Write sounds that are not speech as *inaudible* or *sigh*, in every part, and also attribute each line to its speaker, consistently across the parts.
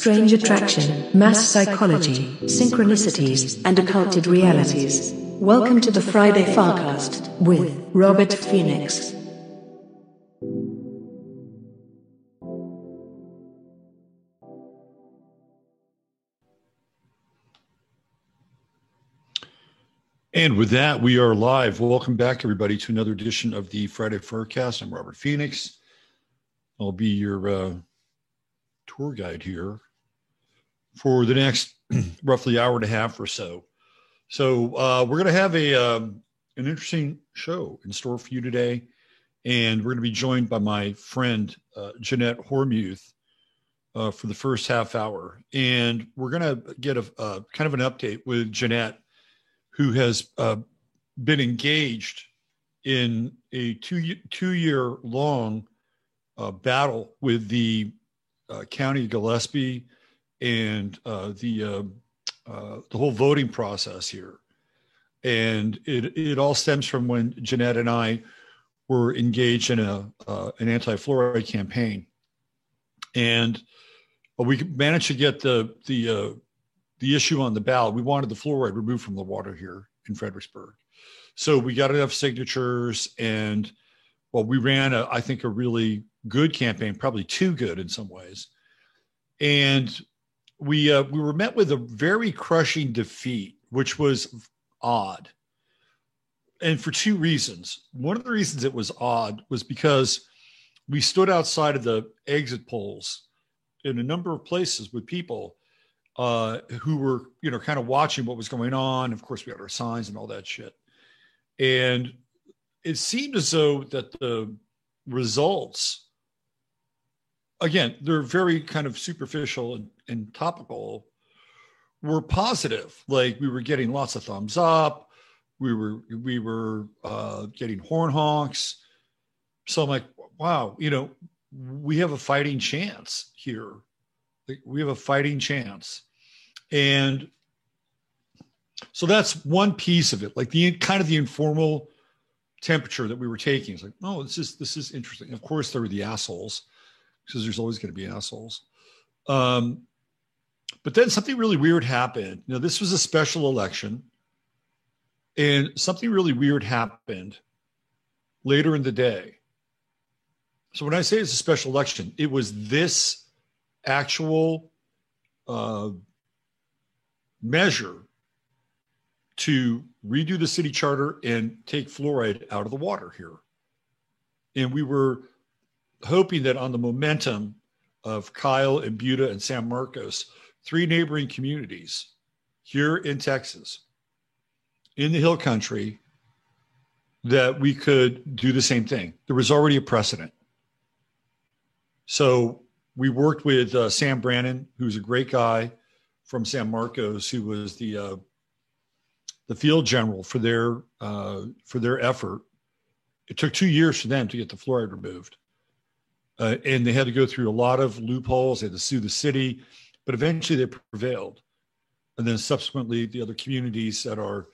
Speaker 1: strange attraction, mass psychology, synchronicities, and occulted realities. Welcome to the Friday Farcast with Robert Phoenix.
Speaker 2: And with that, we are live. Welcome back, everybody, to another edition of the Friday Farcast. I'm Robert Phoenix. I'll be your uh, tour guide here for the next *clears throat* roughly hour and a half or so. So uh, we're going to have a um, an interesting show in store for you today, and we're going to be joined by my friend uh, Jeanette Hormuth uh, for the first half hour, and we're going to get a, a kind of an update with Jeanette who has uh, been engaged in a two two year long uh, battle with the uh, county Gillespie and uh, the um, uh, the whole voting process here, and it it all stems from when Jeanette and I were engaged in a uh, an anti fluoride campaign, and we managed to get the the the issue on the ballot. We wanted the fluoride removed from the water here in Fredericksburg. So we got enough signatures and well, we ran a, I think a really good campaign, probably too good in some ways. And we uh, we were met with a very crushing defeat, which was odd. And for two reasons. One of the reasons it was odd was because we stood outside of the exit polls in a number of places with people uh, who were, you know, kind of watching what was going on. Of course, we had our signs and all that shit. And it seemed as though that the results, again, they're very kind of superficial and, and topical, were positive. Like we were getting lots of thumbs up. We were we were uh, getting horn honks. So I'm like, wow, you know, we have a fighting chance here we have a fighting chance. And so that's one piece of it, like the kind of the informal temperature that we were taking. It's like, oh, this is this is interesting. Of course, there were the assholes, because there's always going to be assholes. Um, but then something really weird happened. You know, this was a special election, and something really weird happened later in the day. So when I say it's a special election, it was this actual uh, measure to redo the city charter and take fluoride out of the water here. And we were hoping that on the momentum of Kyle and Buda and San Marcos, three neighboring communities here in Texas, in the Hill Country, that we could do the same thing. There was already a precedent. So we worked with uh, Sam Brannon, who's a great guy from San Marcos, who was the uh, the field general for their uh, for their effort. It took two years for them to get the fluoride removed, uh, and they had to go through a lot of loopholes. They had to sue the city, but eventually they prevailed. And then subsequently, the other communities that are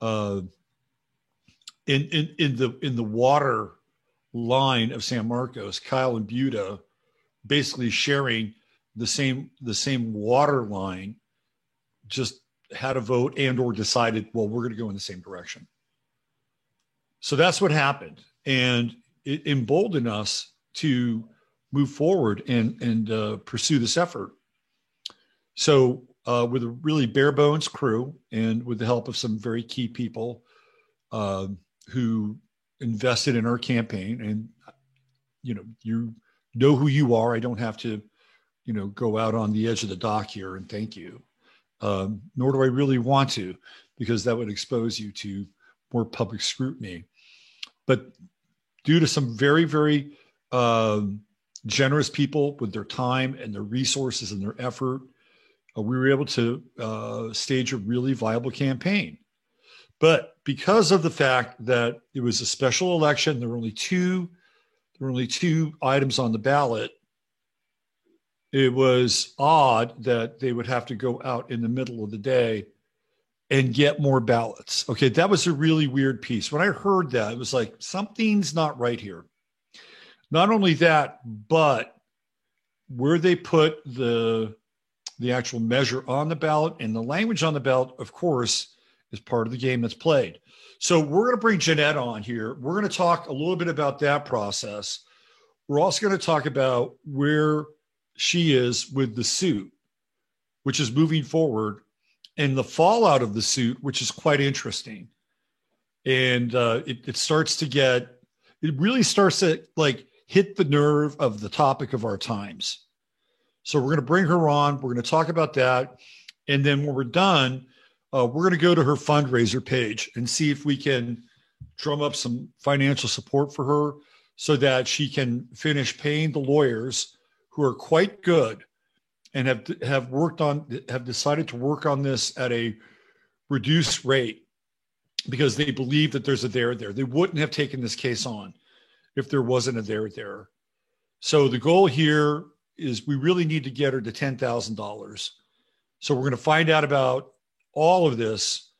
Speaker 2: uh, in in in the in the water line of San Marcos, Kyle and Buda basically sharing the same the same water line just had a vote and or decided well we're going to go in the same direction. So that's what happened. And it emboldened us to move forward and and uh, pursue this effort so uh, with a really bare bones crew and with the help of some very key people uh, who invested in our campaign and you know you know who you are. I don't have to, you know, go out on the edge of the dock here and thank you. Um, nor do I really want to, because that would expose you to more public scrutiny. But due to some very, very um, generous people with their time and their resources and their effort, we were able to uh, stage a really viable campaign. But because of the fact that it was a special election, there were only two there were only two items on the ballot. It was odd that they would have to go out in the middle of the day and get more ballots. Okay, that was a really weird piece. When I heard that, it was like something's not right here. Not only that, but where they put the the actual measure on the ballot and the language on the ballot, of course, is part of the game that's played. So we're going to bring Jeanette on here. We're going to talk a little bit about that process. We're also going to talk about where she is with the suit, which is moving forward, and the fallout of the suit, which is quite interesting. And uh, it, it starts to get, it really starts to like hit the nerve of the topic of our times. So we're going to bring her on. We're going to talk about that. And then when we're done, uh, we're going to go to her fundraiser page and see if we can drum up some financial support for her so that she can finish paying the lawyers who are quite good and have have worked on have decided to work on this at a reduced rate because they believe that there's a there there. They wouldn't have taken this case on if there wasn't a there there. So the goal here is we really need to get her to ten thousand dollars. So we're going to find out about all of this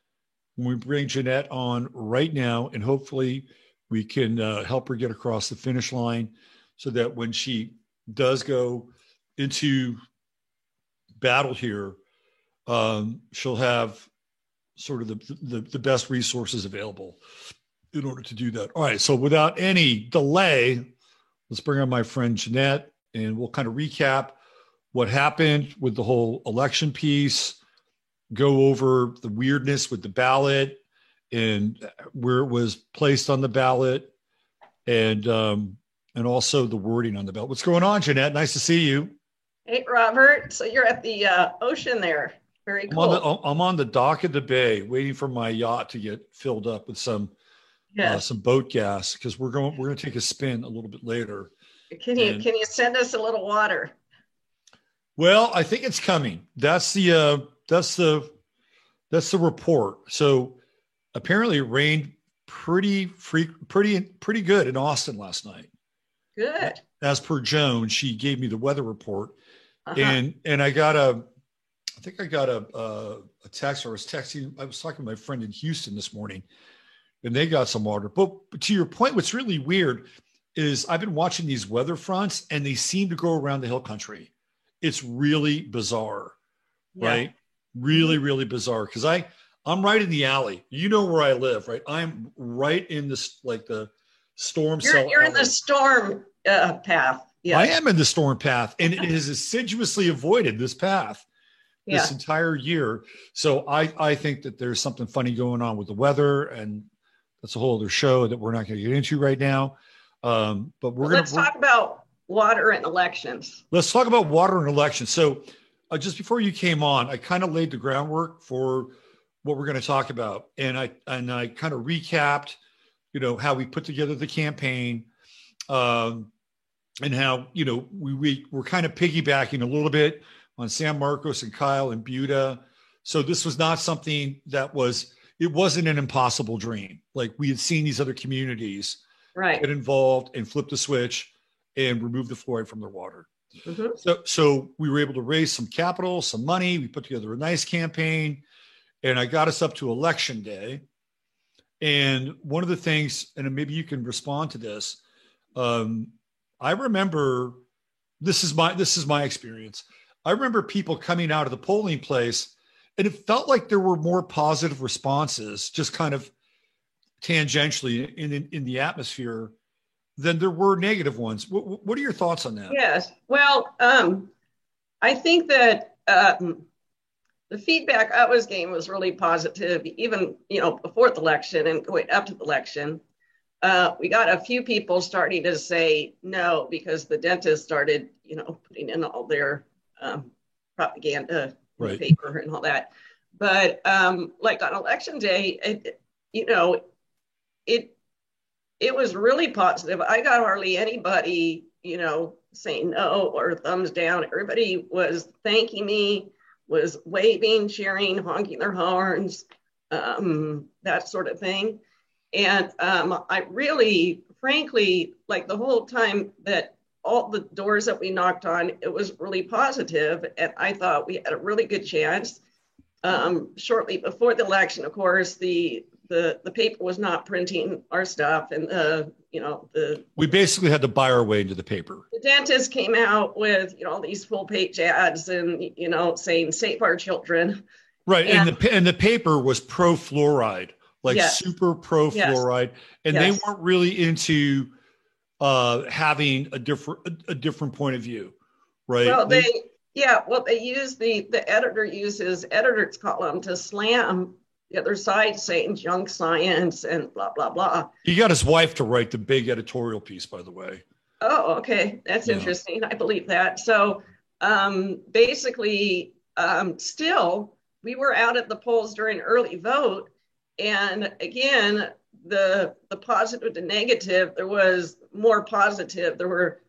Speaker 2: when we bring Jeanette on right now, and hopefully we can uh, help her get across the finish line so that when she does go into battle here, um, she'll have sort of the, the, the best resources available in order to do that. All right. So without any delay, let's bring on my friend Jeanette and we'll kind of recap what happened with the whole election piece, go over the weirdness with the ballot and where it was placed on the ballot and um, and also the wording on the ballot. What's going on, Jeanette? Nice to see you.
Speaker 3: Hey, Robert. So you're at the uh, ocean there. Very cool.
Speaker 2: I'm on, the, I'm on the dock of the bay, waiting for my yacht to get filled up with some yes. uh, some boat gas because we're going we're going to take a spin a little bit later.
Speaker 3: Can you and, can you send us a little water?
Speaker 2: Well, I think it's coming. That's the uh, that's the that's the report. So apparently, it rained pretty free, pretty pretty good in Austin last night.
Speaker 3: Good.
Speaker 2: As per Joan, she gave me the weather report, uh-huh. and and I got a, I think I got a, a a text. Or I was texting. I was talking to my friend in Houston this morning, and they got some water. But, but to your point, what's really weird is I've been watching these weather fronts, and they seem to go around the hill country. It's really bizarre, yeah. right? Really, really bizarre. Because I I'm right in the alley. You know where I live, right? I'm right in this like the storm
Speaker 3: you're,
Speaker 2: cell.
Speaker 3: You're in the storm uh, path.
Speaker 2: Yeah. I am in the storm path, and it has assiduously avoided this path yeah. this entire year. So I I think that there's something funny going on with the weather, and that's a whole other show that we're not going to get into right now. Um, but we're well, going
Speaker 3: to talk about water and elections.
Speaker 2: Let's talk about water and elections. So uh, just before you came on, I kind of laid the groundwork for what we're going to talk about, and I and I kind of recapped, you know, how we put together the campaign. Um, and how you know we, we we're kind of piggybacking a little bit on San Marcos and Kyle and Buda. So this was not something that was it wasn't an impossible dream. Like we had seen these other communities
Speaker 3: right.
Speaker 2: get involved and flip the switch and remove the fluoride from their water.
Speaker 3: Mm-hmm.
Speaker 2: So, so we were able to raise some capital, some money. We put together a nice campaign, and I got us up to election day. And one of the things, and maybe you can respond to this, um, I remember this is my this is my experience. I remember people coming out of the polling place and it felt like there were more positive responses just kind of tangentially in in, in the atmosphere than there were negative ones. What, what are your thoughts on that?
Speaker 3: Yes. Well, um, I think that um, the feedback I was getting was really positive, even you know before the election and going up to the election. Uh, we got a few people starting to say no because the dentist started, you know, putting in all their um, propaganda right. paper and all that. But um, like on election day, it, you know, it it was really positive. I got hardly anybody, you know, saying no or thumbs down. Everybody was thanking me, was waving, cheering, honking their horns, um, that sort of thing. And um, I really, frankly, like the whole time that all the doors that we knocked on, it was really positive, and I thought we had a really good chance. Um, shortly before the election, of course, the the the paper was not printing our stuff, and the you know the
Speaker 2: We basically had to buy our way into the paper.
Speaker 3: the dentist came out with you know all these full page ads and you know saying save our children.
Speaker 2: Right.
Speaker 3: Yeah.
Speaker 2: And the and the paper was pro fluoride, like
Speaker 3: Yes.
Speaker 2: super pro
Speaker 3: Yes.
Speaker 2: fluoride. And
Speaker 3: Yes.
Speaker 2: they weren't really into uh having a different a, a different point of view. Right.
Speaker 3: Well, they yeah, well they use the the editor uses editor's column to slam the other side saying junk science and blah blah blah.
Speaker 2: he got his wife to write the big editorial piece, by the way.
Speaker 3: Oh, okay. That's
Speaker 2: Yeah.
Speaker 3: interesting. I believe that. So um, basically, um, still, we were out at the polls during early vote. And again, the the positive to negative, there was more positive. There were,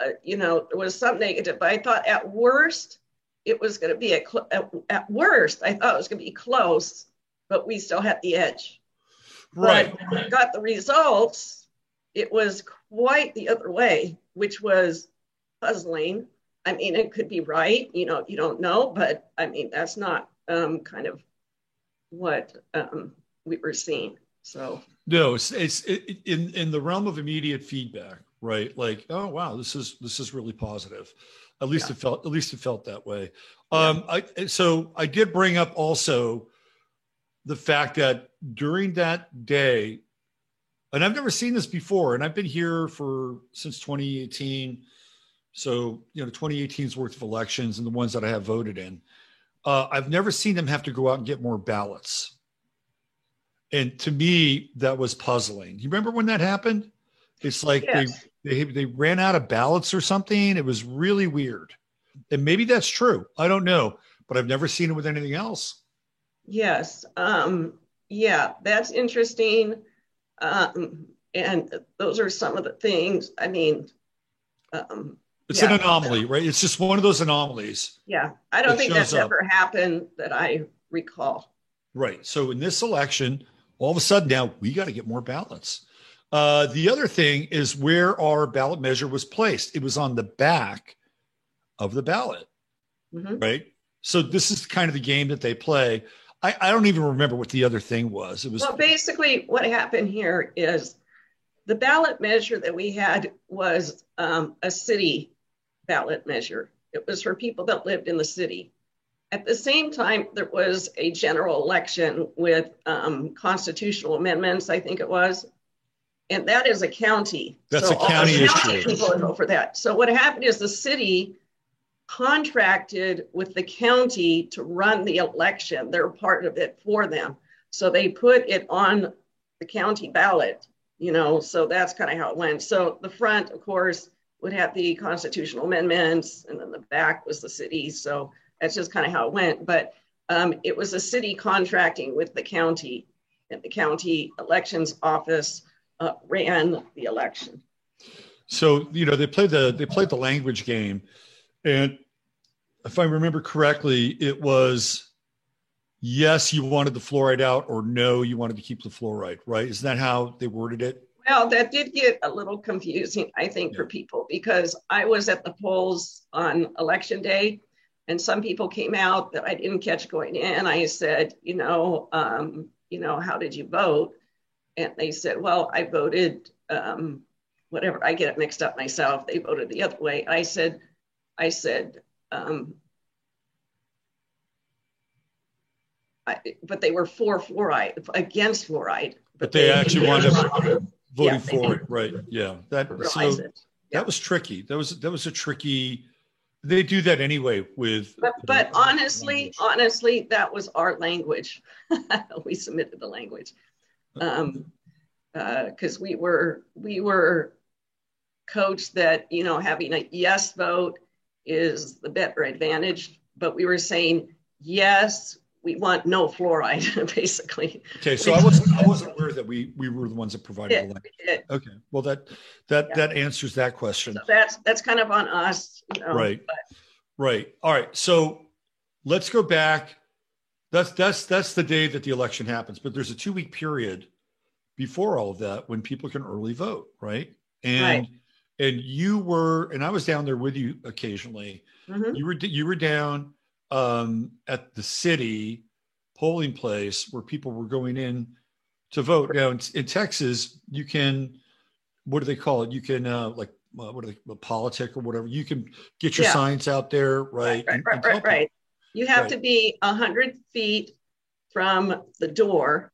Speaker 3: uh, you know, there was some negative. But I thought at worst, it was going to be a cl- at, at worst, I thought it was going to be close, but we still had the edge.
Speaker 2: Right.
Speaker 3: But when we got the results, it was quite the other way, which was puzzling. I mean, it could be right, you know, you don't know, but I mean, that's not um, kind of what um, we were seeing. So,
Speaker 2: No, it's it's it, in in the realm of immediate feedback, right? Like, oh wow, this is this is really positive. At least
Speaker 3: Yeah.
Speaker 2: it felt at least it felt that way. Um, I so I did bring up also the fact that during that day, and I've never seen this before, and I've been here for since 2018. So you know, 2018's worth of elections and the ones that I have voted in. Uh, I've never seen them have to go out and get more ballots. And to me, that was puzzling. You remember when that happened? It's like
Speaker 3: Yes.
Speaker 2: they, they they ran out of ballots or something. It was really weird. And maybe that's true. I don't know, but I've never seen it with anything else.
Speaker 3: Yes, um, yeah, that's interesting. Um, and those are some of the things, I mean, um,
Speaker 2: It's an anomaly, right? It's just one of those anomalies.
Speaker 3: yeah, I don't think that's ever happened that I recall.
Speaker 2: Right. So in this election, all of a sudden now we got to get more balance. Uh, the other thing is where our ballot measure was placed. It was on the back of the ballot,
Speaker 3: Mhm.
Speaker 2: right? So this is kind of the game that they play. I, I don't even remember what the other thing was. It was
Speaker 3: Well, basically, what happened here is the ballot measure that we had was um, a city ballot measure. It was for people that lived in the city. At the same time, there was a general election with um, constitutional amendments, I think it was. And that is a county.
Speaker 2: That's
Speaker 3: So
Speaker 2: a county
Speaker 3: county
Speaker 2: issue.
Speaker 3: People vote for that. So what happened is the city contracted with the county to run the election. They're part of it for them. So they put it on the county ballot, you know, so that's kind of how it went. So the front, of course, would have the constitutional amendments, and then the back was the city. So that's just kind of how it went. But um, it was a city contracting with the county, and the county elections office uh, ran the election.
Speaker 2: so you know they played the they played the language game, and if I remember correctly, it was yes, you wanted the fluoride out, or no, you wanted to keep the fluoride. Right? Isn't that how they worded it?
Speaker 3: Well, that did get a little confusing, I think, for people because I was at the polls on election day, and some people came out that I didn't catch going in. I said, you know, um, you know, how did you vote? And they said, well, I voted, um, whatever. I get it mixed up myself. They voted the other way. I said, I said, um, I, but they were for fluoride, against fluoride.
Speaker 2: But they actually wound up voting
Speaker 3: Yeah,
Speaker 2: for it. Right? Yeah. That so.
Speaker 3: Yeah.
Speaker 2: that was tricky. That was that was a tricky. They do that anyway with.
Speaker 3: But, but honestly, honestly, that was our language. *laughs* we submitted the language. Um, because we were we were coached that you know having a yes vote is the better advantage, but we were saying yes, we want no fluoride, *laughs* basically.
Speaker 2: Okay, so I wasn't I wasn't aware that we we were the ones that provided the
Speaker 3: it-
Speaker 2: Okay, well that that
Speaker 3: Yeah.
Speaker 2: that answers that question.
Speaker 3: so that's that's kind of on us, you know.
Speaker 2: Right.
Speaker 3: But
Speaker 2: Right. All right. So let's go back. That's that's that's the day that the election happens, but there's a two week period before all of that when people can early vote, right? And
Speaker 3: Right.
Speaker 2: And you were and I was down there with you occasionally.
Speaker 3: mhm.
Speaker 2: You were you were down um, at the city polling place where people were going in to vote. Now in, in Texas, you can, what do they call it? You can uh, like uh, what are they, a politic or whatever. You can get your
Speaker 3: Yeah.
Speaker 2: signs out there, right?
Speaker 3: Right, right,
Speaker 2: and-
Speaker 3: right,
Speaker 2: and
Speaker 3: right, right. You have
Speaker 2: Right.
Speaker 3: to be a hundred feet from the door.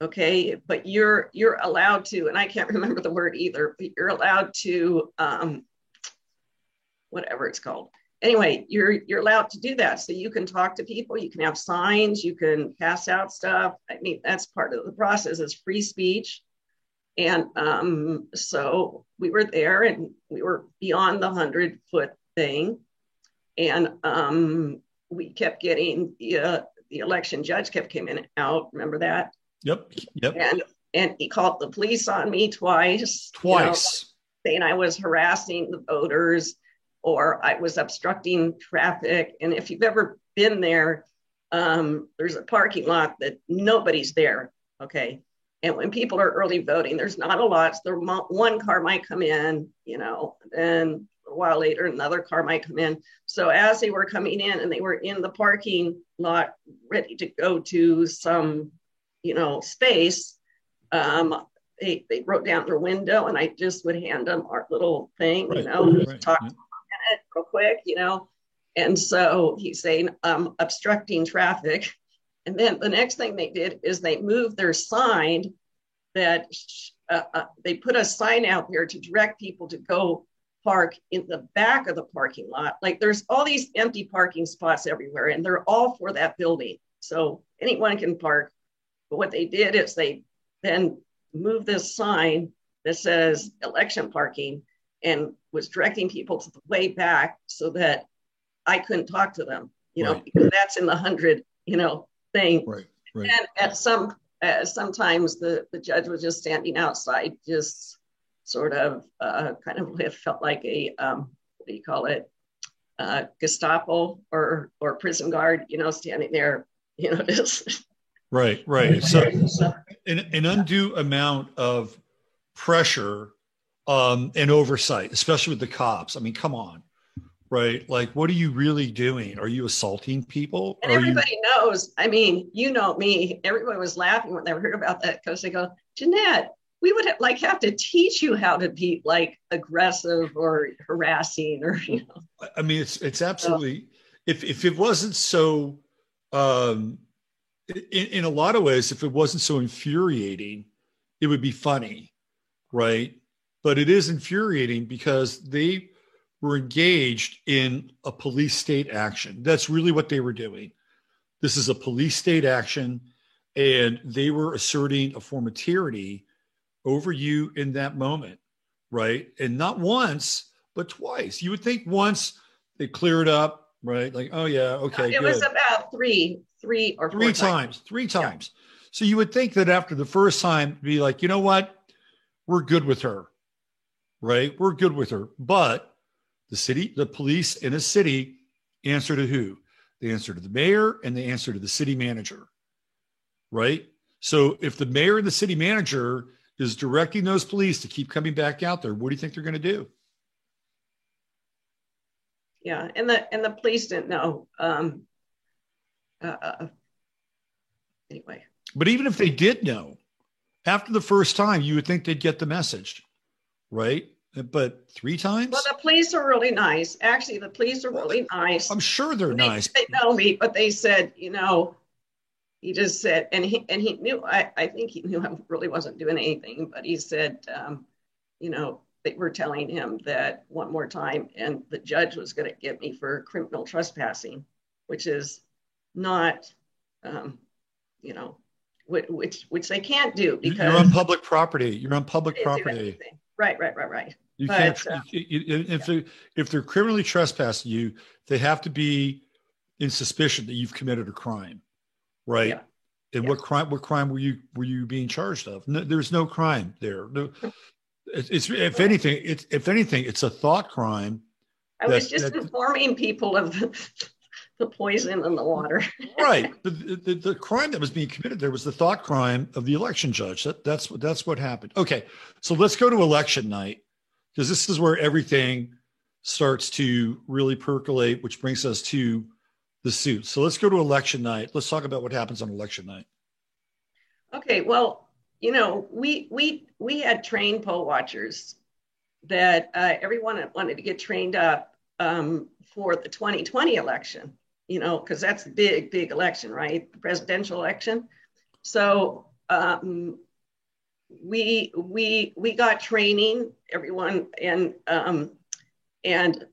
Speaker 3: Okay, but you're you're allowed to, and I can't *laughs* remember the word either, but you're allowed to um whatever it's called. Anyway, you're you're allowed to do that. So you can talk to people, you can have signs, you can pass out stuff. I mean, that's part of the process, is free speech. And um, so we were there and we were beyond the hundred foot thing. And um, we kept getting the, uh, the election judge kept coming out. Remember that?
Speaker 2: Yep, yep,
Speaker 3: And and he called the police on me twice. you know,
Speaker 2: twice.
Speaker 3: saying I was harassing the voters or I was obstructing traffic. And if you've ever been there, um, there's a parking lot that nobody's there. Okay. And when people are early voting, there's not a lot. So one car might come in, you know, and a while later, another car might come in. So as they were coming in and they were in the parking lot, ready to go to some, you know, space, um, they, they wrote down their window and I just would hand them our little thing,
Speaker 2: Right,
Speaker 3: you know,
Speaker 2: right,
Speaker 3: talk
Speaker 2: yeah.
Speaker 3: to them real quick, you know. And so he's saying, um, obstructing traffic. And then the next thing they did is they moved their sign that uh, uh, they put a sign out there to direct people to go park in the back of the parking lot. Like there's all these empty parking spots everywhere, and they're all for that building. So anyone can park. But what they did is they then moved this sign that says election parking and was directing people to the way back so that I couldn't talk to them, you know,
Speaker 2: Right.
Speaker 3: because that's in the hundred, you know, thing.
Speaker 2: Right, right.
Speaker 3: And at some, uh, sometimes the, the judge was just standing outside, just sort of, uh, kind of it felt like a, um, what do you call it? Uh, Gestapo or, or prison guard, you know, standing there, you know, *laughs* just.
Speaker 2: Right, right. So
Speaker 3: So,
Speaker 2: an, an undue amount of pressure um, and oversight, especially with the cops. I mean, come on, right? Like, what are you really doing? Are you assaulting people?
Speaker 3: and
Speaker 2: Are you?
Speaker 3: everybody knows, I mean, you know me, everyone was laughing when they heard about that because they go, Jeanette, we would have, like have to teach you how to be like aggressive or harassing or, you know.
Speaker 2: I mean, it's it's absolutely. If if it wasn't so, um, in, in a lot of ways, if it wasn't so infuriating, it would be funny, right? But it is infuriating because they were engaged in a police state action. That's really what they were doing. This is a police state action, and they were asserting a form of tyranny over you in that moment, right? And not once, but twice. You would think once they clear it up, right? Like, oh yeah, okay,
Speaker 3: it
Speaker 2: good.
Speaker 3: was about three, three or four
Speaker 2: three times, three times. So you would think that after the first time, be like, you know what, we're good with her, right? We're good with her. But the city, the police in a city answer to who? They answer to the mayor and they answer to the city manager, right? So if the mayor and the city manager is directing those police to keep coming back out there, what do you think they're going to do?
Speaker 3: Yeah, and the and the police didn't know. Um, uh, uh, anyway,
Speaker 2: But even if they did know, after the first time, you would think they'd get the message, right? But three times?
Speaker 3: well, the police are really nice. Actually, the police are really nice.
Speaker 2: I'm sure they're
Speaker 3: They-
Speaker 2: nice.
Speaker 3: They know me, but they said, you know, he just said, and he and he knew. I I think he knew I really wasn't doing anything, but he said, um, you know, they were telling him that one more time, and the judge was going to get me for criminal trespassing, which is not, um, you know, which which, which they can't do because
Speaker 2: You're on public property. You're on public
Speaker 3: they didn't do
Speaker 2: property.
Speaker 3: Right, right, right, right.
Speaker 2: You
Speaker 3: But,
Speaker 2: can't.
Speaker 3: uh,
Speaker 2: if they if they're criminally trespassing you, they have to be in suspicion that you've committed a crime, right?
Speaker 3: Yeah.
Speaker 2: And
Speaker 3: Yeah.
Speaker 2: what crime? What crime were you were you being charged of? No, there's no crime there. No, it's, if anything, it's if anything, it's a thought crime.
Speaker 3: I was just
Speaker 2: that-
Speaker 3: informing people of the, *laughs* the poison in the water. *laughs*
Speaker 2: right the, the, the crime that was being committed there was the thought crime of the election judge that, that's what that's what happened okay so let's go to election night because this is where everything starts to really percolate which brings us to the suit so let's go to election night let's talk about what happens on election night
Speaker 3: Okay, well, you know, we we we had trained poll watchers that uh, everyone wanted to get trained up um, for the 2020 election. You know, because that's a big, big election, right? The presidential election. So um, we we we got training, everyone, and um, and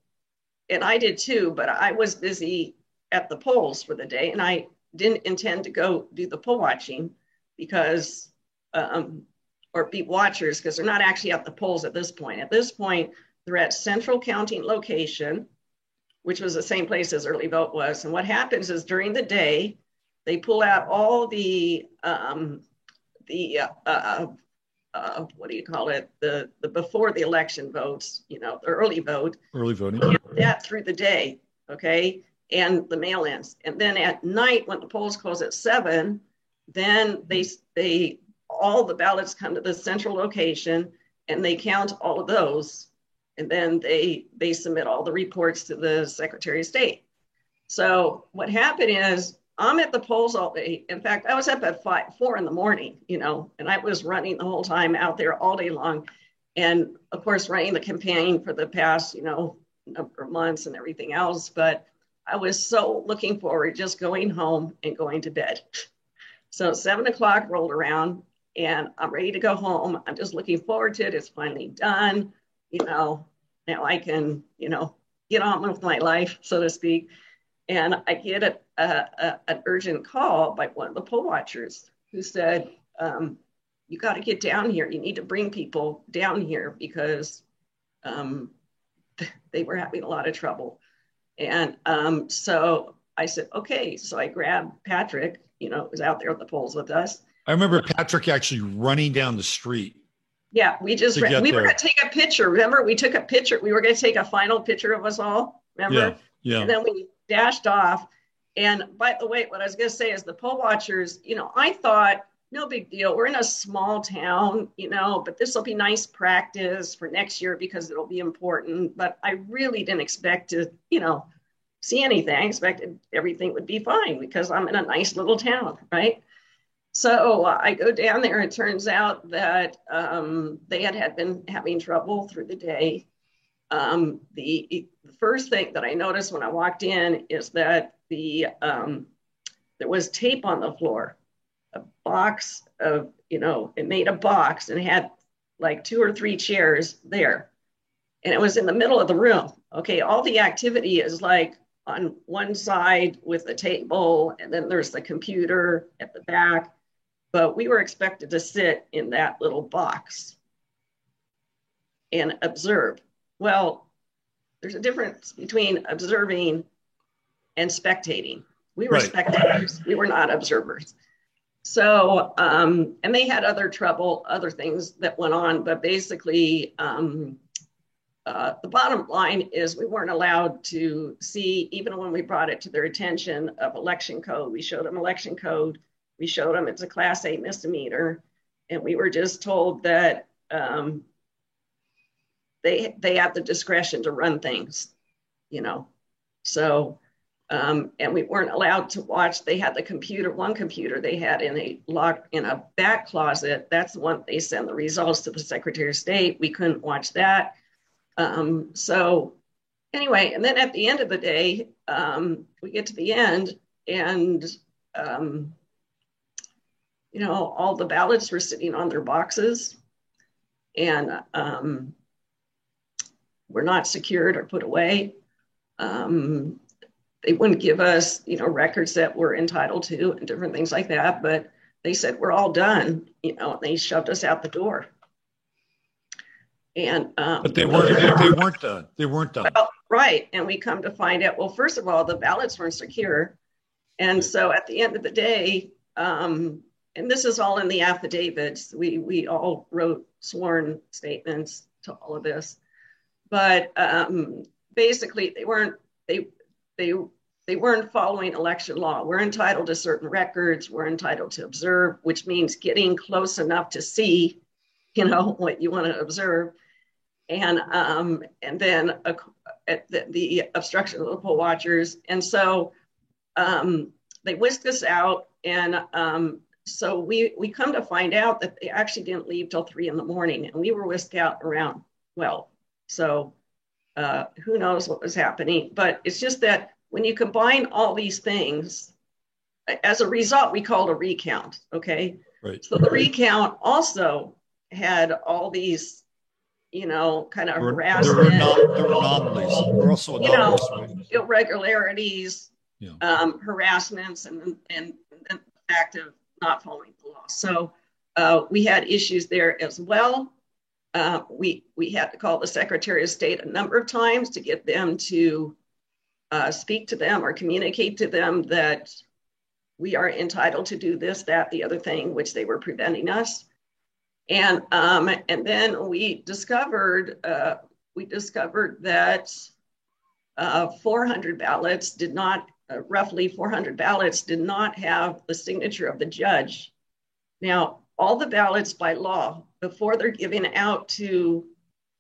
Speaker 3: and I did too. But I was busy at the polls for the day, and I didn't intend to go do the poll watching because um, or beat watchers because they're not actually at the polls at this point. At this point, they're at central counting location, which was the same place as early vote was. And what happens is during the day, they pull out all the um, the uh, uh, uh, what do you call it? The the before the election votes, you know, the early vote,
Speaker 2: early voting,
Speaker 3: that through the day, okay, and the mail-ins, and then at night when the polls close at seven then they, they, all the ballots come to the central location and they count all of those. And then they, they submit all the reports to the Secretary of State. So what happened is I'm at the polls all day. In fact, I was up at five, four in the morning, you know, and I was running the whole time out there all day long. And of course, running the campaign for the past, you know, number of months and everything else. But I was so looking forward just going home and going to bed. So seven o'clock rolled around and I'm ready to go home. I'm just looking forward to it. It's finally done. You know, now I can, you know, get on with my life, so to speak. And I get a, a, a an urgent call by one of the poll watchers who said, um, you got to get down here. You need to bring people down here because um, *laughs* they were having a lot of trouble. And um, so I said, okay. So I grabbed Patrick you know, was out there at the polls with us.
Speaker 2: I remember Patrick actually running down the street.
Speaker 3: Yeah, we just ran, we there. were going to take a picture. Remember, we took a picture. We were going to take a final picture of us all. Remember?
Speaker 2: Yeah. yeah.
Speaker 3: And then we dashed off. And by the way, what I was going to say is the poll watchers. You know, I thought no big deal. We're in a small town, you know, but this will be nice practice for next year because it'll be important. But I really didn't expect to, you know, see anything. I expected everything would be fine because I'm in a nice little town, right? So I go down there. And it turns out that um, they had, had been having trouble through the day. Um, the, the, first thing that I noticed when I walked in is that the um, there was tape on the floor, a box of you know it made a box and had like two or three chairs there, and it was in the middle of the room. Okay, all the activity is like on one side with the table, and then there's the computer at the back. But we were expected to sit in that little box and observe. Well, there's a difference between observing and spectating. We were right. spectators, we were not observers. So, um, and they had other trouble, other things that went on, but basically, um, uh, the bottom line is we weren't allowed to see, even when we brought it to their attention of election code. We showed them election code. We showed them it's a class A misdemeanor. And we were just told that um, they, they have the discretion to run things, you know. So, um, and we weren't allowed to watch. They had the computer, one computer they had in a lock in a back closet. That's the one they send the results to the Secretary of State. We couldn't watch that um, so anyway, and then at the end of the day, um, we get to the end and, um, you know, all the ballots were sitting on their boxes and um, were not secured or put away. Um, they wouldn't give us, you know, records that we're entitled to and different things like that. But they said, we're all done, you know, and they shoved us out the door. And um,
Speaker 2: but they weren't. They, weren't done. They weren't done.
Speaker 3: Well, right. And we come to find out. Well, first of all, the ballots weren't secure, and so at the end of the day, um, and this is all in the affidavits. We we all wrote sworn statements to all of this, but um, basically they weren't they they they weren't following election law. We're entitled to certain records. We're entitled to observe, which means getting close enough to see, you know, *laughs* what you want to observe and um, and then uh, the, the, obstruction of the poll watchers. And so um, they whisked us out, and um, so we we come to find out that they actually didn't leave till three in the morning, and we were whisked out around well. So uh, who knows what was happening? But it's just that when you combine all these things, as a result, we called a recount. Okay.
Speaker 2: Right.
Speaker 3: So the recount also had all these, you know, kind of
Speaker 2: There were,
Speaker 3: harassment,
Speaker 2: there were, anom- there were anomalies. There were also
Speaker 3: You know, irregularities,
Speaker 2: Yeah.
Speaker 3: um, harassments, and, and, and the fact of not following the law. So uh, we had issues there as well. Uh, we we had to call the Secretary of State a number of times to get them to uh, speak to them or communicate to them that we are entitled to do this, that, the other thing, which they were preventing us. And um, and then we discovered uh, we discovered that uh, 400 ballots did not, uh, roughly 400 ballots did not have the signature of the judge. Now, all the ballots by law, before they're given out to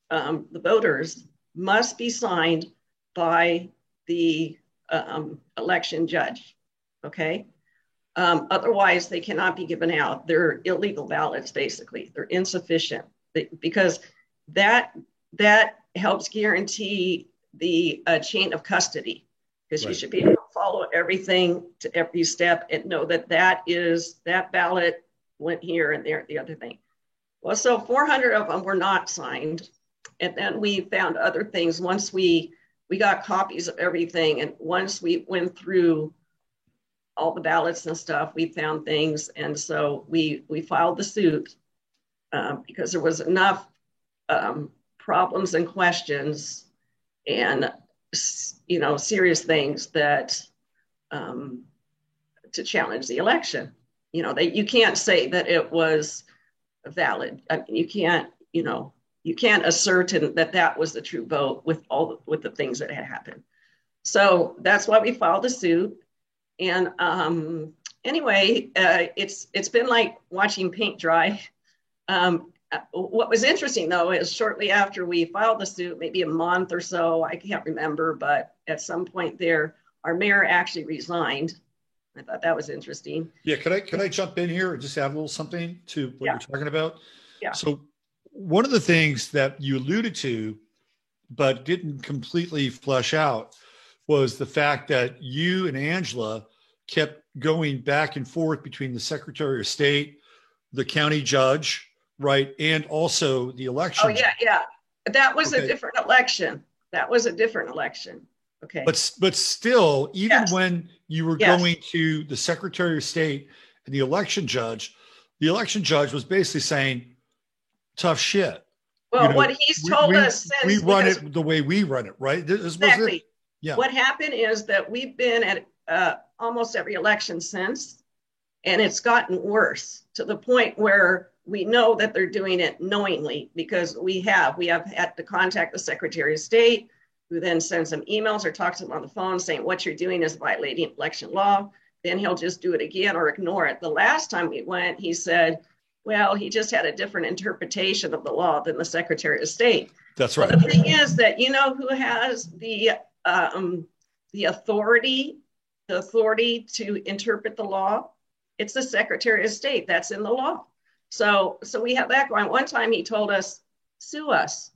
Speaker 3: um, the voters, must be signed by the um, election judge. Okay. Um, otherwise, they cannot be given out. They're illegal ballots, basically. They're insufficient because that that helps guarantee the uh, chain of custody. Because you should be able to follow everything to every step and know that that is that ballot went here and there, the other thing. Well, so 400 of them were not signed, and then we found other things. Once we we got copies of everything, and once we went through all the ballots and stuff, we found things, and so we we filed the suit um, because there was enough um, problems and questions and you know serious things that um, to challenge the election. You know, that you can't say that it was valid. I mean, you can't, you know, you can't ascertain that that was the true vote with all the, with the things that had happened. So that's why we filed a suit. And um, anyway, uh, it's it's been like watching paint dry. Um, what was interesting though is shortly after we filed the suit, maybe a month or so, I can't remember, but at some point there, our mayor actually resigned. I thought that was interesting.
Speaker 2: Yeah, could I could I jump in here and just add a little something to what
Speaker 3: Yeah.
Speaker 2: you're talking about?
Speaker 3: Yeah.
Speaker 2: So one of the things that you alluded to, but didn't completely flesh out, was the fact that you and Angela kept going back and forth between the Secretary of State, the county judge, right, and also the election.
Speaker 3: Oh yeah, yeah. That was
Speaker 2: Okay.
Speaker 3: a different election. That was a different election. Okay.
Speaker 2: But but still, even
Speaker 3: Yes.
Speaker 2: when you were
Speaker 3: Yes.
Speaker 2: going to the Secretary of State and the election judge, the election judge was basically saying, "Tough shit."
Speaker 3: well,
Speaker 2: you know,
Speaker 3: what he's told
Speaker 2: we,
Speaker 3: us since
Speaker 2: we run it the way we run it, right? This
Speaker 3: exactly.
Speaker 2: it. Yeah.
Speaker 3: What happened is that we've been at uh, almost every election since, and it's gotten worse to the point where we know that they're doing it knowingly because we have we have had to contact the Secretary of State, who then sends them emails or talks to them on the phone saying what you're doing is violating election law. Then he'll just do it again or ignore it. The last time we went, he said, well, he just had a different interpretation of the law than the Secretary of State.
Speaker 2: That's right.
Speaker 3: the thing is that you know who has the um, the authority, the authority to interpret the law. It's the Secretary of State. That's in the law. So so we have that going. One time he told us, sue us.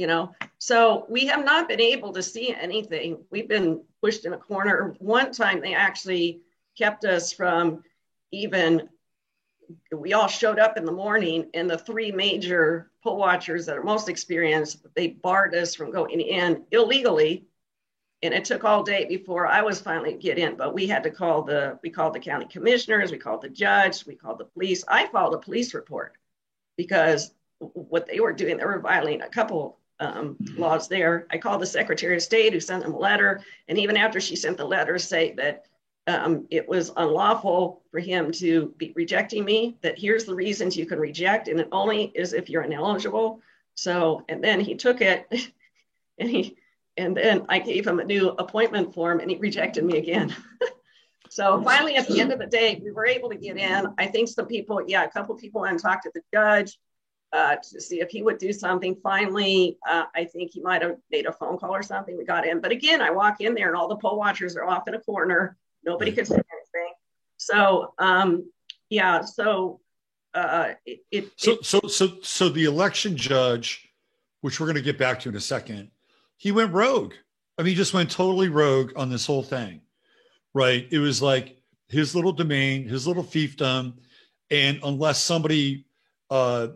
Speaker 3: You know, so we have not been able to see anything. We've been pushed in a corner. One time they actually kept us from even we all showed up in the morning and the three major poll watchers that are most experienced they barred us from going in illegally and it took all day before i was finally get in but we had to call the we called the county commissioners we called the judge we called the police i filed a police report because what they were doing they were violating a couple um, laws there. I called the secretary of state who sent them a letter and even after she sent the letter say that um, it was unlawful for him to be rejecting me that here's the reasons you can reject and it only is if you're ineligible. So and then he took it *laughs* and he and then i gave him a new appointment form and he rejected me again. *laughs* So finally at the end of the day we were able to get in. I think some people yeah a couple people went and talked to the judge uh, to see if he would do something finally uh, i think he might have made a phone call or something we got in but again i walk in there and all the poll watchers are off in a corner Nobody could say anything. So um, yeah. So, uh, it, it
Speaker 2: So, so, so, so the election judge, which we're going to get back to in a second, he went rogue. I mean, he just went totally rogue on this whole thing, right? It was like his little domain, his little fiefdom, and unless somebody uh,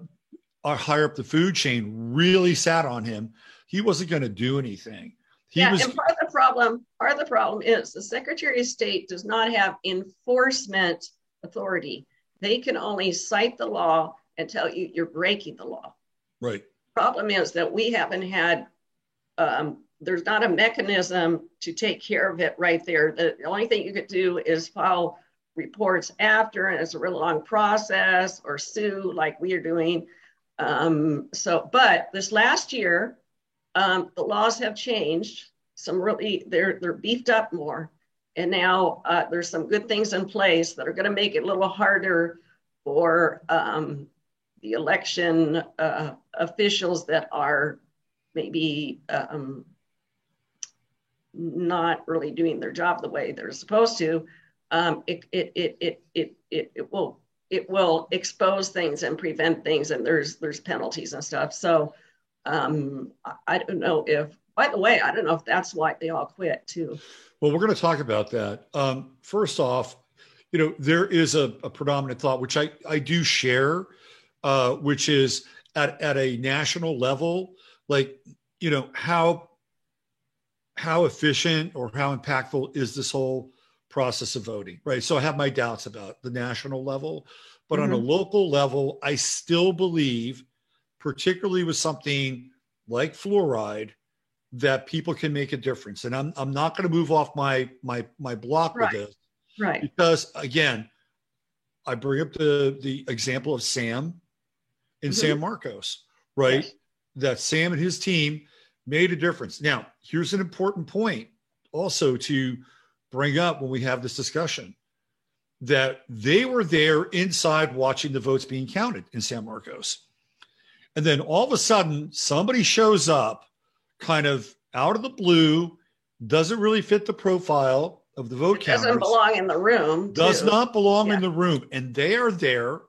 Speaker 2: uh, higher up the food chain really sat on him, he wasn't going to do anything. He
Speaker 3: yeah,
Speaker 2: was
Speaker 3: and part of the problem, part of the problem is the Secretary of State does not have enforcement authority. They can only cite the law and tell you you're breaking the law.
Speaker 2: right.
Speaker 3: Problem is that we haven't had, um, there's not a mechanism to take care of it right there. The, the only thing you could do is file reports after, and it's a real long process, or sue like we are doing. Um, so, but this last year, um, the laws have changed. Some really, they're they're beefed up more, and now uh, there's some good things in place that are going to make it a little harder for um, the election uh, officials that are maybe um, not really doing their job the way they're supposed to. Um, it, it, it, it, it, it, it will it will expose things and prevent things, and there's there's penalties and stuff. So um, I, don't know if. By the way, I don't know if that's why they all quit too.
Speaker 2: Well, we're going to talk about that. Um, first off, you know, there is a, a predominant thought, which I, I do share, uh, which is at, at a national level, like, you know, how how efficient or how impactful is this whole process of voting, right? So I have my doubts about the national level, but on a local level, I still believe, particularly with something like fluoride, that people can make a difference. And I'm I'm not going to move off my my my block
Speaker 3: Right.
Speaker 2: with this
Speaker 3: Right.
Speaker 2: because again, I bring up the the example of Sam in
Speaker 3: Mhm.
Speaker 2: San Marcos, right?
Speaker 3: Yes.
Speaker 2: That Sam and his team made a difference. Now, here's an important point also to bring up when we have this discussion that they were there inside watching the votes being counted in San Marcos. And then all of a sudden, somebody shows up kind of out of the blue, doesn't really fit the profile of the vote
Speaker 3: It doesn't belong in the room.
Speaker 2: does
Speaker 3: too.
Speaker 2: not belong
Speaker 3: Yeah.
Speaker 2: in the room and they are there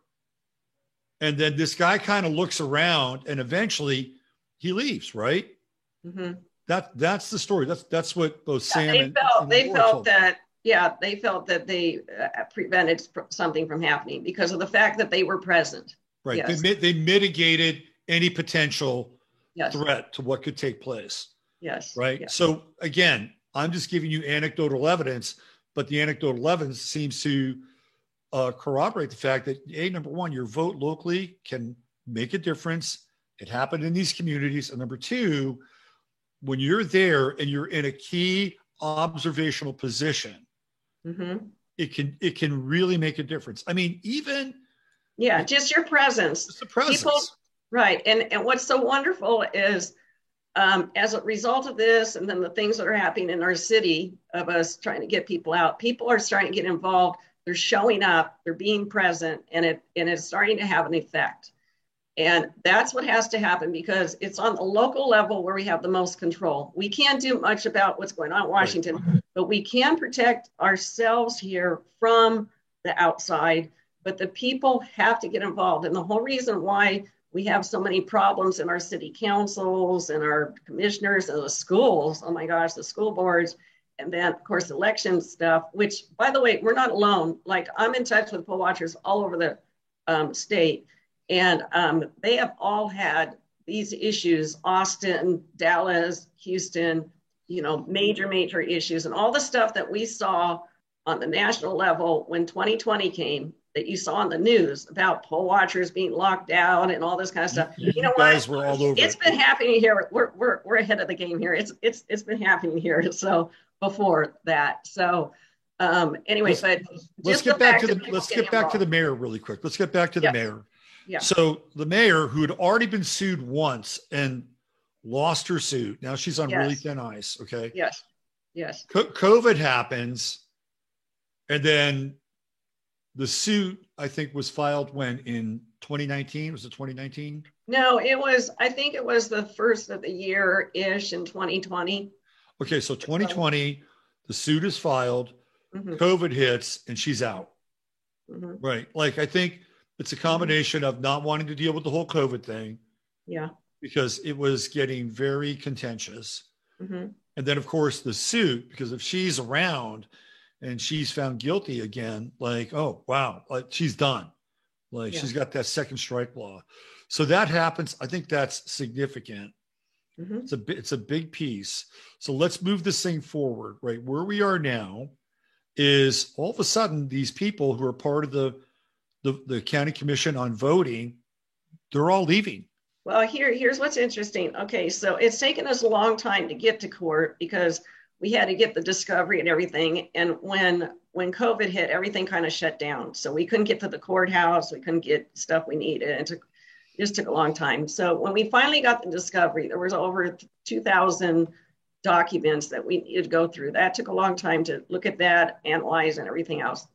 Speaker 2: and then this guy kind of looks around and eventually he leaves right
Speaker 3: Mhm.
Speaker 2: That that's the story. That's that's what both sam
Speaker 3: they
Speaker 2: and,
Speaker 3: felt
Speaker 2: and
Speaker 3: they
Speaker 2: Laura
Speaker 3: felt that yeah they felt that they uh, prevented something from happening because of the fact that they were present.
Speaker 2: Right.
Speaker 3: Yes.
Speaker 2: they, they mitigated any potential
Speaker 3: yes.
Speaker 2: threat to what could take place.
Speaker 3: Yes.
Speaker 2: Right?
Speaker 3: Yes.
Speaker 2: so again i'm just giving you anecdotal evidence but the anecdotal evidence seems to uh, corroborate the fact that a number one your vote locally can make a difference. It happened in these communities. And number two when you're there and you're in a key observational position
Speaker 3: Mhm.
Speaker 2: it can it can really make a difference i mean even
Speaker 3: yeah just your presence
Speaker 2: just the presence
Speaker 3: People- Right. And and what's so wonderful is um, as a result of this and then the things that are happening in our city of us trying to get people out, people are starting to get involved. They're showing up, they're being present, and it and it's starting to have an effect. And that's what has to happen because it's on the local level where we have the most control. We can't do much about what's going on in Washington, but we can protect ourselves here from the outside. But the people have to get involved. And the whole reason why we have so many problems in our city councils and our commissioners and the schools. Oh my gosh, the school boards. And then, of course, election stuff, which, by the way, we're not alone. Like, I'm in touch with poll watchers all over the um, state, and um, they have all had these issues Austin, Dallas, Houston, you know, major, major issues. And all the stuff that we saw on the national level when 2020 came that you saw on the news about poll watchers being locked out and all this kind of stuff.
Speaker 2: you,
Speaker 3: You know
Speaker 2: guys
Speaker 3: what?
Speaker 2: were all over
Speaker 3: It's
Speaker 2: it.
Speaker 3: been happening here. We're, we're, we're ahead of the game here. It's it's it's been happening here. *laughs* So before that. So um anyway,
Speaker 2: Let's-
Speaker 3: but
Speaker 2: let's get back to the let's get back to the mayor really quick let's get back to the
Speaker 3: Yeah.
Speaker 2: mayor
Speaker 3: Yeah.
Speaker 2: so the mayor who had already been sued once and lost her suit now she's on really thin ice okay
Speaker 3: Yes. Yes.
Speaker 2: Co- covid happens and then the suit i think was filed when in 2019 was it 2019
Speaker 3: No, it was I think it was the first of the year ish in 2020.
Speaker 2: okay so 2020 the suit is filed
Speaker 3: Mhm.
Speaker 2: covid hits and she's out Mm-hmm. Right. Like I think it's a combination of not wanting to deal with the whole COVID thing.
Speaker 3: Yeah.
Speaker 2: Because it was getting very contentious. Mm-hmm. And then, of course, the suit, because if she's around and she's found guilty again, like, oh, wow, like she's done. Like yeah. she's got that second strike law. So that happens. I think that's significant. Mm-hmm. It's a it's a big piece. So let's move this thing forward. Right where we are now is all of a sudden these people who are part of the the, the county commission on voting, they're all leaving.
Speaker 3: Well, here here's what's interesting. Okay, so it's taken us a long time to get to court because we had to get the discovery and everything. And when when COVID hit, everything kind of shut down. So we couldn't get to the courthouse. We couldn't get stuff we needed. It, took, it just took a long time. So when we finally got the discovery, there was over 2,000 documents that we needed to go through. That took a long time to look at that, analyze, and everything else.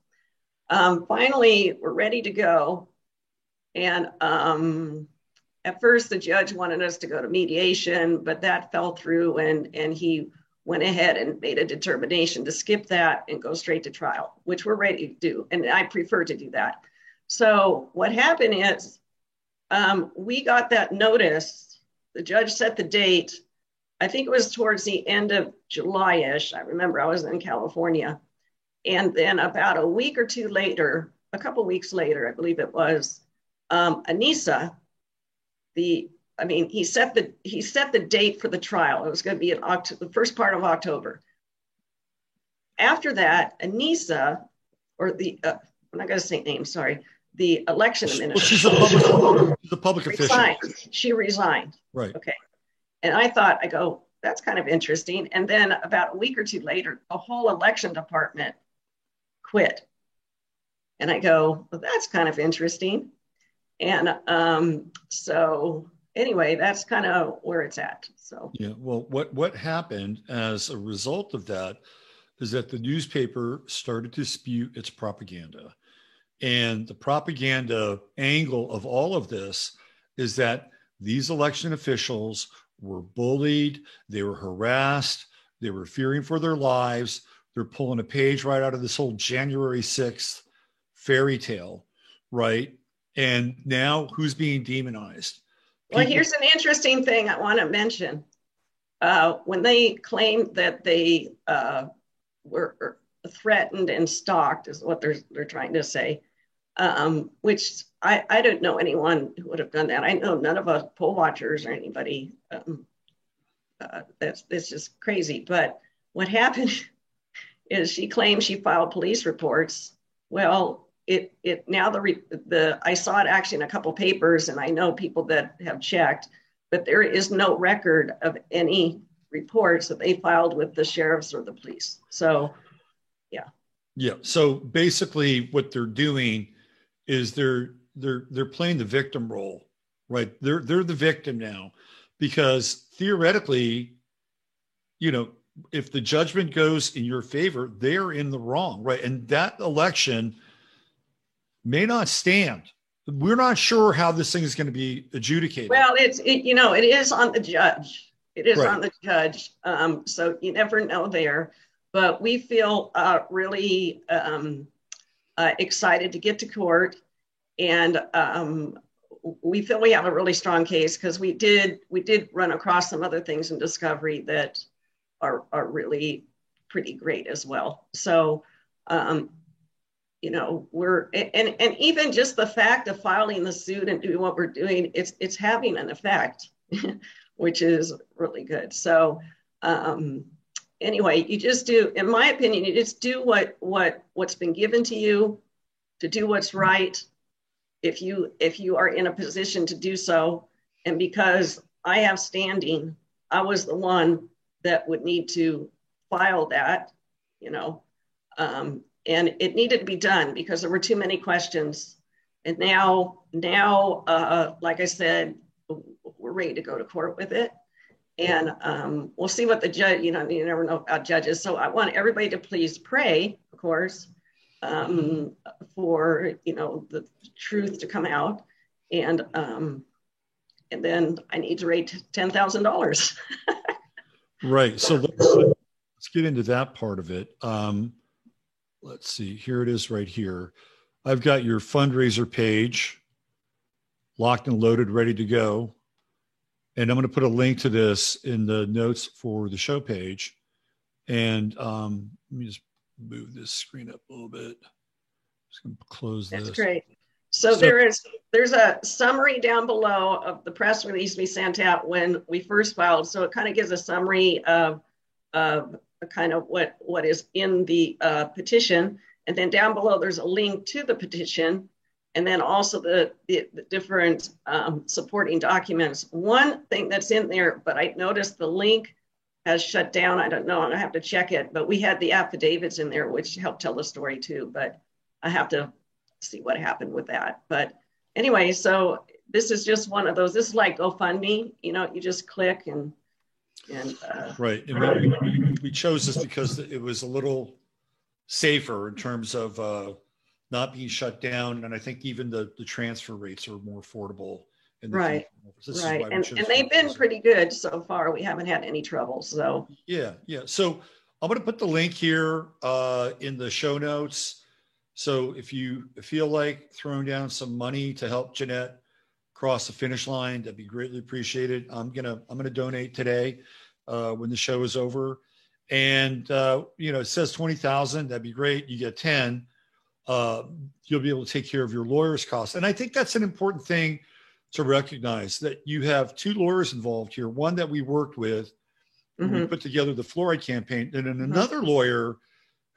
Speaker 3: Um, finally, we're ready to go. And um, at first, the judge wanted us to go to mediation, but that fell through, and, and he went ahead and made a determination to skip that and go straight to trial, which we're ready to do. And I prefer to do that. So, what happened is um, we got that notice. The judge set the date. I think it was towards the end of July ish. I remember I was in California. And then about a week or two later, a couple weeks later, I believe it was, um, Anissa, the I mean, he set the he set the date for the trial. It was going to be in October, the first part of October. After that, Anissa, or the uh, I'm not going to say name, sorry, the election administrator. Well,
Speaker 2: she's a public, she's a public resigned.
Speaker 3: official. She resigned.
Speaker 2: Right.
Speaker 3: Okay. And I thought, I go, that's kind of interesting. And then about a week or two later, the whole election department quit. And I go, well, that's kind of interesting. And um, so anyway, that's kind of where it's at. So
Speaker 2: yeah, well, what what happened as a result of that is that the newspaper started to spew its propaganda, and the propaganda angle of all of this is that these election officials were bullied, they were harassed, they were fearing for their lives. They're pulling a page right out of this whole January 6th fairy tale, right? And now who's being demonized?
Speaker 3: Well, here's an interesting thing I want to mention. Uh, when they claimed that they uh, were threatened and stalked, is what they're they're trying to say. Um, which I, I don't know anyone who would have done that. I know none of us poll watchers or anybody. Um, uh, that's that's just crazy. But what happened is she claims she filed police reports. Well, it it now the the I saw it actually in a couple papers, and I know people that have checked, but there is no record of any reports that they filed with the sheriffs or the police. So, yeah.
Speaker 2: Yeah. So basically, what they're doing is they're they're they're playing the victim role, right? They're they're the victim now, because theoretically, you know, if the judgment goes in your favor, they're in the wrong, right? And that election may not stand. We're not sure how this thing is going to be adjudicated.
Speaker 3: Well, it's it, you know it is on the judge. It is right. on the judge. Um, so you never know there. But we feel uh, really um, uh, excited to get to court, and um, we feel we have a really strong case because we did we did run across some other things in discovery that are are really pretty great as well. So um, you know we're and and even just the fact of filing the suit and doing what we're doing it's it's having an effect *laughs* which is really good so um anyway you just do in my opinion you just do what what what's been given to you to do what's right if you if you are in a position to do so and because i have standing i was the one that would need to file that you know um, and it needed to be done because there were too many questions. And now, now, uh, like I said, we're ready to go to court with it, and um, we'll see what the judge. You know, you never know about judges. So I want everybody to please pray, of course, um, for you know the truth to come out, and um, and then I need to raise ten thousand dollars. *laughs*
Speaker 2: right. So let's, let's get into that part of it. Um, let's see, here it is right here. I've got your fundraiser page locked and loaded, ready to go. And I'm going to put a link to this in the notes for the show page. And um, let me just move this screen up a little bit. Just going to close
Speaker 3: That's
Speaker 2: this.
Speaker 3: great. So,
Speaker 2: So-
Speaker 3: there is there's a summary down below of the press release we sent out when we first filed. So it kind of gives a summary of of a kind of what what is in the uh, petition, and then down below there's a link to the petition, and then also the the, the different um, supporting documents. One thing that's in there, but I noticed the link has shut down. I don't know. I have to check it, but we had the affidavits in there, which helped tell the story too. But I have to see what happened with that. But anyway, so this is just one of those. This is like GoFundMe. You know, you just click and and uh,
Speaker 2: Right. And we, we, chose this because it was a little safer in terms of uh, not being shut down. And I think even the, the transfer rates are more affordable.
Speaker 3: Right. Right, and and they've been pretty good so far. We haven't had any trouble. So
Speaker 2: Yeah, yeah. So I'm going to put the link here uh, in the show notes. So if you feel like throwing down some money to help Jeanette cross the finish line, that'd be greatly appreciated. I'm gonna I'm gonna donate today uh, when the show is over, and uh, you know it says twenty thousand. That'd be great. You get ten. Uh, you'll be able to take care of your lawyer's costs, and I think that's an important thing to recognize that you have two lawyers involved here. One that we worked with when we put together the fluoride campaign, and then
Speaker 3: Mhm.
Speaker 2: another lawyer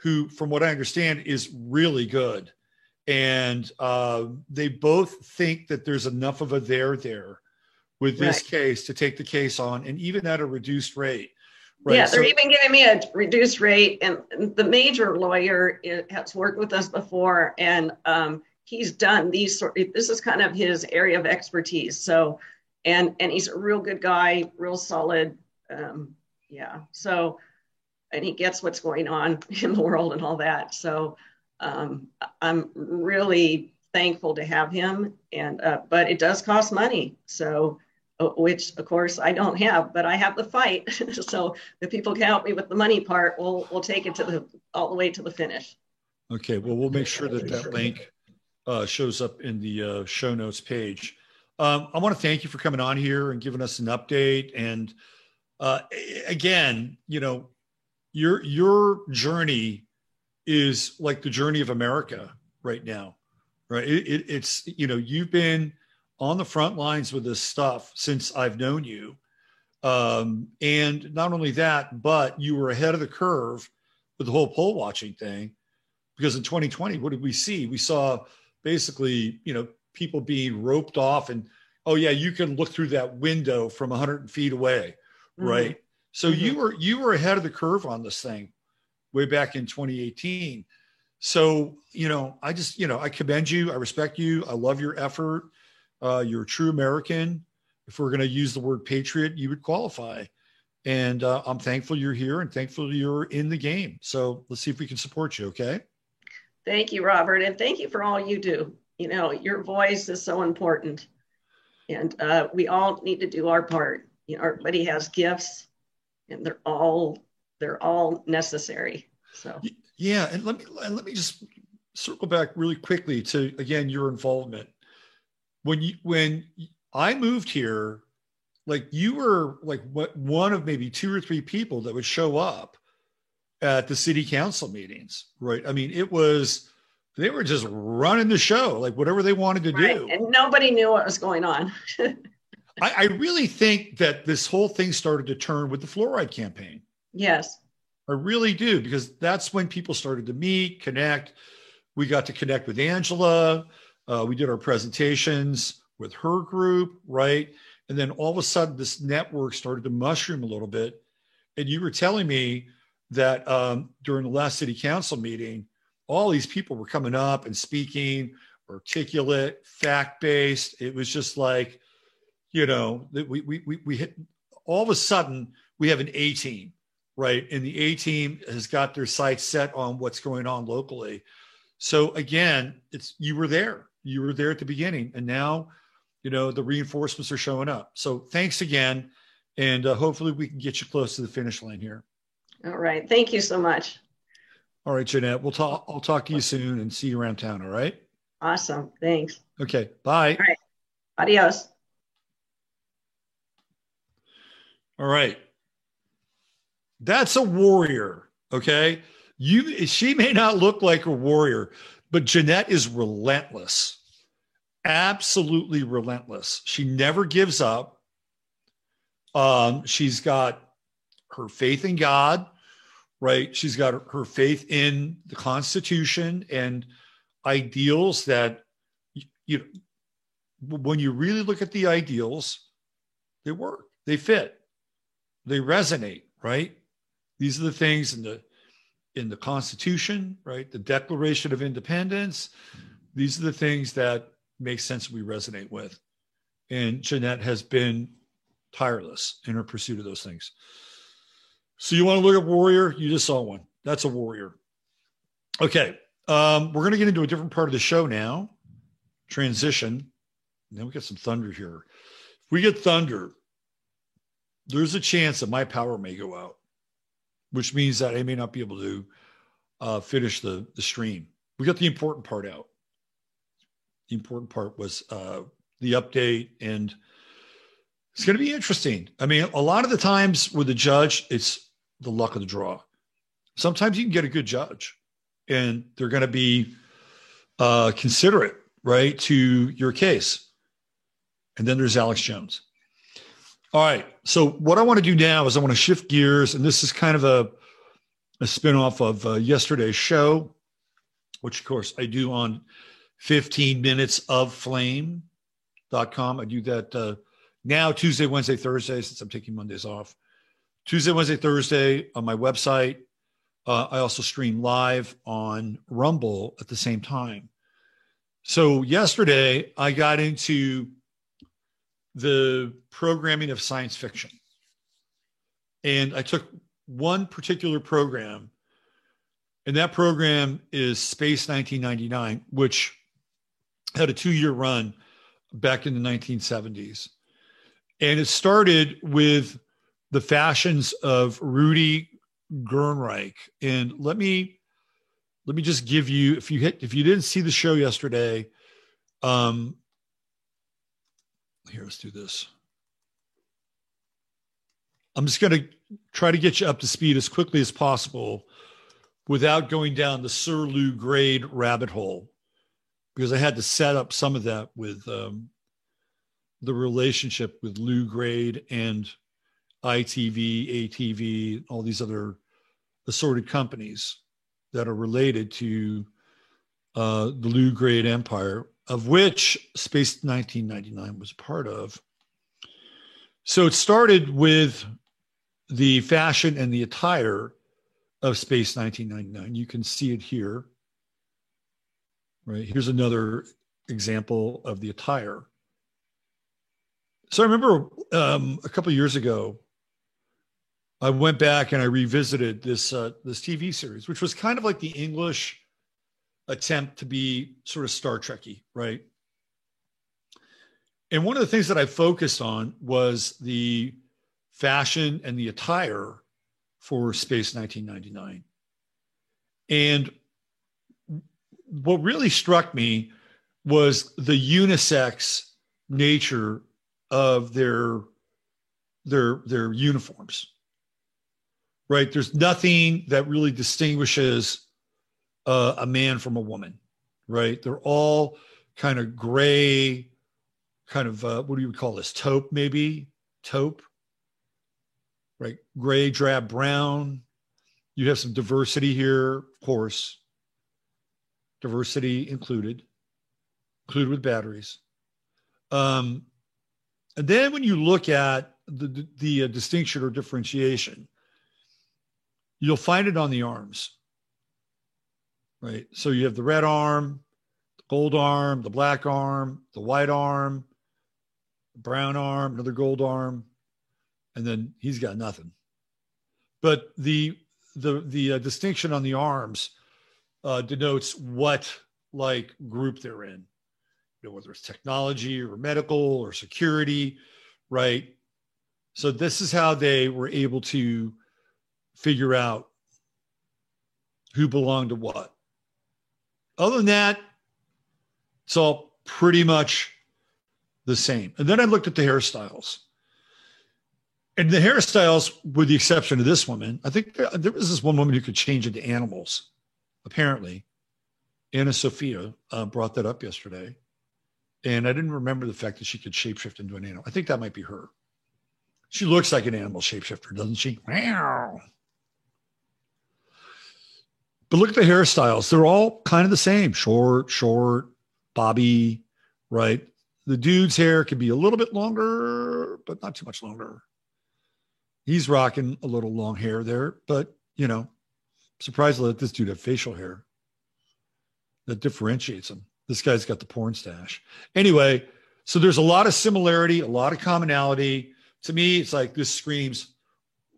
Speaker 2: who, from what I understand, is really good. And uh, they both think that there's enough of a there there with this
Speaker 3: Right.
Speaker 2: case to take the case on, and even at a reduced rate. Right.
Speaker 3: yeah, they're
Speaker 2: So-
Speaker 3: even giving me a reduced rate. And, the major lawyer i- has worked with us before, and um, he's done these sort. This is kind of his area of expertise. So, and and he's a real good guy, real solid. Um, yeah. So, and he gets what's going on *laughs* in the world and all that. So, um, I'm really thankful to have him. And uh, but it does cost money. So. uh, Which of course I don't have, but I have the fight. *laughs* so if people can help me with the money part, we'll we'll take it to the all the way to the finish.
Speaker 2: Okay, well, we'll make sure that that link uh, shows up in the uh, show notes page. Um, I want to thank you for coming on here and giving us an update. And uh, again, you know, your your journey is like the journey of America right now, right? It, it, it's you know you've been on the front lines with this stuff since I've known you, um, and not only that, but you were ahead of the curve with the whole poll watching thing because in 2020 what did we see we saw basically you know people being roped off and oh yeah you can look through that window from 100 feet away
Speaker 3: Mhm.
Speaker 2: right so
Speaker 3: Mhm.
Speaker 2: you were you were ahead of the curve on this thing way back in 2018 so you know i just you know i commend you i respect you i love your effort. Uh, you're a true american. If we're going to use the word patriot you would qualify. And uh, i'm thankful you're here and thankful you're in the game. So let's see if we can support you okay?
Speaker 3: Thank you, Robert, and thank you for all you do. You know, your voice is so important, and uh, we all need to do our part. You know, everybody has gifts, and they're all they're all necessary. So
Speaker 2: Yeah, and let me let me just circle back really quickly to again your involvement. When you when I moved here, like you were like what one of maybe two or three people that would show up at the city council meetings, right? I mean, it was they were just running the show, like whatever they wanted to
Speaker 3: right,
Speaker 2: do.
Speaker 3: and nobody knew what was going on. *laughs*
Speaker 2: I, I really think that this whole thing started to turn with the fluoride campaign.
Speaker 3: yes,
Speaker 2: I really do because that's when people started to meet, connect. We got to connect with Angela. Uh, we did our presentations with her group, right? And then all of a sudden, this network started to mushroom a little bit. And you were telling me that um, during the last city council meeting, all these people were coming up and speaking, articulate, fact based. It was just like, you know, that we we we we hit. All of a sudden, we have an A team right? And the A team has got their sights set on what's going on locally. So again, it's you were there. You were there at the beginning, and now, you know, the reinforcements are showing up. So thanks again, and uh, hopefully we can get you close to the finish line here.
Speaker 3: all right. Thank you so much.
Speaker 2: All right, Jeanette. We'll talk. I'll talk to you soon and see you around town. All right.
Speaker 3: Awesome. Thanks.
Speaker 2: Okay. Bye.
Speaker 3: All right. Adios.
Speaker 2: All right. That's a warrior. Okay. You she may not look like a warrior, but Jeanette is relentless. Absolutely relentless. She never gives up. Um, she's got her faith in God, right? She's got her faith in the Constitution and ideals that you know when you really look at the ideals, they work, they fit, they resonate, right? These are the things in the in the Constitution, right? The Declaration of Independence. These are the things that make sense we resonate with. And Jeanette has been tireless in her pursuit of those things. So you want to look at warrior? You just saw one. That's a warrior. Okay. Um, we're going to get into a different part of the show now. Transition. Then we get some thunder here. If we get thunder, there's a chance that my power may go out, which means that I may not be able to uh, finish the, the stream. We got the important part out. The important part was uh, the update, and it's going to be interesting. I mean, a lot of the times with the judge, it's the luck of the draw. Sometimes you can get a good judge, and they're going to be uh, considerate, right, to your case. And then there's Alex Jones. All right. So what I want to do now is I want to shift gears, and this is kind of a, a spinoff of uh, yesterday's show, which of course I do on 15 minutes of flame.com. I do that uh, now Tuesday, Wednesday, Thursday, since I'm taking Mondays off. Tuesday, Wednesday, Thursday on my website. Uh, I also stream live on Rumble at the same time. So yesterday I got into the programming of science fiction. And I took one particular program, and that program is Space 1999, which had a two year run back in the 1970s. And it started with the fashions of Rudy Gernreich. And let me let me just give you if you hit if you didn't see the show yesterday, um, here, let's do this. I'm just going to try to get you up to speed as quickly as possible without going down the Sir Lew grade rabbit hole because I had to set up some of that with um, the relationship with Lew Grade and ITV, ATV, all these other assorted companies that are related to uh, the Lew Grade empire, of which Space 1999 was part of. So it started with the fashion and the attire of Space 1999. You can see it here. Right. Here's another example of the attire. So I remember um, a couple years ago, I went back and I revisited this uh, this TV series, which was kind of like the English attempt to be sort of Star Trekky, right? And one of the things that I focused on was the fashion and the attire for Space 1999. And what really struck me was the unisex nature of their their their uniforms right there's nothing that really distinguishes uh, a man from a woman, right? They're all kind of gray, kind of uh, what do you call this? Taupe, maybe taupe, right? Gray, drab, brown. You have some diversity here, of course. Diversity included, included with batteries. Um, and then when you look at the, the, the uh, distinction or differentiation, you'll find it on the arms right? So you have the red arm, the gold arm, the black arm, the white arm, the brown arm, another gold arm, and then he's got nothing. But the the the uh, distinction on the arms uh, denotes what like group they're in, you know, whether it's technology or medical or security, right? So this is how they were able to figure out who belonged to what. Other than that, It's all pretty much the same. And then I looked at the hairstyles. And the hairstyles, with the exception of this woman, I think there was this one woman who could change into animals, apparently. Anna Sophia uh, brought that up yesterday. And I didn't remember the fact that she could shapeshift into an animal. I think that might be her. She looks like an animal shapeshifter, doesn't she? Meow. But look at the hairstyles. They're all kind of the same short, short, bobby, right? The dude's hair can be a little bit longer, but not too much longer. He's rocking a little long hair there, but you know, surprised to this dude have facial hair that differentiates him. This guy's got the porn stash. Anyway, so there's a lot of similarity, a lot of commonality. To me, it's like this screams,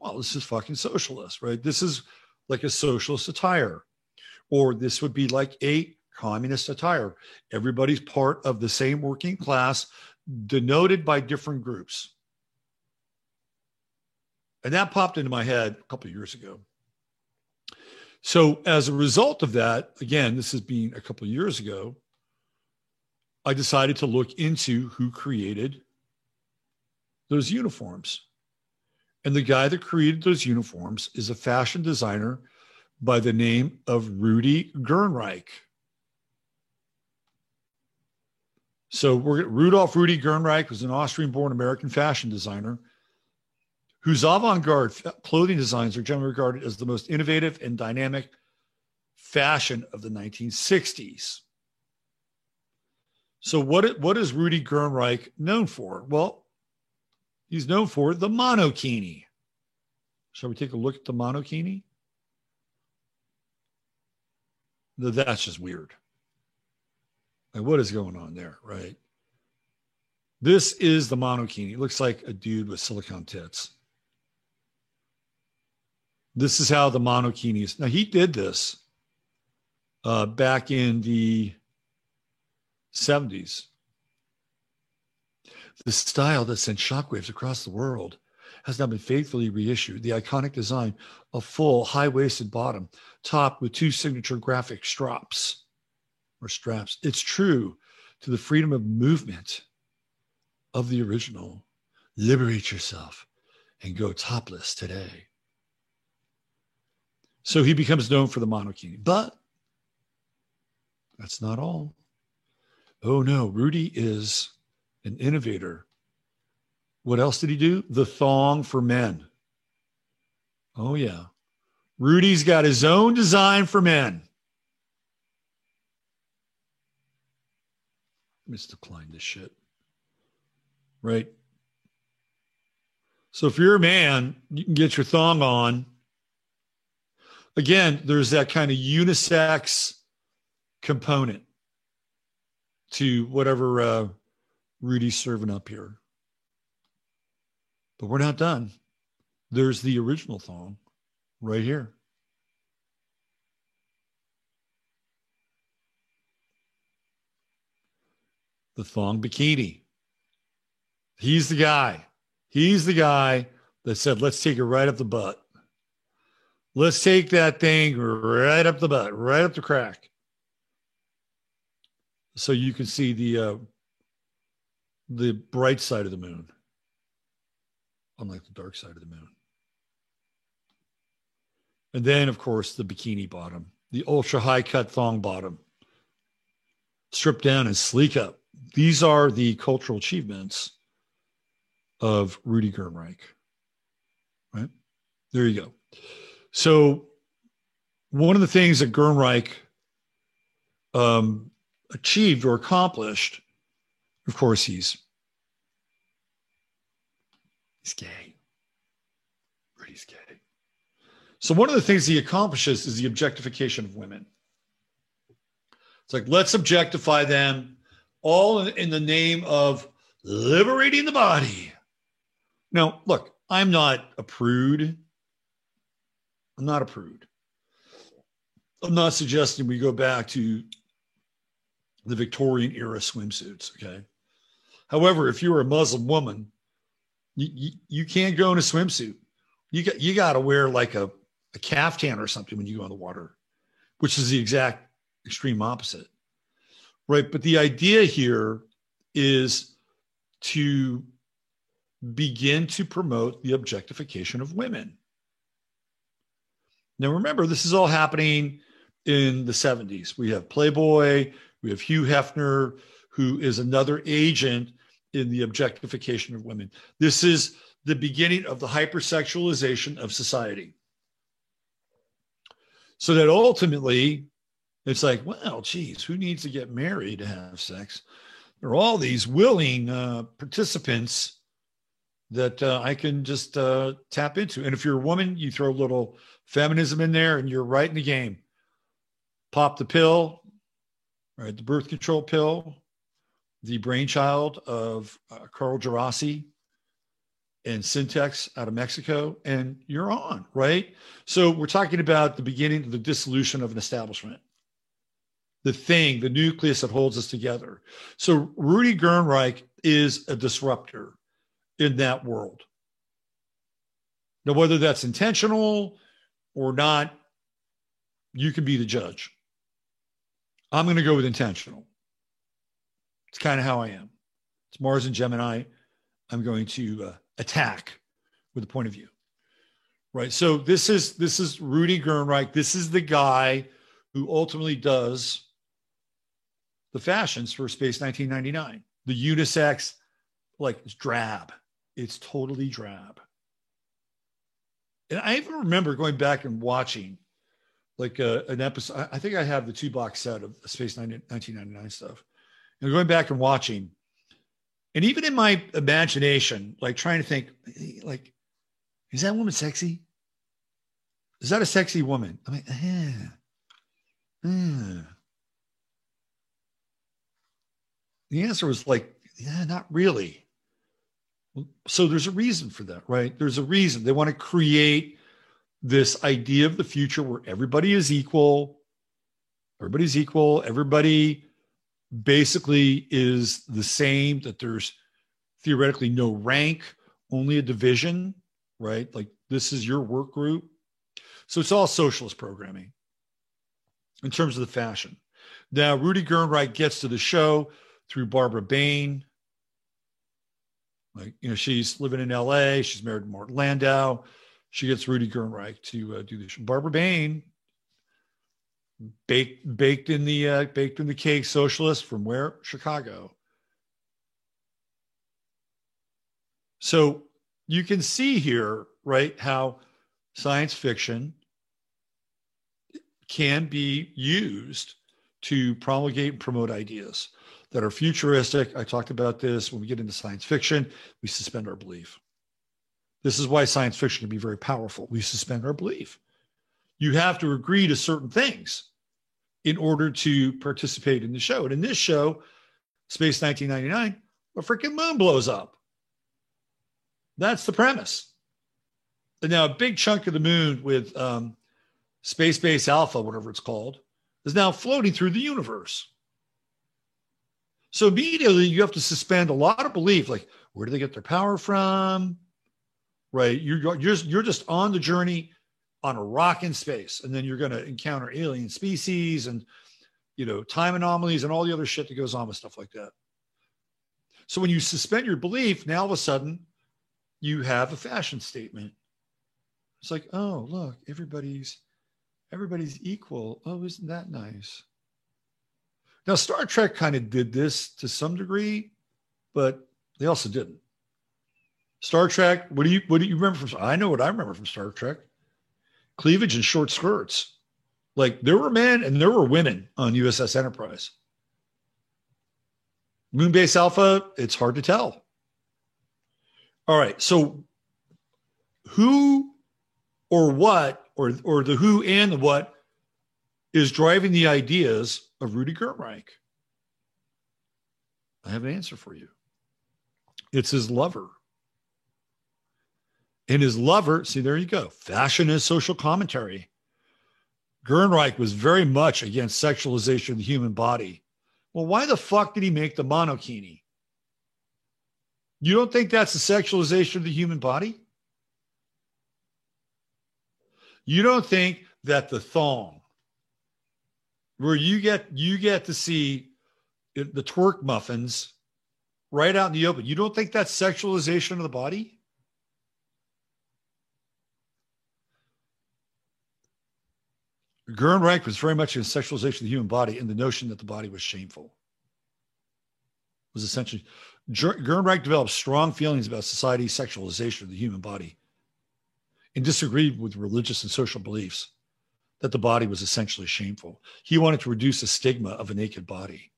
Speaker 2: well, this is fucking socialist, right? This is like a socialist attire. Or this would be like a communist attire. Everybody's part of the same working class, denoted by different groups. And that popped into my head a couple years ago. So, as a result of that, again, this has been a couple years ago, I decided to look into who created those uniforms. And the guy that created those uniforms is a fashion designer by the name of Rudy Gernreich. So Rudolf Rudy Gernreich was an Austrian-born American fashion designer whose avant-garde clothing designs are generally regarded as the most innovative and dynamic fashion of the 1960s. So what, what is Rudy Gernreich known for? Well, he's known for the monokini. Shall we take a look at the monokini? That's just weird. Like, what is going on there, right? This is the monokini. It looks like a dude with silicone tits. This is how the monokini is. Now, he did this uh, back in the 70s. The style that sent shockwaves across the world has now been faithfully reissued. The iconic design, a full high waisted bottom, topped with two signature graphic straps or straps. It's true to the freedom of movement of the original. Liberate yourself and go topless today. So he becomes known for the monokini. But that's not all. Oh no, Rudy is an innovator. What else did he do? The thong for men. Oh yeah. Rudy's got his own design for men. Let's decline this shit. Right. So if you're a man, you can get your thong on. Again, there's that kind of unisex component to whatever uh, Rudy's serving up here. But we're not done. There's the original thong right here. the thong bikini. He's the guy. He's the guy that said, let's take it right up the butt. Let's take that thing right up the butt, right up the crack. So you can see the uh, the bright side of the moon, unlike the dark side of the moon. And then, of course, the bikini bottom, the ultra high cut thong bottom, stripped down and sleek up. These are the cultural achievements of Rudy Gernreich. Right? There you go. So, one of the things that Gernreich um, achieved or accomplished, of course, he's he's gay. Rudy's gay. So, one of the things he accomplishes is the objectification of women. It's like, let's objectify them all in the name of liberating the body. Now, look, I'm not a prude. I'm not a prude. I'm not suggesting we go back to the Victorian era swimsuits, okay? However, if you're a Muslim woman, you, you, you can't go in a swimsuit. You got you got to wear like a, a caftan or something when you go in the water, which is the exact extreme opposite. right? But the idea here is to begin to promote the objectification of women. Now, remember, this is all happening in the 70s. We have Playboy, we have Hugh Hefner, who is another agent in the objectification of women. This is the beginning of the hypersexualization of society. So that ultimately, it's like, well, geez, who needs to get married to have sex? There are all these willing uh, participants that uh, I can just uh, tap into. And if you're a woman, you throw a little feminism in there and you're right in the game. Pop the pill, right? The birth control pill, the brainchild of uh, Carl Djerassi and Syntex out of Mexico, and you're on, right? So we're talking about the beginning of the dissolution of an establishment, the thing, the nucleus that holds us together. So Rudy Gernreich is a disruptor in that world. Now, whether that's intentional or not, you can be the judge. I'm going to go with intentional. It's kind of how I am. It's Mars and Gemini. I'm going to uh, attack with a point of view. Right. So this is this is Rudy Gernreich. This is the guy who ultimately does the fashions for Space 1999. The unisex, like it's drab. It's totally drab. And I even remember going back and watching like uh, an episode. I think I have the two box set of Space 1999 stuff going back and watching, and even in my imagination, like trying to think, like, is that woman sexy? Is that a sexy woman? I mean, eh, eh. The answer was like, yeah, not really. So there's a reason for that, right? There's a reason. They want to create this idea of the future where everybody is equal. Everybody's equal. Everybody basically is the same, that there's theoretically no rank, only a division, right? Like this is your work group. So it's all socialist programming in terms of the fashion. Now, Rudy Gernreich gets to the show through Barbara Bain. Like, you know, she's living in LA. She's married to Martin Landau. She gets Rudy Gernreich to uh, do this. Barbara Bain baked baked in the uh, baked in the cake socialist from where? Chicago. So you can see here right how science fiction can be used to promulgate and promote ideas that are futuristic. I talked about this. When we get into science fiction we suspend our belief. This is why science fiction can be very powerful. We suspend our belief you have to agree to certain things in order to participate in the show. And in this show, Space 1999, a freaking moon blows up. That's the premise. And now a big chunk of the moon with um, Space Base Alpha, whatever it's called, is now floating through the universe. So immediately you have to suspend a lot of belief, like where do they get their power from? Right? You're, you're just you're just on the journey on a rock in space and then you're going to encounter alien species and you know time anomalies and all the other shit that goes on with stuff like that. So when you suspend your belief now all of a sudden you have a fashion statement. It's like oh look everybody's everybody's equal. Oh isn't that nice? Now star trek kind of did this to some degree but they also didn't. Star trek what do you what do you remember from i know what i remember from star trek cleavage and short skirts. Like there were men and there were women on USS Enterprise. Moonbase Alpha, it's hard to tell. All right. So who or what or or the who and the what is driving the ideas of Rudy Gernreich? I have an answer for you. It's his lover. And his lover, see, there you go. Fashion is social commentary. Gernreich was very much against sexualization of the human body. Well, why the fuck did he make the monokini? You don't think that's the sexualization of the human body? You don't think that the thong, where you get you get to see the twerk muffins right out in the open. You don't think that's sexualization of the body? Gernreich was very much in sexualization of the human body and the notion that the body was shameful. Was essentially Gernreich developed strong feelings about society's sexualization of the human body and disagreed with religious and social beliefs that the body was essentially shameful. He wanted to reduce the stigma of a naked body,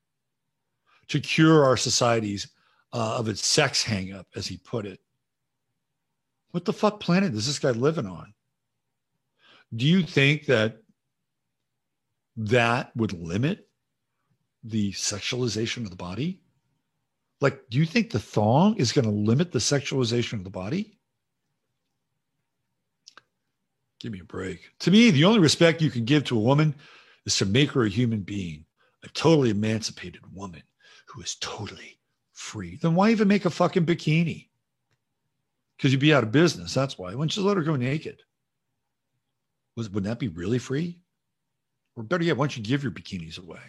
Speaker 2: to cure our societies uh, of its sex hangup, as he put it. What the fuck planet is this guy living on? Do you think that that would limit the sexualization of the body? Like, do you think the thong is going to limit the sexualization of the body? Give me a break. To me, the only respect you can give to a woman is to make her a human being, a totally emancipated woman who is totally free. Then why even make a fucking bikini? Because you'd be out of business. That's why. Why don't you just let her go naked? Wouldn't that be really free? Or better yet, why don't you give your bikinis away?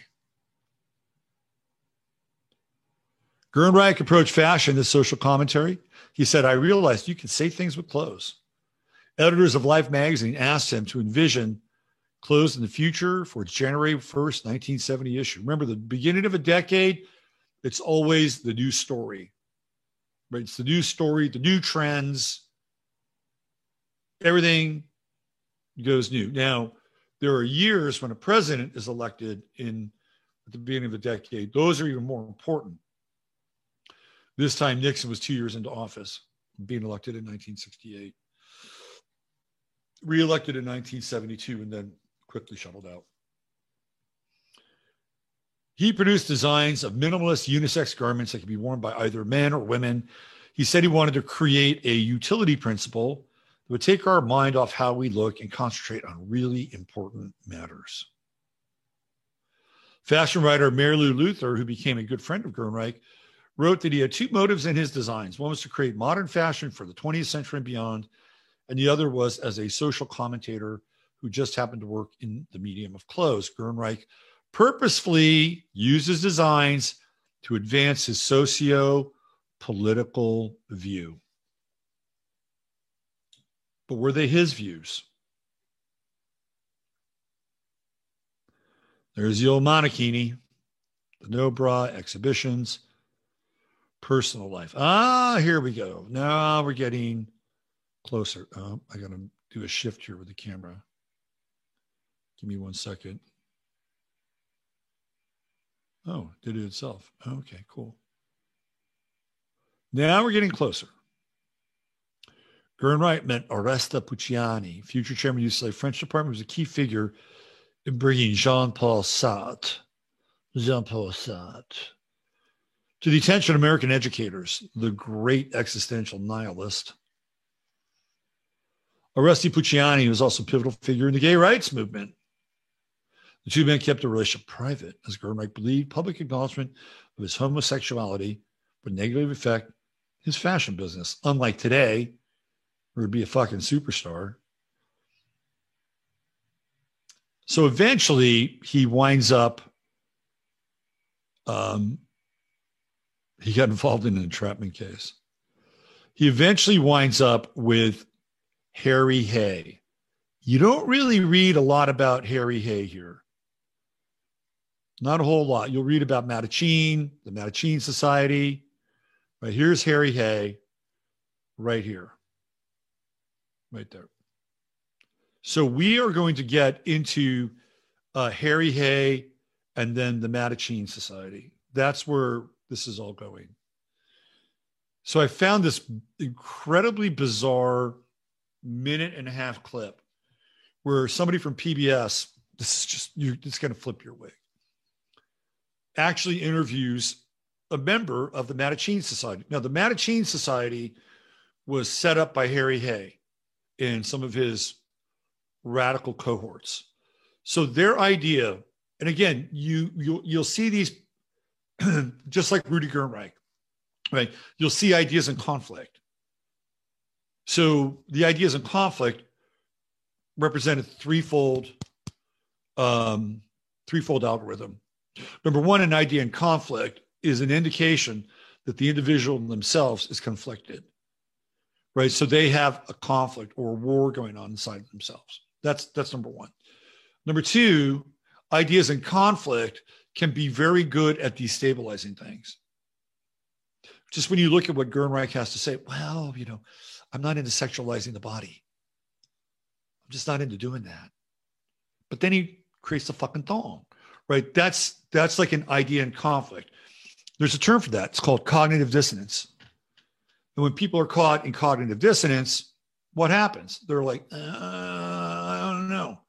Speaker 2: Gernreich approached fashion as social commentary. He said, I realized you can say things with clothes. Editors of Life magazine asked him to envision clothes in the future for its January 1st, 1970 issue. Remember, the beginning of a decade, it's always the new story. Right? It's the new story, the new trends. Everything goes new. Now, there are years when a president is elected in at the beginning of the decade. Those are even more important. This time, Nixon was two years into office, being elected in 1968, reelected in 1972, and then quickly shuttled out. He produced designs of minimalist unisex garments that could be worn by either men or women. He said he wanted to create a utility principle that would take our mind off how we look and concentrate on really important matters. Fashion writer Mary Lou Luther, who became a good friend of Gernreich, wrote that he had two motives in his designs. One was to create modern fashion for the 20th century and beyond, and the other was as a social commentator who just happened to work in the medium of clothes. Gernreich purposefully uses designs to advance his socio political view. But were they his views? There's the old monokini, the no bra exhibitions, personal life. Ah, here we go. Now we're getting closer. Oh, I got to do a shift here with the camera. Give me one second. Oh, did it itself. Okay, cool. Now we're getting closer. Gernreich met Oreste Pucciani, future chairman of the UCLA French department, was a key figure in bringing Jean-Paul Sartre, Jean-Paul Sartre to the attention of American educators, the great existential nihilist. Oreste Pucciani was also a pivotal figure in the gay rights movement. The two men kept their relationship private, as Gernreich believed public acknowledgement of his homosexuality would negatively affect his fashion business. Unlike today, he'd be a fucking superstar. So eventually, he winds up um, he got involved in an entrapment case. He eventually winds up with Harry Hay. You don't really read a lot about Harry Hay here. Not a whole lot. You'll read about Mattachine, the Mattachine Society. Right here's Harry Hay, right here, right there. So we are going to get into uh, Harry Hay and then the Mattachine Society. That's where this is all going. So I found this incredibly bizarre minute and a half clip where somebody from PBS, this is just, you, it's going to flip your wig, actually interviews a member of the Mattachine Society. Now, the Mattachine Society was set up by Harry Hay and some of his radical cohorts. So their idea, and again, you you'll, you'll see these *clears throat* just like Rudy Gernreich, right? You'll see ideas in conflict. So the ideas in conflict represented threefold, um, threefold algorithm Number one, an idea in conflict is an indication that the individual themselves is conflicted, right? So they have a conflict or a war going on inside themselves. That's that's number one. Number two, ideas in conflict can be very good at destabilizing things. Just when you look at what Gernreich has to say, well, you know, I'm not into sexualizing the body. I'm just not into doing that. But then he creates the fucking thong, right? That's that's like an idea in conflict. There's a term for that. It's called cognitive dissonance. And when people are caught in cognitive dissonance, what happens? They're like, uh, I don't know,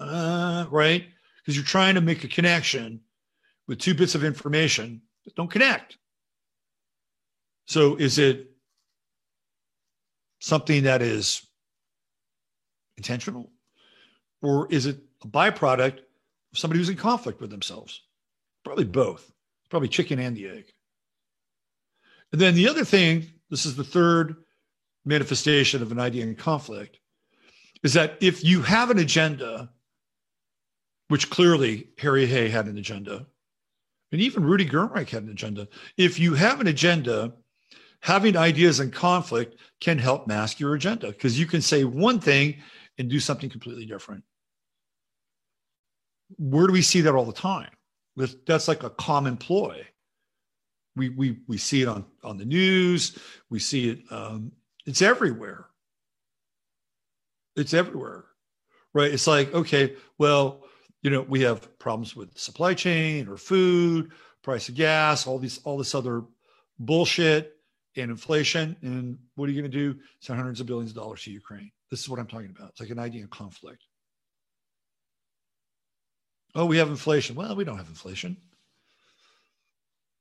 Speaker 2: uh, right? Because you're trying to make a connection with two bits of information that don't connect. So is it something that is intentional? Or is it a byproduct of somebody who's in conflict with themselves? Probably both. Probably chicken and the egg. And then the other thing, this is the third manifestation of an idea in conflict, is that if you have an agenda, which clearly Harry Hay had an agenda, and even Rudy Gernreich had an agenda. If you have an agenda, having ideas in conflict can help mask your agenda because you can say one thing and do something completely different. Where do we see that all the time? That's like a common ploy. We, we, we see it on, on the news. We see it. Um, it's everywhere. It's everywhere, right? It's like, okay, well, you know, we have problems with supply chain or food, price of gas, all these, all this other bullshit and inflation. And what are you going to do? Send hundreds of billions of dollars to Ukraine. This is what I'm talking about. It's like an idea of conflict. Oh, we have inflation. Well, we don't have inflation.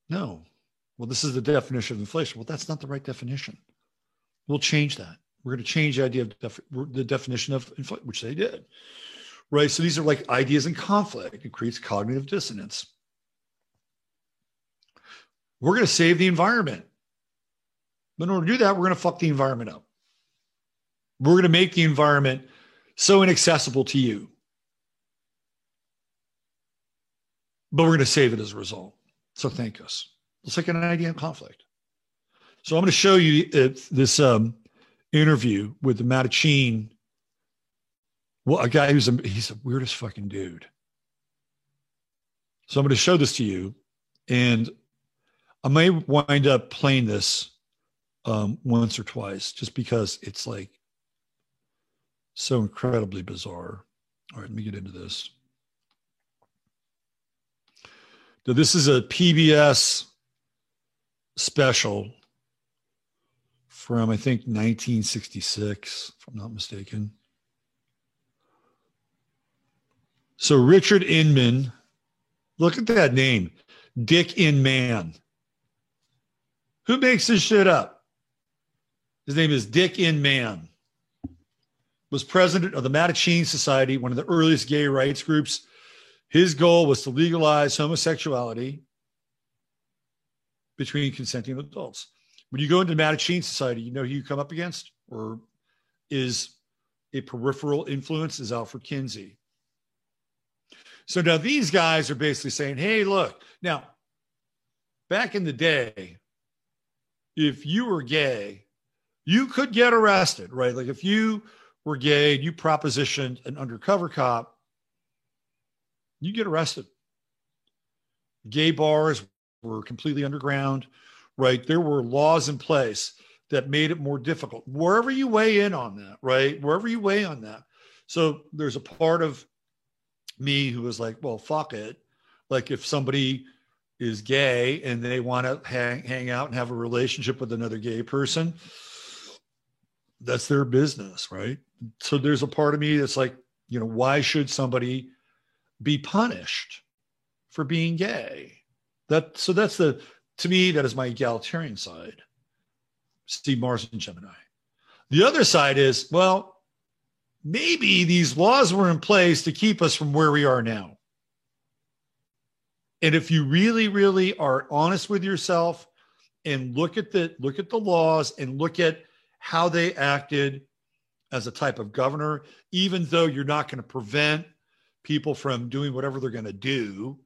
Speaker 2: No. Well, this is the definition of inflation. Well, that's not the right definition. We'll change that. We're going to change the idea of def- the definition of inflation, which they did right? So these are like ideas in conflict. It creates cognitive dissonance. We're going to save the environment. But in order to do that, we're going to fuck the environment up. We're going to make the environment so inaccessible to you. But we're going to save it as a result. So thank us. It's like an idea in conflict. So I'm going to show you uh, this um, interview with the Mattachine well, a guy who's a, he's the weirdest fucking dude. So I'm going to show this to you, and I may wind up playing this um, once or twice, just because it's like so incredibly bizarre. All right, let me get into this. So this is a PBS special from I think 1966, if I'm not mistaken. So Richard Inman, look at that name, Dick Inman. Who makes this shit up? His name is Dick Inman. Was president of the Mattachine Society, one of the earliest gay rights groups. His goal was to legalize homosexuality between consenting adults. When you go into Mattachine Society, you know who you come up against, or is a peripheral influence is Alfred Kinsey. So now these guys are basically saying, hey, look, now back in the day, if you were gay, you could get arrested, right? Like if you were gay and you propositioned an undercover cop, you get arrested. Gay bars were completely underground, right? There were laws in place that made it more difficult. Wherever you weigh in on that, right? Wherever you weigh on that. So there's a part of me who was like, well, fuck it. Like if somebody is gay and they want to hang, hang out and have a relationship with another gay person, that's their business, right? So there's a part of me that's like, you know, why should somebody be punished for being gay? That so that's the to me that is my egalitarian side. Steve Mars and Gemini. The other side is, well, maybe these laws were in place to keep us from where we are now. And if you really, really are honest with yourself and look at the look at the laws and look at how they acted as a type of governor, even though you're not going to prevent people from doing whatever they're going to do,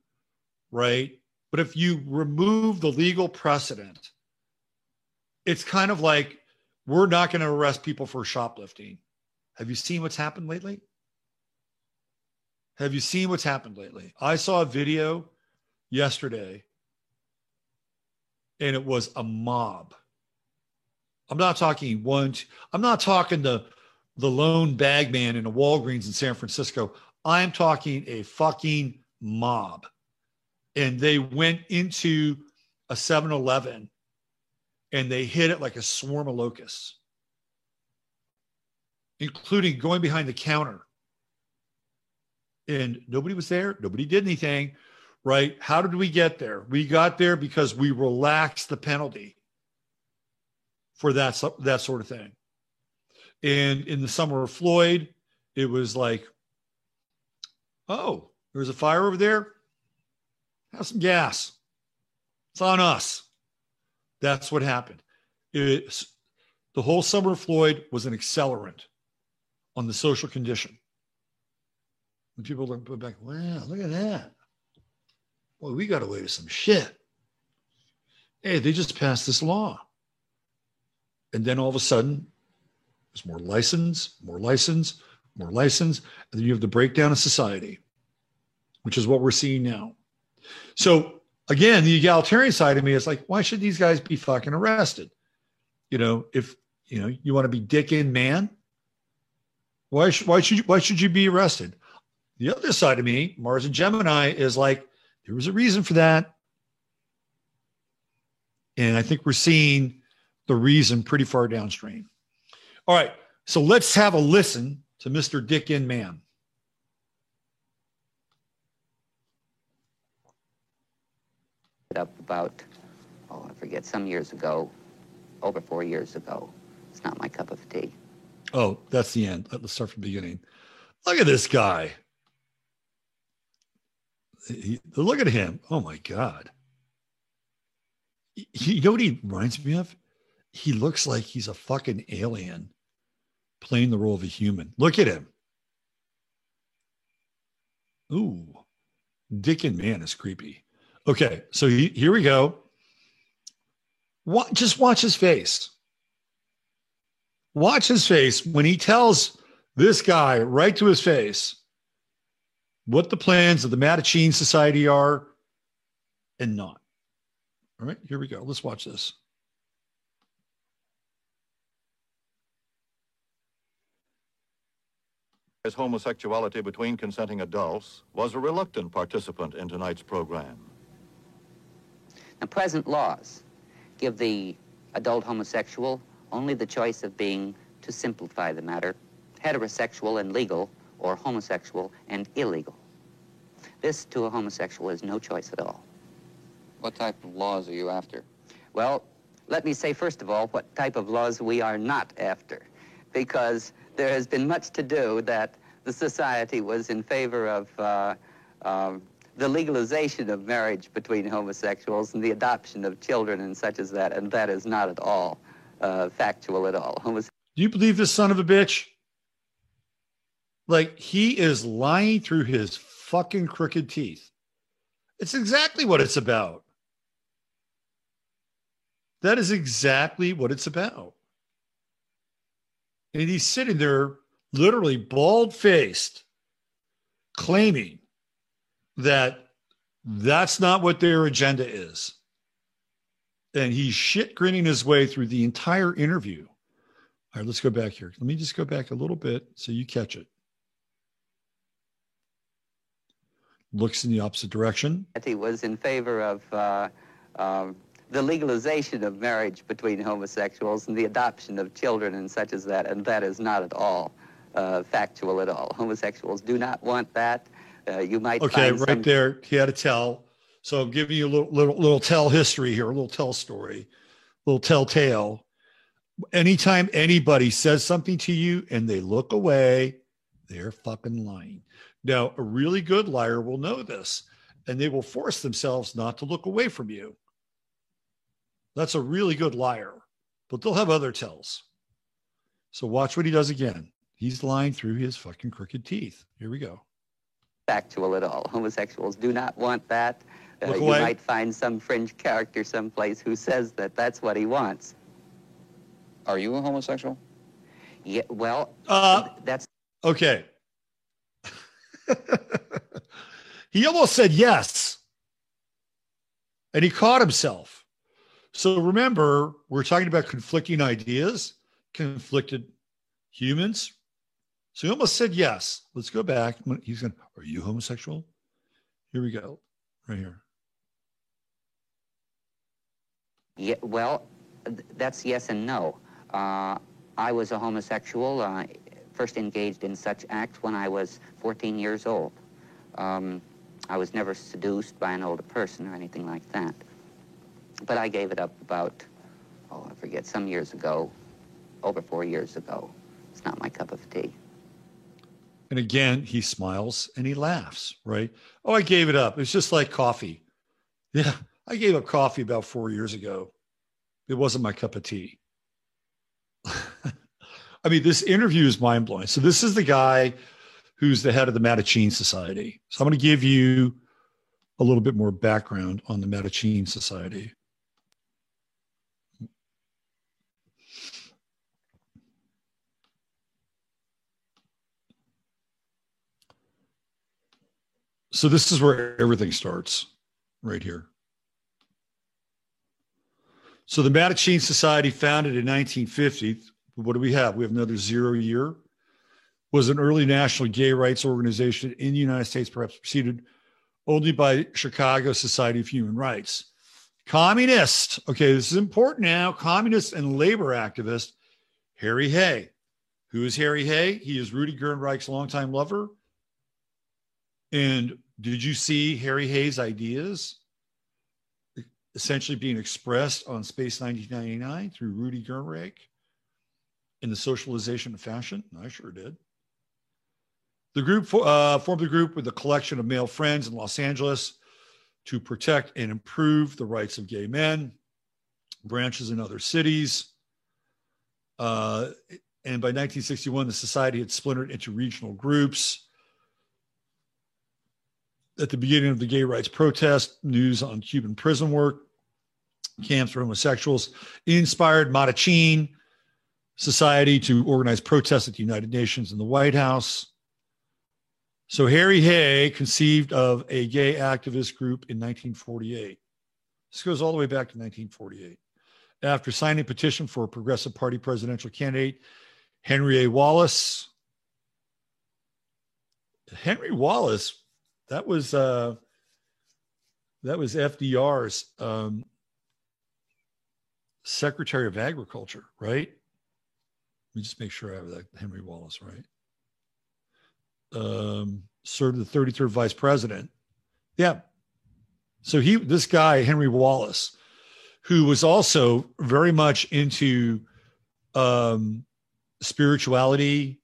Speaker 2: right? But if you remove the legal precedent, it's kind of like we're not going to arrest people for shoplifting. Have you seen what's happened lately? Have you seen what's happened lately? I saw a video yesterday and it was a mob. I'm not talking one, I'm not talking the, the lone bagman in a Walgreens in San Francisco. I'm talking a fucking mob. And they went into a 7 Eleven and they hit it like a swarm of locusts, including going behind the counter. And nobody was there. Nobody did anything, right? How did we get there? We got there because we relaxed the penalty for that, that sort of thing. And in the summer of Floyd, it was like, oh, there's a fire over there. Have some gas. It's on us. That's what happened. It, the whole summer of Floyd was an accelerant on the social condition. And people look back, wow, look at that. Boy, we got away with some shit. Hey, they just passed this law. And then all of a sudden, there's more license, more license, more license. And then you have the breakdown of society, which is what we're seeing now. So again, the egalitarian side of me is like, why should these guys be fucking arrested? You know, if you know you want to be dick in man, why should why should you, why should you be arrested? The other side of me, Mars and Gemini, is like there was a reason for that, and I think we're seeing the reason pretty far downstream. All right, so let's have a listen to Mr. Dick Inman.
Speaker 4: Up about, oh, I forget, some years ago, over four years ago. It's not my cup of tea.
Speaker 2: Oh, that's the end. Let's start from the beginning. Look at this guy. He, look at him. Oh my God. He, you know what he reminds me of? He looks like he's a fucking alien playing the role of a human. Look at him. Ooh, Dick Inman is creepy. Okay, so he, here we go. What, just watch his face. Watch his face when he tells this guy right to his face what the plans of the Mattachine Society are and not. All right, here we go. Let's watch this.
Speaker 5: His homosexuality between consenting adults was a reluctant participant in tonight's program.
Speaker 4: Now, present laws give the adult homosexual only the choice of being, to simplify the matter, heterosexual and legal, or homosexual and illegal. This, to a homosexual, is no choice at all.
Speaker 6: What type of laws are you after?
Speaker 4: Well, let me say, first of all, what type of laws we are not after. Because there has been much to do that the society was in favor of uh, uh, the legalization of marriage between homosexuals and the adoption of children and such as that, and that is not at all uh, factual at all. Homose-
Speaker 2: Do you believe this son of a bitch? Like he is lying through his fucking crooked teeth. It's exactly what it's about. That is exactly what it's about. And he's sitting there literally bald faced, claiming that that's not what their agenda is. And he's shit grinning his way through the entire interview. All right, let's go back here. Let me just go back a little bit so you catch it. Looks in the opposite direction.
Speaker 4: He was in favor of uh, uh, the legalization of marriage between homosexuals and the adoption of children and such as that, and that is not at all uh, factual at all. Homosexuals do not want that. Uh, you might
Speaker 2: okay right
Speaker 4: some...
Speaker 2: there. He had a tell. So I'm giving you a little, little little tell history here, a little tell story, a little tell tale. Anytime anybody says something to you and they look away, they're fucking lying. Now, a really good liar will know this, and they will force themselves not to look away from you. That's a really good liar, but they'll have other tells. So watch what he does again. He's lying through his fucking crooked teeth. Here we go
Speaker 4: factual at all. Homosexuals do not want that. uh, you
Speaker 2: away.
Speaker 4: might find some fringe character someplace who says that that's what he wants.
Speaker 6: Are you a homosexual?
Speaker 4: Yeah, well,
Speaker 2: Uh,
Speaker 4: that's
Speaker 2: okay. *laughs* he almost said yes. And he caught himself. So remember, we're talking about conflicting ideas, conflicted humans. So he almost said yes. Let's go back. He's going, Are you homosexual? Here we go. Right here.
Speaker 4: Yeah, well, that's yes and no. Uh, I was a homosexual, uh, first engaged in such acts when I was 14 years old. Um, I was never seduced by an older person or anything like that. But I gave it up about, oh, I forget, some years ago, over four years ago. It's not my cup of tea.
Speaker 2: And again, he smiles and he laughs, right? Oh, I gave it up. It's just like coffee. Yeah, I gave up coffee about four years ago. It wasn't my cup of tea. *laughs* I mean, this interview is mind blowing. So, this is the guy who's the head of the Mattachine Society. So, I'm going to give you a little bit more background on the Mattachine Society. So this is where everything starts, right here. So the Mattachine Society, founded in 1950, what do we have? We have another zero year. Was an early national gay rights organization in the United States, perhaps preceded only by Chicago Society of Human Rights. Communist, okay, this is important now. Communist and labor activist Harry Hay. Who is Harry Hay? He is Rudy Gernreich's longtime lover. And did you see Harry Hay's ideas essentially being expressed on Space 1999 through Rudy Gernreich in the socialization of fashion? I sure did. The group uh, formed a group with a collection of male friends in Los Angeles to protect and improve the rights of gay men, branches in other cities. Uh, and by 1961, the society had splintered into regional groups at the beginning of the gay rights protest, news on Cuban prison work, camps for homosexuals, inspired Mattachine Society to organize protests at the United Nations and the White House. So Harry Hay conceived of a gay activist group in 1948. This goes all the way back to 1948. After signing a petition for a Progressive Party presidential candidate, Henry A. Wallace. Henry Wallace that was uh, that was FDR's um, Secretary of Agriculture, right? Let me just make sure I have that Henry Wallace right. Um, served the 33rd Vice President. Yeah. So he, this guy Henry Wallace, who was also very much into um, spirituality,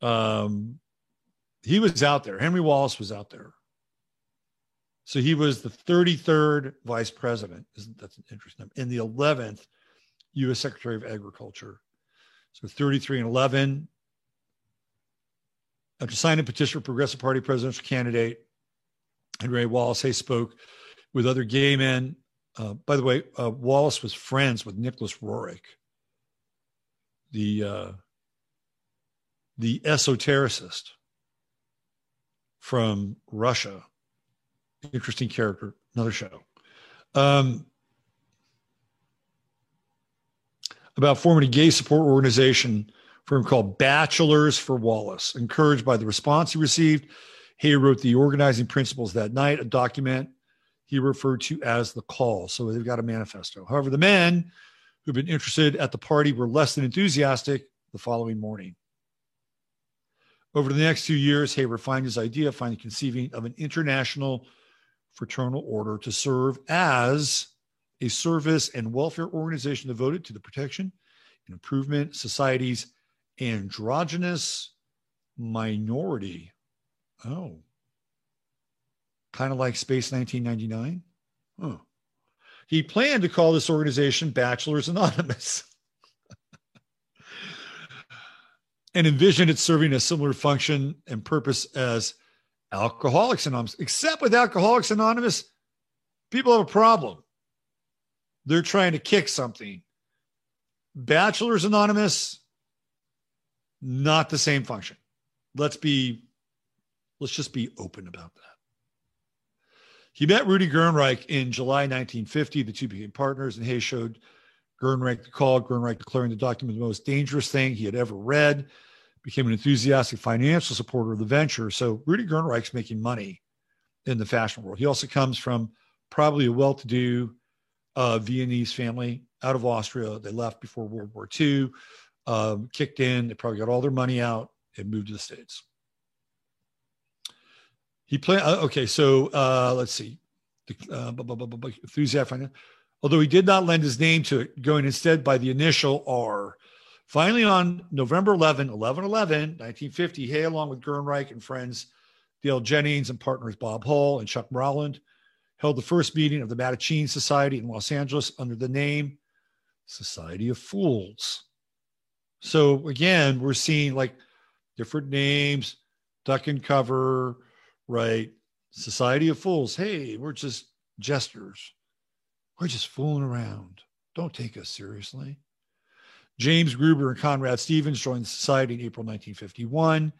Speaker 2: um, he was out there. Henry Wallace was out there. So he was the 33rd vice president. Isn't that's an interesting number? And the 11th U.S. Secretary of Agriculture. So 33 and 11. After signing a petition for Progressive Party presidential candidate, Henry Wallace Hay spoke with other gay men. Uh, by the way, uh, Wallace was friends with Nicholas Roerich, the uh, the esotericist from Russia. Interesting character, another show. Um, about forming a gay support organization for him called Bachelors for Wallace. Encouraged by the response he received, he wrote the organizing principles that night, a document he referred to as the call. So they've got a manifesto. However, the men who've been interested at the party were less than enthusiastic the following morning. Over the next few years, Hay refined his idea finally conceiving of an international fraternal order to serve as a service and welfare organization devoted to the protection and improvement society's androgynous minority. Oh, kind of like Space 1999. Huh. He planned to call this organization Bachelors Anonymous. *laughs* and envisioned it serving a similar function and purpose as Alcoholics Anonymous. Except with Alcoholics Anonymous, people have a problem. They're trying to kick something. Bachelors Anonymous, not the same function. Let's be, let's just be open about that. He met Rudy Gernreich in July 1950. The two became partners, and Hay showed Gernreich the call. Gernreich declaring the document the most dangerous thing he had ever read, became an enthusiastic financial supporter of the venture. So Rudy Gernreich's making money in the fashion world. He also comes from probably a well-to-do uh, Viennese family out of Austria. They left before World War II, um, kicked in. They probably got all their money out and moved to the States. He played, uh, okay, so uh, let's see. Uh, enthusiastic, although he did not lend his name to it, going instead by the initial R. Finally, on November 11, 11 11, 1950, Hay, along with Gernreich and friends Dale Jennings and partners Bob Hull and Chuck Rowland, held the first meeting of the Mattachine Society in Los Angeles under the name Society of Fools. So again, we're seeing like different names, duck and cover, right? Society of Fools. Hey, we're just jesters. We're just fooling around. Don't take us seriously. James Gruber and Conrad Stevens joined the society in April 1951,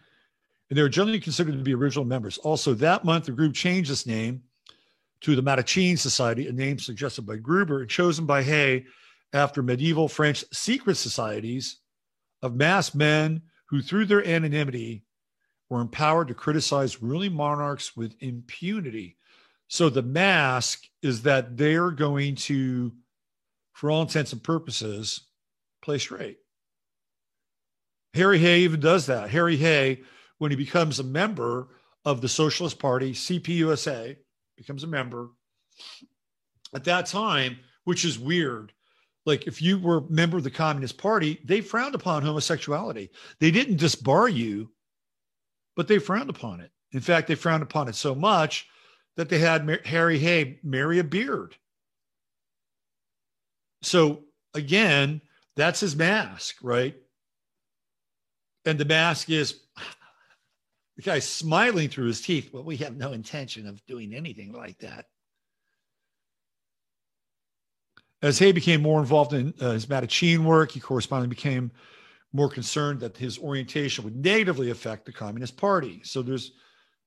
Speaker 2: and they were generally considered to be original members. Also, that month, the group changed its name to the Mattachine Society, a name suggested by Gruber and chosen by Hay after medieval French secret societies of masked men who, through their anonymity, were empowered to criticize ruling monarchs with impunity. So the mask is that they're going to, for all intents and purposes, play straight. Harry Hay even does that. Harry Hay, when he becomes a member of the Socialist Party, CPUSA, becomes a member. At that time, which is weird, like if you were a member of the Communist Party, they frowned upon homosexuality. They didn't disbar you, but they frowned upon it. In fact, they frowned upon it so much that they had Harry Hay marry a beard. So again, that's his mask, right? And the mask is *sighs* the guy's smiling through his teeth. Well, we have no intention of doing anything like that. As Hay became more involved in uh, his Mattachine work, he correspondingly became more concerned that his orientation would negatively affect the Communist Party. So there's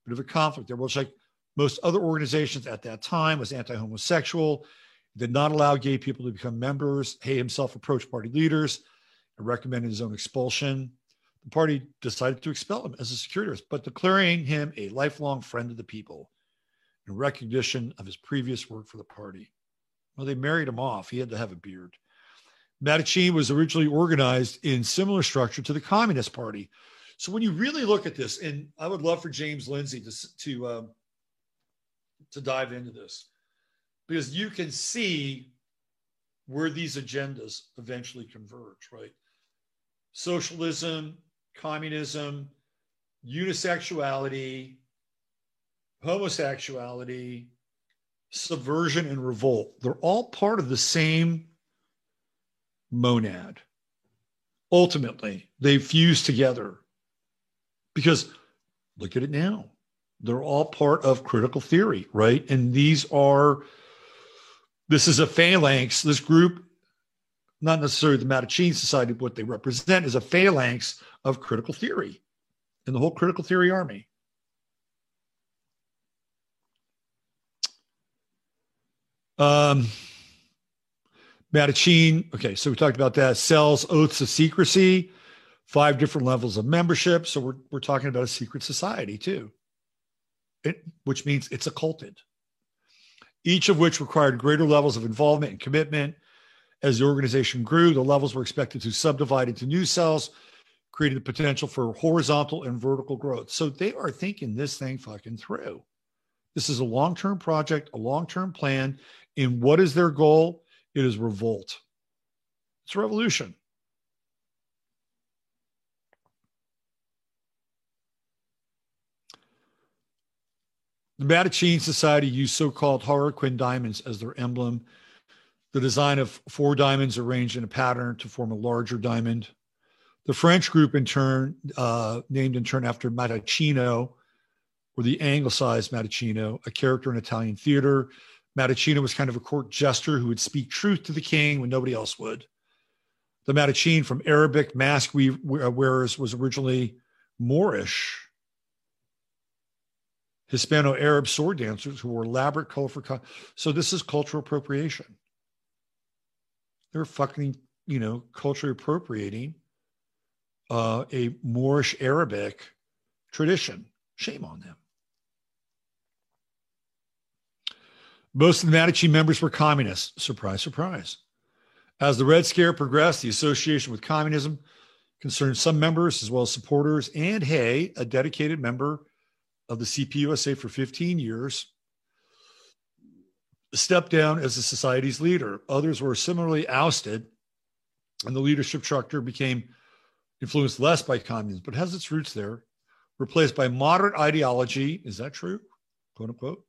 Speaker 2: a bit of a conflict there, which, like most other organizations at that time, was anti-homosexual, did not allow gay people to become members. Hay himself approached party leaders and recommended his own expulsion. The party decided to expel him as a security risk, but declaring him a lifelong friend of the people in recognition of his previous work for the party. Well, they married him off. He had to have a beard. Mattachine was originally organized in similar structure to the Communist Party. So when you really look at this, and I would love for James Lindsay to to um, to dive into this, because you can see where these agendas eventually converge, right? Socialism, communism, unisexuality, homosexuality, subversion, and revolt. They're all part of the same monad. Ultimately, they fuse together because look at it now. They're all part of critical theory, right? And these are, this is a phalanx, this group, not necessarily the Mattachine Society, but what they represent is a phalanx of critical theory in the whole critical theory army. Um, Mattachine, okay, so we talked about that. Cells oaths of secrecy, five different levels of membership. So we're, we're talking about a secret society too, it, which means it's occulted. Each of which required greater levels of involvement and commitment. As the organization grew, the levels were expected to subdivide into new cells, creating the potential for horizontal and vertical growth. So they are thinking this thing fucking through. This is a long term project, a long term plan. And what is their goal? It is revolt. It's revolution. The Mattachine Society used so-called Harlequin diamonds as their emblem. The design of four diamonds arranged in a pattern to form a larger diamond. The French group, in turn, uh, named in turn after Mattachino, or the anglicized Matticino, a character in Italian theater. Matticino was kind of a court jester who would speak truth to the king when nobody else would. The Mattachine from Arabic mask wearers was originally Moorish. Hispano Arab sword dancers who wore elaborate, colorful. Co- so this is cultural appropriation. They're fucking, you know, culturally appropriating uh, a Moorish Arabic tradition. Shame on them. Most of the Mattachine members were communists. Surprise, surprise. As the Red Scare progressed, the association with communism concerned some members as well as supporters, and Hay, a dedicated member of the CPUSA for 15 years, stepped down as the society's leader. Others were similarly ousted, and the leadership structure became influenced less by communism, but has its roots there, replaced by moderate ideology. Is that true? Quote unquote.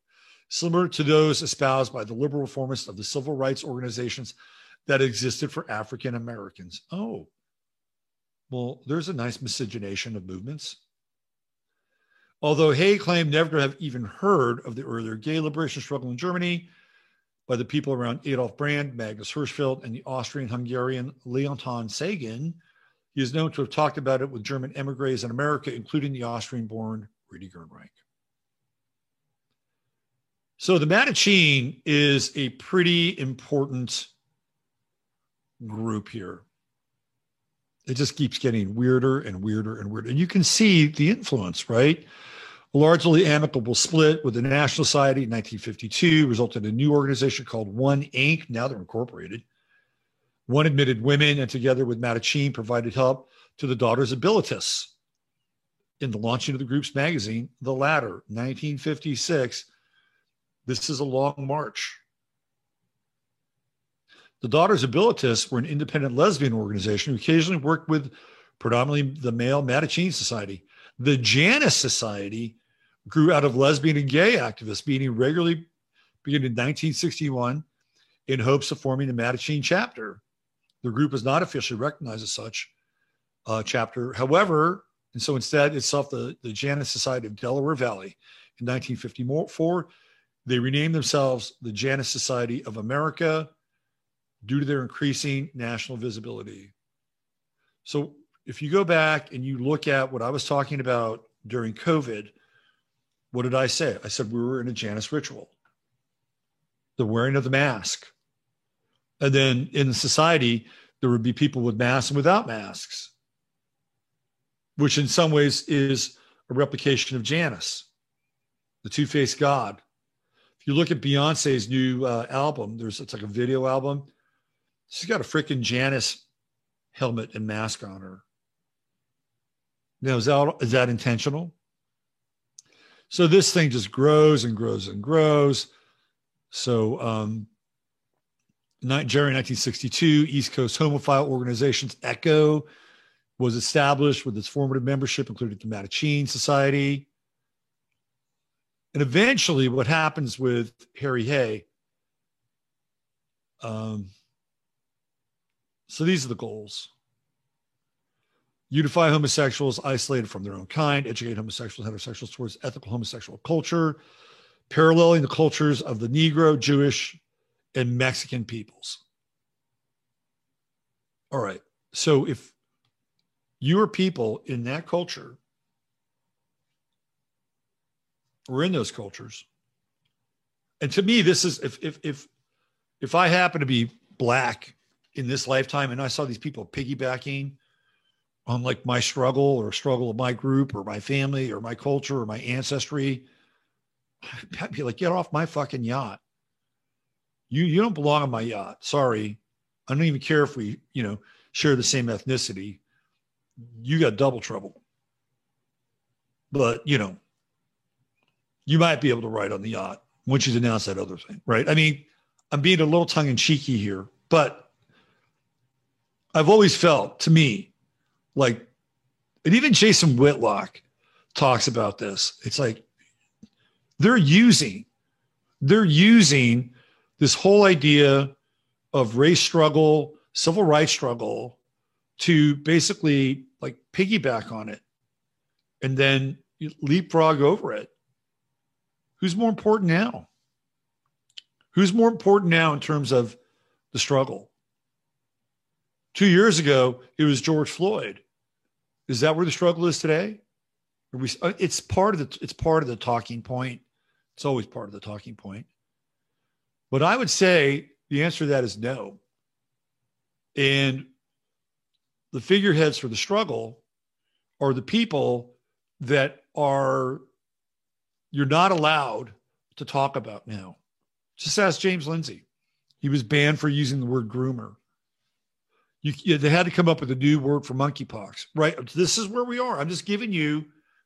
Speaker 2: Similar to those espoused by the liberal reformists of the civil rights organizations that existed for African Americans. Oh, well, there's a nice miscegenation of movements. Although Hay claimed never to have even heard of the earlier gay liberation struggle in Germany by the people around Adolf Brand, Magnus Hirschfeld, and the Austrian Hungarian Leontine Sagan, he is known to have talked about it with German emigres in America, including the Austrian born Rudy Gernreich. So the Mattachine is a pretty important group here. It just keeps getting weirder and weirder and weirder. And you can see the influence, right? A largely amicable split with the National Society in 1952 resulted in a new organization called One Inc. Now they're incorporated. One admitted women and together with Mattachine provided help to the Daughters of Bilitis in the launching of the group's magazine, The Ladder, 1956. This is a long march. The Daughters of Bilitis were an independent lesbian organization who occasionally worked with predominantly the male Mattachine Society. The Janus Society grew out of lesbian and gay activists meeting regularly beginning in 1961 in hopes of forming a Mattachine chapter. The group is not officially recognized as such uh, chapter. However, and so instead, itself the, the Janus Society of Delaware Valley. In 1954, they renamed themselves the Janus Society of America due to their increasing national visibility. So if you go back and you look at what I was talking about during COVID, what did I say? I said we were in a Janus ritual, the wearing of the mask. And then in society, there would be people with masks and without masks, which in some ways is a replication of Janus, the two faced God. If you look at Beyonce's new uh, album, there's it's like a video album. She's got a freaking Janus helmet and mask on her. Now, is that, is that intentional? So this thing just grows and grows and grows. So, um, January 1962, East Coast homophile organizations ECHO was established with its formative membership, including the Mattachine Society. And eventually, what happens with Harry Hay? Um, so these are the goals unify homosexuals isolated from their own kind, educate homosexuals, heterosexuals towards ethical homosexual culture, paralleling the cultures of the Negro, Jewish, and Mexican peoples. All right. So if you are people in that culture or in those cultures, and to me, this is if if if if I happen to be black in this lifetime and I saw these people piggybacking on like my struggle or struggle of my group or my family or my culture or my ancestry, *laughs* I'd be like, get off my fucking yacht. You you don't belong on my yacht. Sorry. I don't even care if we, you know, share the same ethnicity. You got double trouble. But, you know, you might be able to ride on the yacht once you denounce that other thing, right? I mean, I'm being a little tongue in cheeky here, but I've always felt to me like, and even Jason Whitlock talks about this. It's like they're using, they're using this whole idea of race struggle, civil rights struggle to basically like piggyback on it and then leapfrog over it Who's more important now? Who's more important now in terms of the struggle? Two years ago, it was George Floyd. Is that where the struggle is today? We, uh, it's part of the it's part of the talking point. It's always part of the talking point. But I would say the answer to that is no. And the figureheads for the struggle are the people that are you're not allowed to talk about now. Just ask James Lindsay. He was banned for using the word groomer. You, they had to come up with a new word for monkeypox, right? This is where we are. I'm just giving you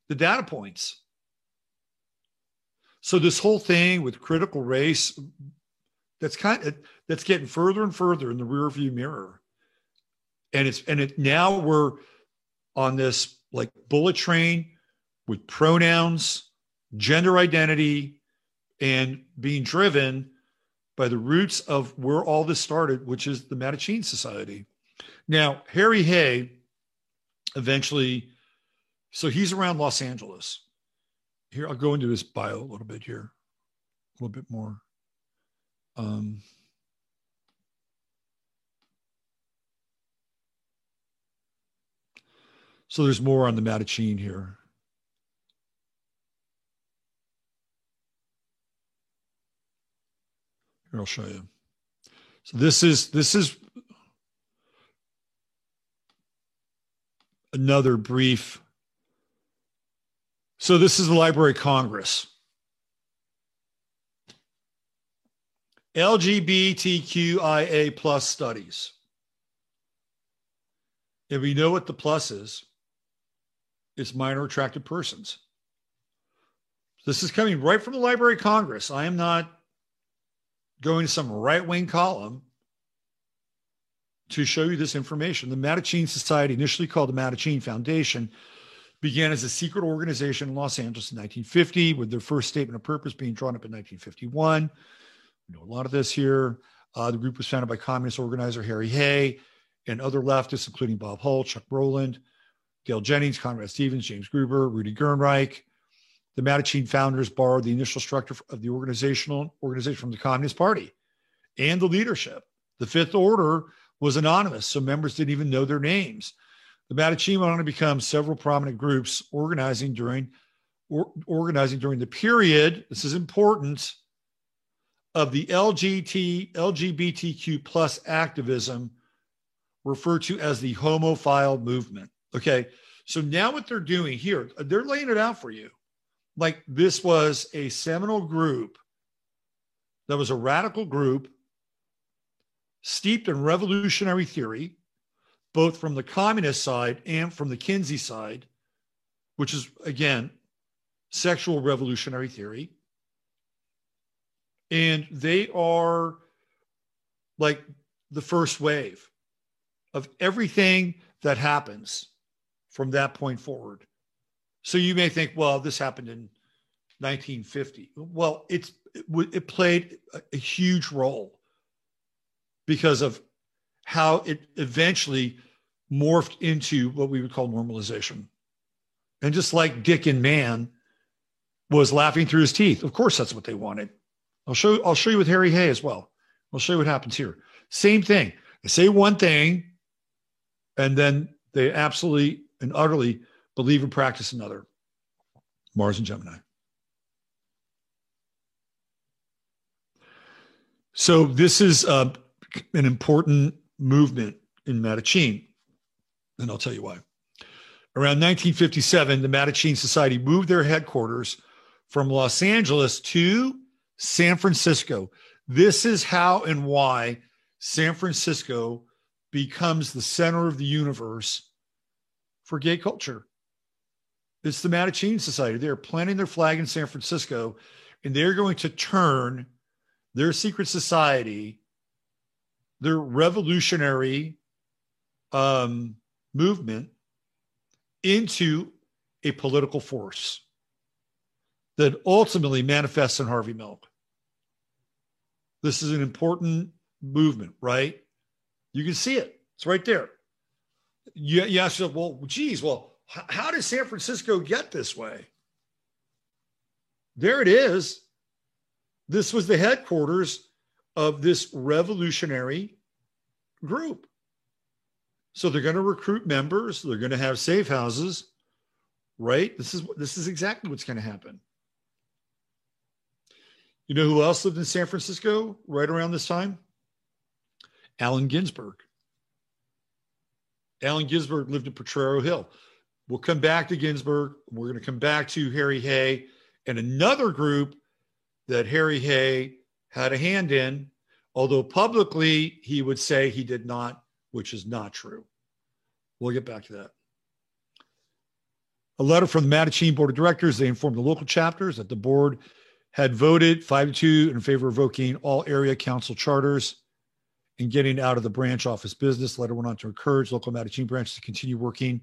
Speaker 2: the data points. So this whole thing with critical race, that's kind of that's getting further and further in the rearview mirror, and it's and it now we're on this like bullet train with pronouns, gender identity, and being driven by the roots of where all this started, which is the Mattachine Society. Now, Harry Hay eventually, so he's around Los Angeles. Here, I'll go into his bio a little bit here, a little bit more. Um, so there's more on the Mattachine here. Here, I'll show you. So this is this is another brief. So this is the Library of Congress. LGBTQIA plus studies. If we know what the plus is, it's minor attracted persons. This is coming right from the Library of Congress. I am not going to some right wing column to show you this information. The Mattachine Society, initially called the Mattachine Foundation, began as a secret organization in Los Angeles in 1950, with their first statement of purpose being drawn up in 1951. We know a lot of this here. Uh, the group was founded by communist organizer Harry Hay and other leftists, including Bob Hull, Chuck Rowland, Dale Jennings, Conrad Stevens, James Gruber, Rudy Gernreich. The Mattachine founders borrowed the initial structure of the organizational organization from the Communist Party and the leadership. The Fifth Order was anonymous, so members didn't even know their names. The Mattachine went on to become several prominent groups organizing during or, organizing during the period. This is important of the LGBT LGBTQ plus activism, referred to as the homophile movement. Okay, so now what they're doing here, they're laying it out for you. Like this was a seminal group that was a radical group steeped in revolutionary theory, both from the communist side and from the Kinsey side, which is, again, sexual revolutionary theory. And they are like the first wave of everything that happens from that point forward. So you may think, well, this happened in 1950. Well, it's it, played a huge role because of how it eventually morphed into what we would call normalization. And just like Dick Inman was laughing through his teeth, of course that's what they wanted. I'll show I'll show you with Harry Hay as well. I'll show you what happens here. Same thing. They say one thing, and then they absolutely and utterly believe and practice another. Mars and Gemini. So this is uh, an important movement in Mattachine. And I'll tell you why. Around 1957, the Mattachine Society moved their headquarters from Los Angeles to San Francisco. This is how and why San Francisco becomes the center of the universe for gay culture. It's the Mattachine Society. They're planting their flag in San Francisco, and they're going to turn their secret society their revolutionary um, movement into a political force that ultimately manifests in Harvey Milk. This is an important movement, right? You can see it. It's right there. You, you ask yourself, well, geez, well, how did San Francisco get this way? There it is. this was the headquarters of this revolutionary group. So they're going to recruit members. They're going to have safe houses, right? This is this is exactly what's going to happen. You know who else lived in San Francisco right around this time? Allen Ginsberg. Allen Ginsberg lived in Potrero Hill. We'll come back to Ginsberg. We're going to come back to Harry Hay and another group that Harry Hay had a hand in, although publicly he would say he did not, which is not true. We'll get back to that. A letter from the Mattachine Board of Directors. They informed the local chapters that the board had voted 5 to 2 in favor of revoking all area council charters and getting out of the branch office business. The letter went on to encourage local Mattachine branches to continue working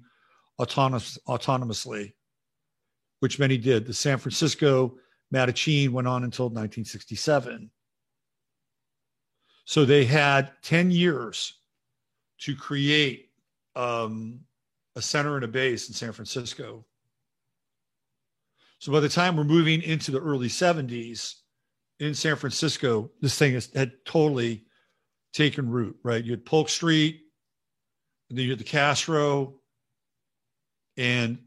Speaker 2: autonomous, autonomously, which many did. The San Francisco Mattachine went on until 1967. So they had 10 years to create um, a center and a base in San Francisco. So by the time we're moving into the early 70s in San Francisco, this thing has, had totally taken root, right? You had Polk Street, and then you had the Castro, and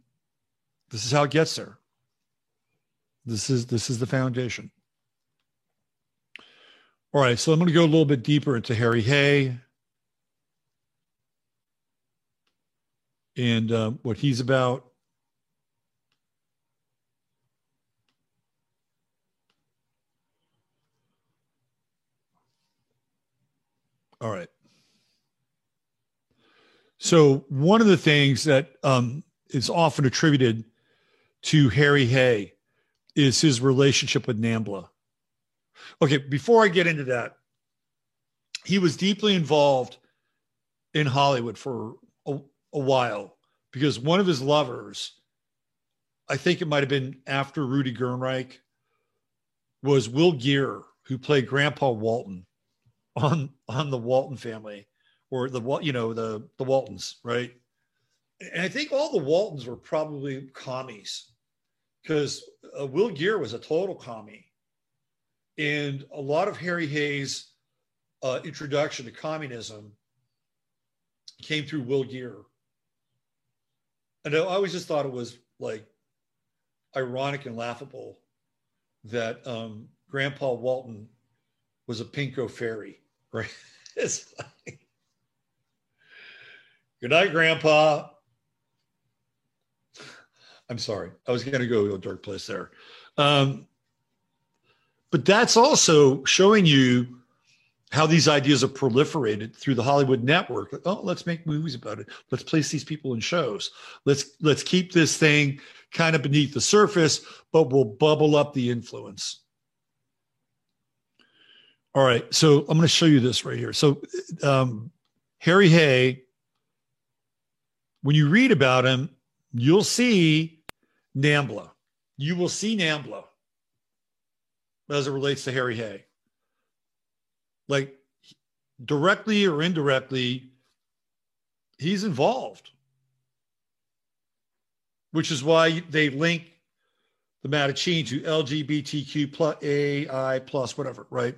Speaker 2: this is how it gets there. This is this is the foundation. All right, so I'm going to go a little bit deeper into Harry Hay and uh, what he's about. All right. So one of the things that um, is often attributed to Harry Hay is his relationship with NAMBLA. Okay, before I get into that, he was deeply involved in Hollywood for a, a while because one of his lovers, I think it might have been after Rudy Gernreich, was Will Geer, who played Grandpa Walton on on the Walton family or the you know the the Waltons, right? And I think all the Waltons were probably commies because uh, Will Geer was a total commie. And a lot of Harry Hay's uh, introduction to communism came through Will Geer. And I always just thought it was like ironic and laughable that um, Grandpa Walton was a pinko fairy, *laughs* right? like, good night, Grandpa. I'm sorry. I was going to go to a dark place there. Um, but that's also showing you how these ideas have proliferated through the Hollywood network. Oh, let's make movies about it. Let's place these people in shows. Let's let's keep this thing kind of beneath the surface, but we'll bubble up the influence. All right, so I'm going to show you this right here. So um, Harry Hay, when you read about him, you'll see NAMBLA. You will see NAMBLA as it relates to Harry Hay. Like directly or indirectly, he's involved, which is why they link the Mattachine to LGBTQ plus AI plus whatever, right?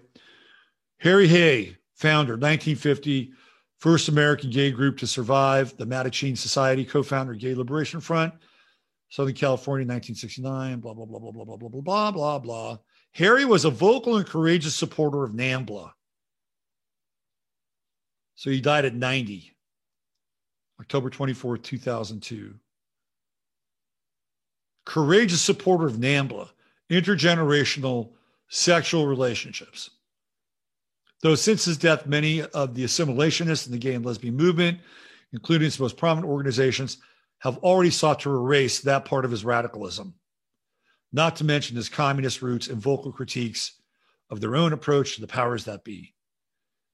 Speaker 2: Harry Hay, founder, 1950, first American gay group to survive, the Mattachine Society, co-founder, Gay Liberation Front, Southern California, 1969, blah, blah, blah, blah, blah, blah, blah, blah, blah, blah. Harry was a vocal and courageous supporter of NAMBLA. So he died at 90, October 24, 2002. Courageous supporter of NAMBLA, intergenerational sexual relationships. Though since his death, many of the assimilationists in the gay and lesbian movement, including its most prominent organizations, have already sought to erase that part of his radicalism, not to mention his communist roots and vocal critiques of their own approach to the powers that be.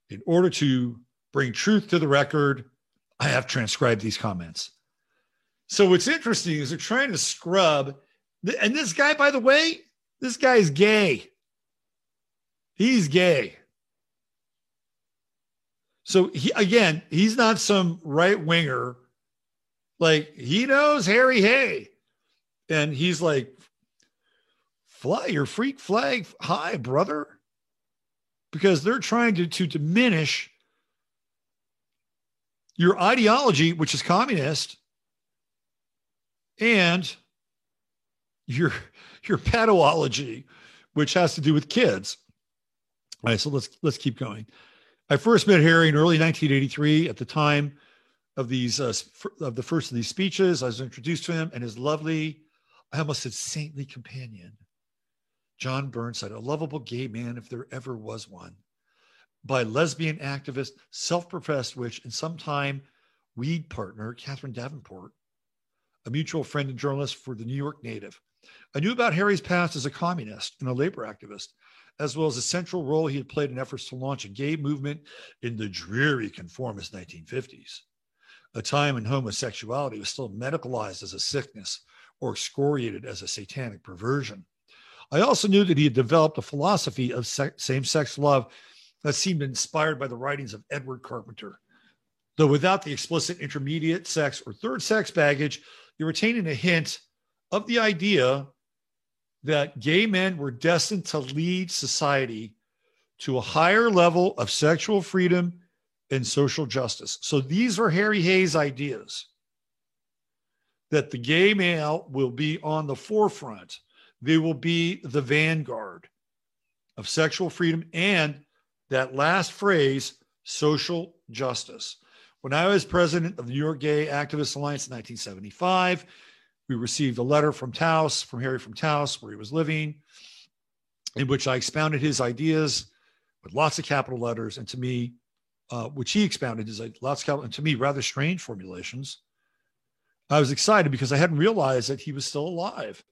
Speaker 2: In order to bring truth to the record, I have transcribed these comments. So what's interesting is they're trying to scrub, and this guy, by the way, this guy is gay. He's gay. So he, again, he's not some right winger like he knows Harry Hay. And he's like fly your freak flag high, brother, because they're trying to, to diminish your ideology, which is communist, and your your pedology, which has to do with kids. All right, so let's let's keep going. I first met Harry in early 1983 at the time of these uh, of the first of these speeches. I was introduced to him and his lovely, I almost said saintly companion, John Burnside, a lovable gay man if there ever was one, by lesbian activist, self-professed witch, and sometime weed partner Catherine Davenport, a mutual friend and journalist for the New York Native. I knew about Harry's past as a communist and a labor activist, as well as the central role he had played in efforts to launch a gay movement in the dreary conformist 1950s, a time when homosexuality was still medicalized as a sickness or excoriated as a satanic perversion. I also knew that he had developed a philosophy of same sex love that seemed inspired by the writings of Edward Carpenter. Though without the explicit intermediate sex or third sex baggage, you're retaining a hint of the idea that gay men were destined to lead society to a higher level of sexual freedom and social justice. So these are Harry Hay's ideas that the gay male will be on the forefront, they will be the vanguard of sexual freedom and that last phrase, social justice. When I was president of the New York Gay Activist Alliance in 1975, we received a letter from Taos, from Harry from Taos, where he was living, in which I expounded his ideas with lots of capital letters, and to me, uh, which he expounded his lots of to me, rather strange formulations. I was excited because I hadn't realized that he was still alive.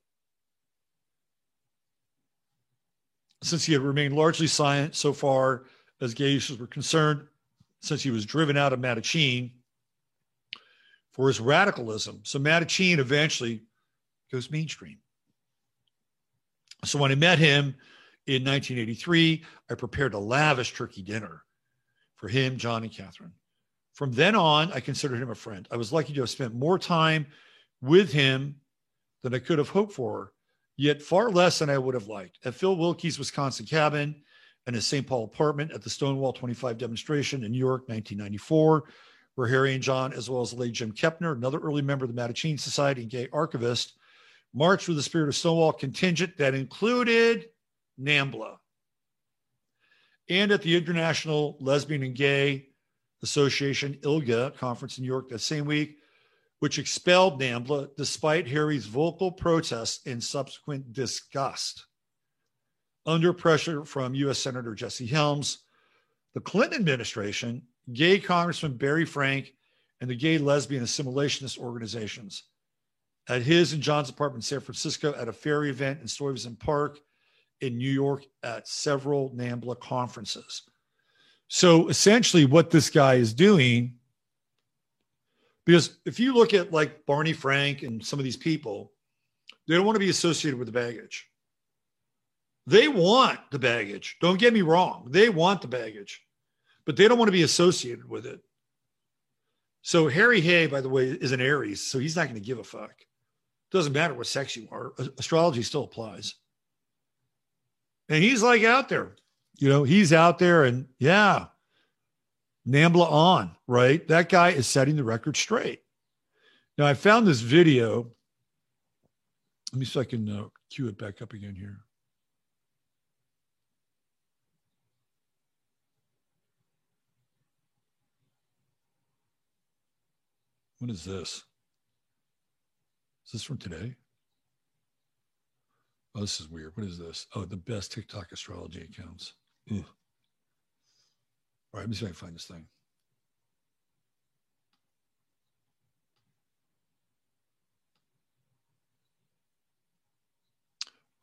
Speaker 2: Since he had remained largely silent so far as gay issues were concerned, since he was driven out of Mattachine for his radicalism. So Mattachine eventually goes mainstream. So when I met him in 1983, I prepared a lavish turkey dinner for him, John, and Catherine. From then on, I considered him a friend. I was lucky to have spent more time with him than I could have hoped for, yet far less than I would have liked. At Phil Wilke's Wisconsin cabin and his St. Paul apartment at the Stonewall 25 demonstration in New York, 1994, where Harry and John, as well as the late Jim Kepner, another early member of the Mattachine Society and gay archivist, marched with the Spirit of Stonewall contingent that included NAMBLA. And at the International Lesbian and Gay Association ILGA conference in New York that same week, which expelled NAMBLA despite Harry's vocal protests and subsequent disgust. Under pressure from U.S. Senator Jesse Helms, the Clinton administration gay Congressman Barney Frank, and the gay lesbian assimilationist organizations. At his and John's apartment in San Francisco, at a ferry event in Stuyvesant Park in New York, at several NAMBLA conferences. So essentially, what this guy is doing, because if you look at like Barney Frank and some of these people, they don't want to be associated with the baggage. They want the baggage. Don't get me wrong. They want the baggage but they don't want to be associated with it. So Harry Hay, by the way, is an Aries, so he's not going to give a fuck. Doesn't matter what sex you are. Astrology still applies. And he's like out there, you know, he's out there and yeah, Nambla on, right? That guy is setting the record straight. Now I found this video. Let me see if I can uh, cue it back up again here. What is this? Is this from today? Oh, this is weird. What is this? Oh, the best TikTok astrology accounts. Ugh. All right, let me see if I can find this thing.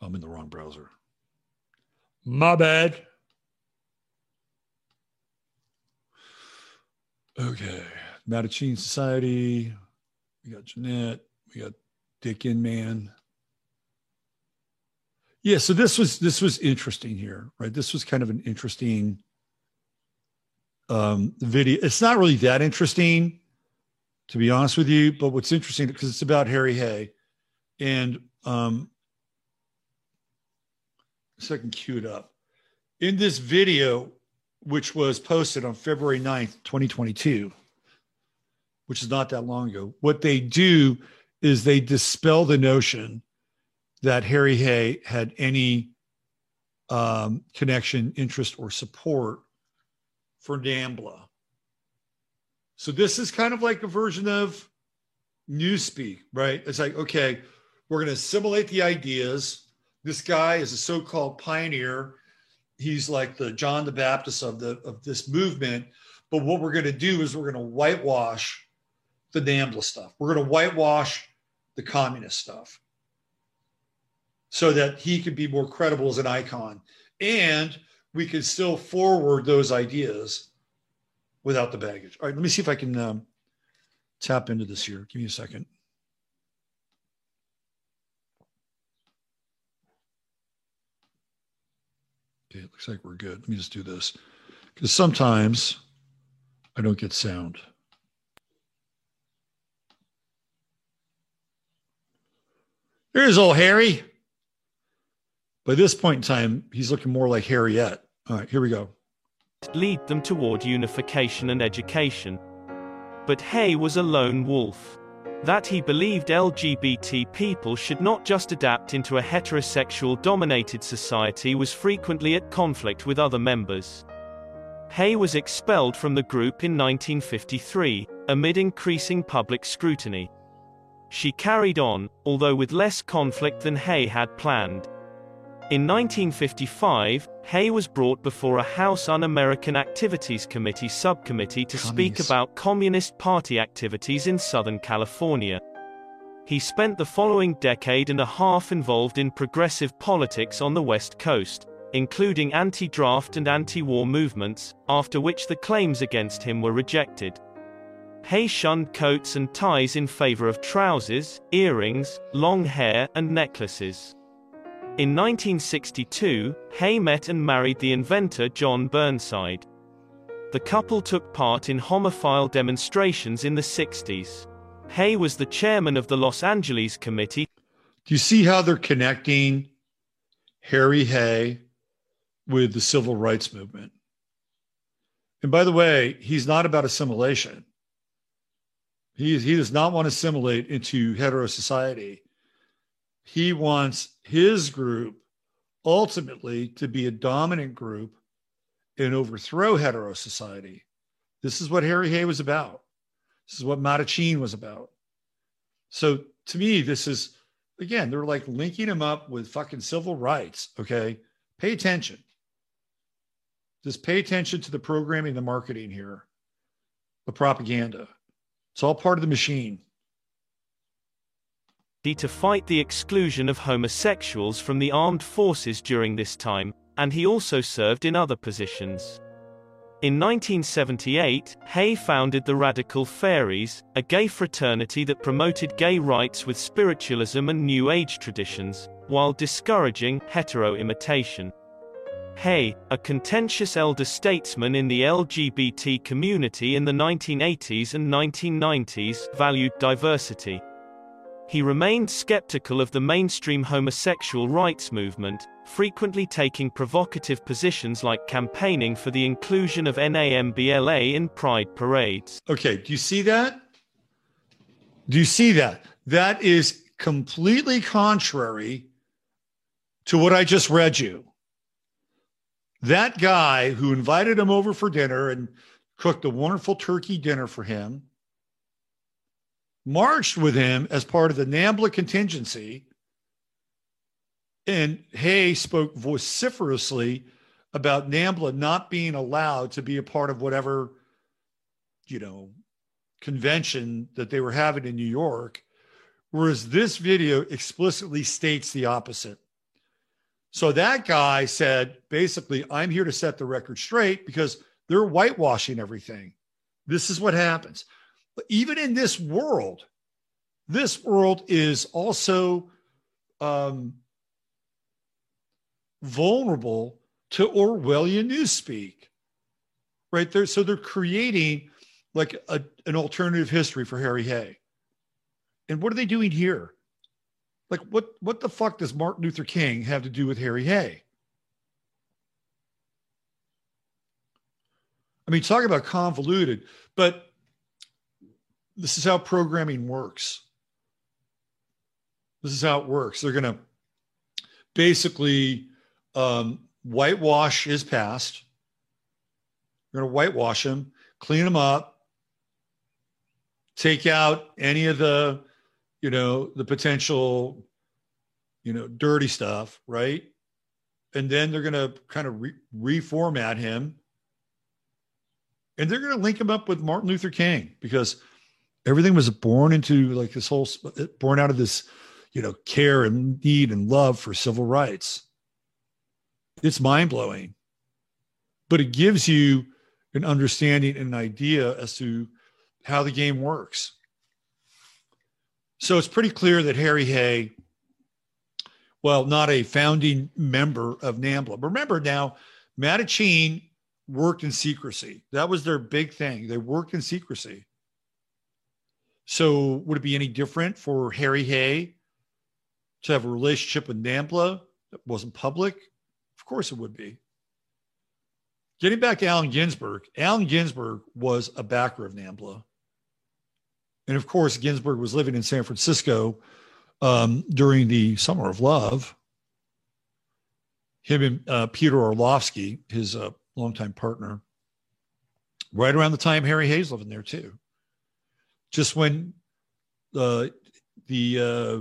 Speaker 2: Oh, I'm in the wrong browser. My bad. Okay. Mattachine Society. We got Jeanette. We got Dick Inman. Yeah, so this was this was interesting here, right? This was kind of an interesting um, video. It's not really that interesting, to be honest with you. But what's interesting because it's about Harry Hay, and um, so I can cue it up. In this video, which was posted on February 9th, 2022, which is not that long ago, what they do is they dispel the notion that Harry Hay had any um, connection, interest, or support for NAMBLA. So this is kind of like a version of newspeak, right? It's like, okay, we're going to assimilate the ideas. This guy is a so-called pioneer. He's like the John the Baptist of the of this movement. But what we're going to do is we're going to whitewash the NAMBLA stuff. We're going to whitewash the communist stuff so that he could be more credible as an icon. And we can still forward those ideas without the baggage. All right, let me see if I can um, tap into this here. Give me a second. Okay, it looks like we're good. Let me just do this because sometimes I don't get sound. There's old Harry. By this point in time, he's looking more like Harriet. All right, here we go.
Speaker 7: Lead them toward unification and education. But Hay was a lone wolf. That he believed LGBT people should not just adapt into a heterosexual dominated society was frequently at conflict with other members. Hay was expelled from the group in 1953, amid increasing public scrutiny. She carried on, although with less conflict than Hay had planned. In 1955, Hay was brought before a House Un-American Activities Committee subcommittee to speak about Communist Party activities in Southern California. He spent the following decade and a half involved in progressive politics on the West Coast, including anti-draft and anti-war movements, after which the claims against him were rejected. Hay shunned coats and ties in favor of trousers, earrings, long hair, and necklaces. In 1962, Hay met and married the inventor John Burnside. The couple took part in homophile demonstrations in the 60s. Hay was the chairman of the Los Angeles Committee.
Speaker 2: Do you see how they're connecting Harry Hay with the civil rights movement? And by the way, he's not about assimilation. He, he does not want to assimilate into hetero society he wants his group ultimately to be a dominant group and overthrow hetero society. This is what Harry Hay was about. This is what Mattachine was about. So to me, this is again, they're like linking him up with fucking civil rights. Okay. Pay attention. Just pay attention to the programming, the marketing here, the propaganda. It's all part of the machine
Speaker 7: to fight the exclusion of homosexuals from the armed forces during this time, and he also served in other positions. In 1978, Hay founded the Radical Faeries, a gay fraternity that promoted gay rights with spiritualism and New Age traditions, while discouraging hetero imitation. Hay, a contentious elder statesman in the LGBT community in the 1980s and 1990s, valued diversity. He remained skeptical of the mainstream homosexual rights movement, frequently taking provocative positions like campaigning for the inclusion of NAMBLA in pride parades.
Speaker 2: Okay, do you see that? Do you see that? That is completely contrary to what I just read you. That guy who invited him over for dinner and cooked a wonderful turkey dinner for him marched with him as part of the NAMBLA contingency. And Hay spoke vociferously about NAMBLA not being allowed to be a part of whatever, you know, convention that they were having in New York. Whereas this video explicitly states the opposite. So that guy said, basically, I'm here to set the record straight because they're whitewashing everything. This is what happens but even in this world, this world is also um, vulnerable to Orwellian newspeak, right there. So they're creating like a, an alternative history for Harry Hay. And what are they doing here? Like, what what the fuck does Martin Luther King have to do with Harry Hay? I mean, talk about convoluted, but this is how programming works. This is how it works. They're going to basically um, whitewash his past. They're going to whitewash him, clean him up, take out any of the, you know, the potential, you know, dirty stuff, right? And then they're going to kind of re- reformat him. And they're going to link him up with Martin Luther King because everything was born into like this whole, born out of this, you know, care and need and love for civil rights. It's mind blowing, but it gives you an understanding and an idea as to how the game works. So it's pretty clear that Harry Hay, well, not a founding member of NAMBLA. Remember now, Mattachine worked in secrecy. That was their big thing. They worked in secrecy. So would it be any different for Harry Hay to have a relationship with NAMBLA that wasn't public? Of course it would be. Getting back to Allen Ginsberg, Allen Ginsberg was a backer of NAMBLA. And of course, Ginsberg was living in San Francisco um, during the Summer of Love. Him and uh, Peter Orlovsky, his uh, longtime partner, right around the time Harry Hay's living there too. Just when uh, the uh,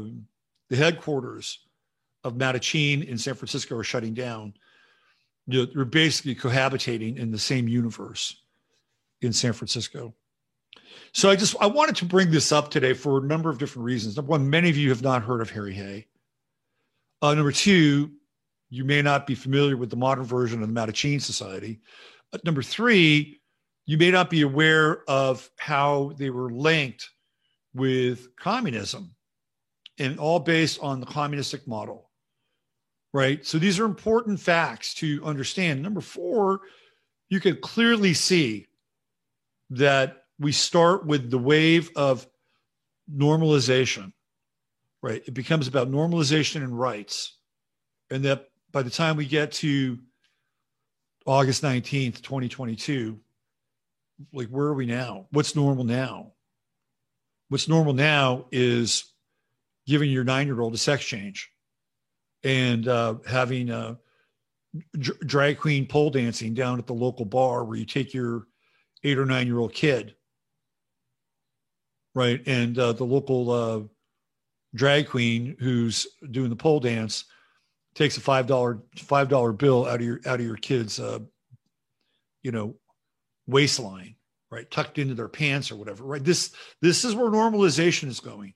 Speaker 2: the headquarters of Mattachine in San Francisco are shutting down, you know, they're basically cohabitating in the same universe in San Francisco. So I just I wanted to bring this up today for a number of different reasons. Number one, many of you have not heard of Harry Hay. Uh, number two, you may not be familiar with the modern version of the Mattachine Society. Uh, number three, you may not be aware of how they were linked with communism and all based on the communistic model right? So these are important facts to understand. Number four, you can clearly see that we start with the wave of normalization, right? It becomes about normalization and rights. And that by the time we get to August 19th, 2022, like where are we now? What's normal now? What's normal now is giving your nine year old a sex change and uh, having a drag queen pole dancing down at the local bar where you take your eight or nine year old kid, right? And uh, the local uh, drag queen who's doing the pole dance takes a five dollar five dollar bill out of your out of your kid's uh, you know waistline, right, tucked into their pants or whatever, right? This this is where normalization is going.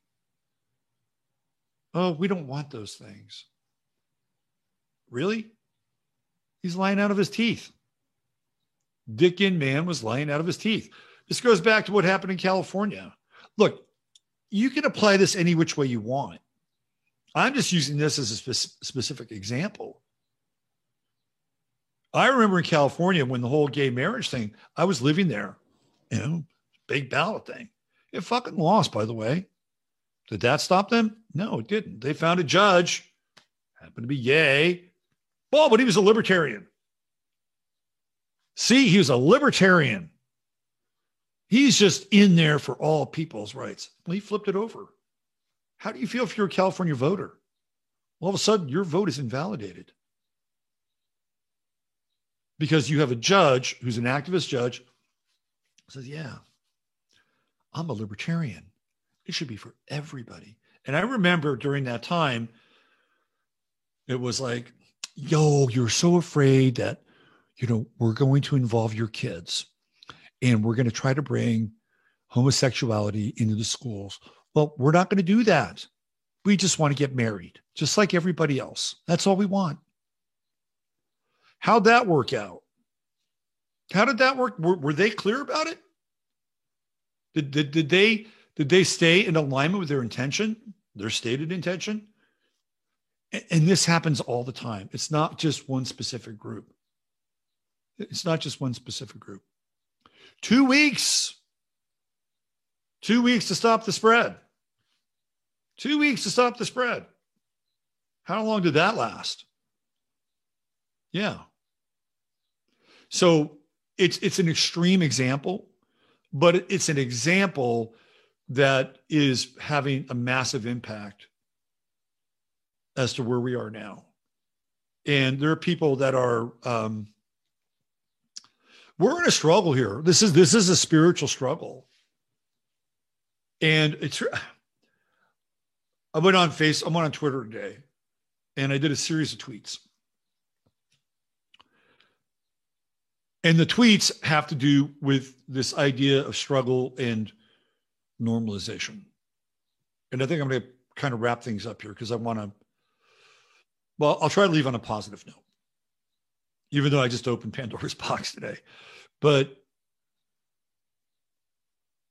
Speaker 2: Oh, we don't want those things. Really? He's lying out of his teeth. Dick Inman was lying out of his teeth. This goes back to what happened in California. Look, you can apply this any which way you want. I'm just using this as a spe- specific example. I remember in California when the whole gay marriage thing, I was living there, you know, big ballot thing. It fucking lost, by the way. Did that stop them? No, it didn't. They found a judge, happened to be gay, well, but he was a libertarian. See, he was a libertarian. He's just in there for all people's rights. Well, he flipped it over. How do you feel if you're a California voter? All of a sudden, your vote is invalidated because you have a judge who's an activist judge says, Yeah, I'm a libertarian. It should be for everybody. And I remember during that time, it was like, yo, you're so afraid that, you know, we're going to involve your kids and we're going to try to bring homosexuality into the schools. Well, we're not going to do that. We just want to get married, just like everybody else. That's all we want. How'd that work out? How did that work? Were, were they clear about it? Did, did, did they did they stay in alignment with their intention, their stated intention? and this happens all the time. It's not just one specific group. It's not just one specific group. Two weeks. Two weeks to stop the spread. Two weeks to stop the spread. How long did that last? Yeah. So it's it's an extreme example, but it's an example that is having a massive impact as to where we are now. And there are people that are um, we're in a struggle here. This is this is a spiritual struggle. And it's I went on face, I went on Twitter today and I did a series of tweets. And the tweets have to do with this idea of struggle and normalization. And I think I'm going to kind of wrap things up here because I want to, well, I'll try to leave on a positive note, even though I just opened Pandora's *laughs* box today. But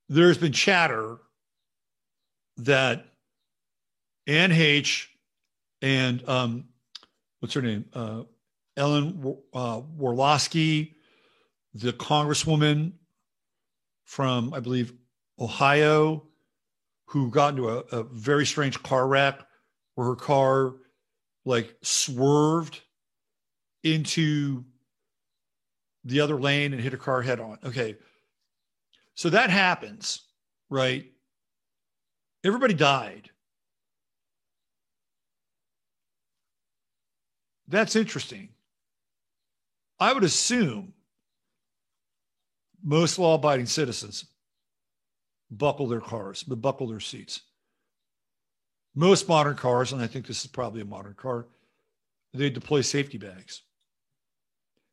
Speaker 2: there's been chatter that Anne Heche and um, what's her name? Uh, Ellen uh, Walorski, the congresswoman from, I believe, Ohio, who got into a, a very strange car wreck where her car like swerved into the other lane and hit a car head on. Okay. So that happens, right? Everybody died. That's interesting. I would assume most law abiding citizens buckle their cars, but buckle their seats. Most modern cars, and I think this is probably a modern car, they deploy safety bags.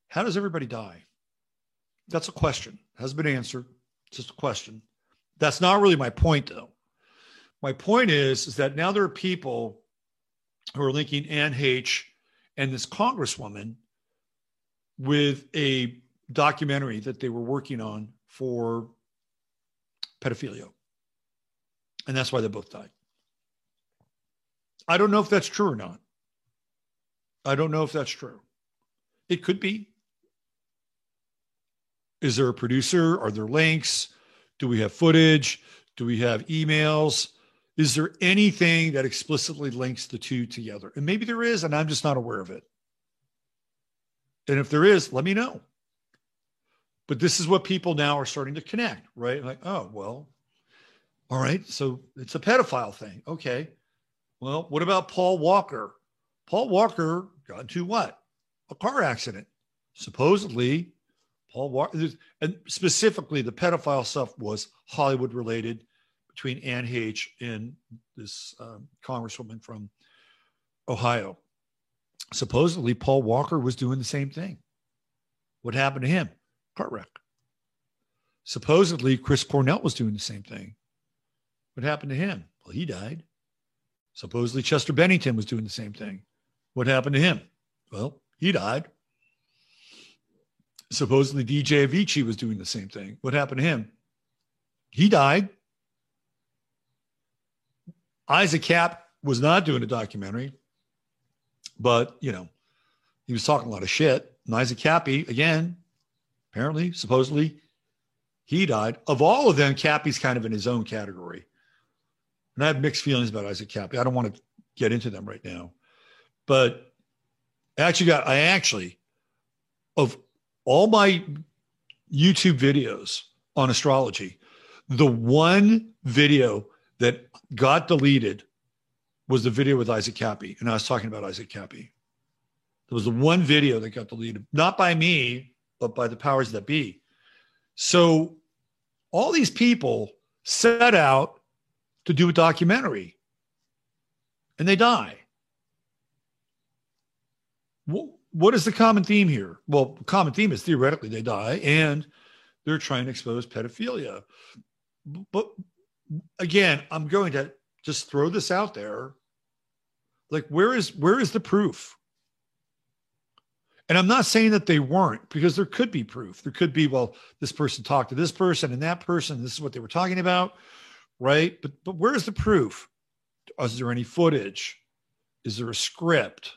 Speaker 2: How does everybody die? That's a question. Has been answered. It's just a question. That's not really my point, though. My point is, is that now there are people who are linking Anne Heche and this congresswoman with a documentary that they were working on for pedophilia. And that's why they both died. I don't know if that's true or not. I don't know if that's true. It could be. Is there a producer? Are there links? Do we have footage? Do we have emails? Is there anything that explicitly links the two together? And maybe there is, and I'm just not aware of it. And if there is, let me know. But this is what people now are starting to connect, right? Like, oh, well, all right. So it's a pedophile thing. Okay. Well, what about Paul Walker? Paul Walker got into what? A car accident. Supposedly, Paul Walker, and specifically the pedophile stuff was Hollywood related between Anne Heche and this um, congresswoman from Ohio. Supposedly, Paul Walker was doing the same thing. What happened to him? Wreck. Supposedly, Chris Cornell was doing the same thing. What happened to him? Well, he died. Supposedly, Chester Bennington was doing the same thing. What happened to him? Well, he died. Supposedly, DJ Avicii was doing the same thing. What happened to him? He died. Isaac Kappy was not doing a documentary, but you know, he was talking a lot of shit. And Isaac Kappy, again, apparently, supposedly, he died. Of all of them, Kappy's kind of in his own category. And I have mixed feelings about Isaac Kappy. I don't want to get into them right now. But I actually got, I actually, of all my YouTube videos on astrology, the one video that got deleted was the video with Isaac Kappy. And I was talking about Isaac Kappy. There was the one video that got deleted, not by me, but by the powers that be. So all these people set out to do a documentary and they die. What is the common theme here? Well, the common theme is theoretically they die and they're trying to expose pedophilia. But again, I'm going to just throw this out there. Like, where is where is the proof? And I'm not saying that they weren't because there could be proof. There could be, well, this person talked to this person and that person. This is what they were talking about, right? But but where is the proof? Is there any footage? Is there a script?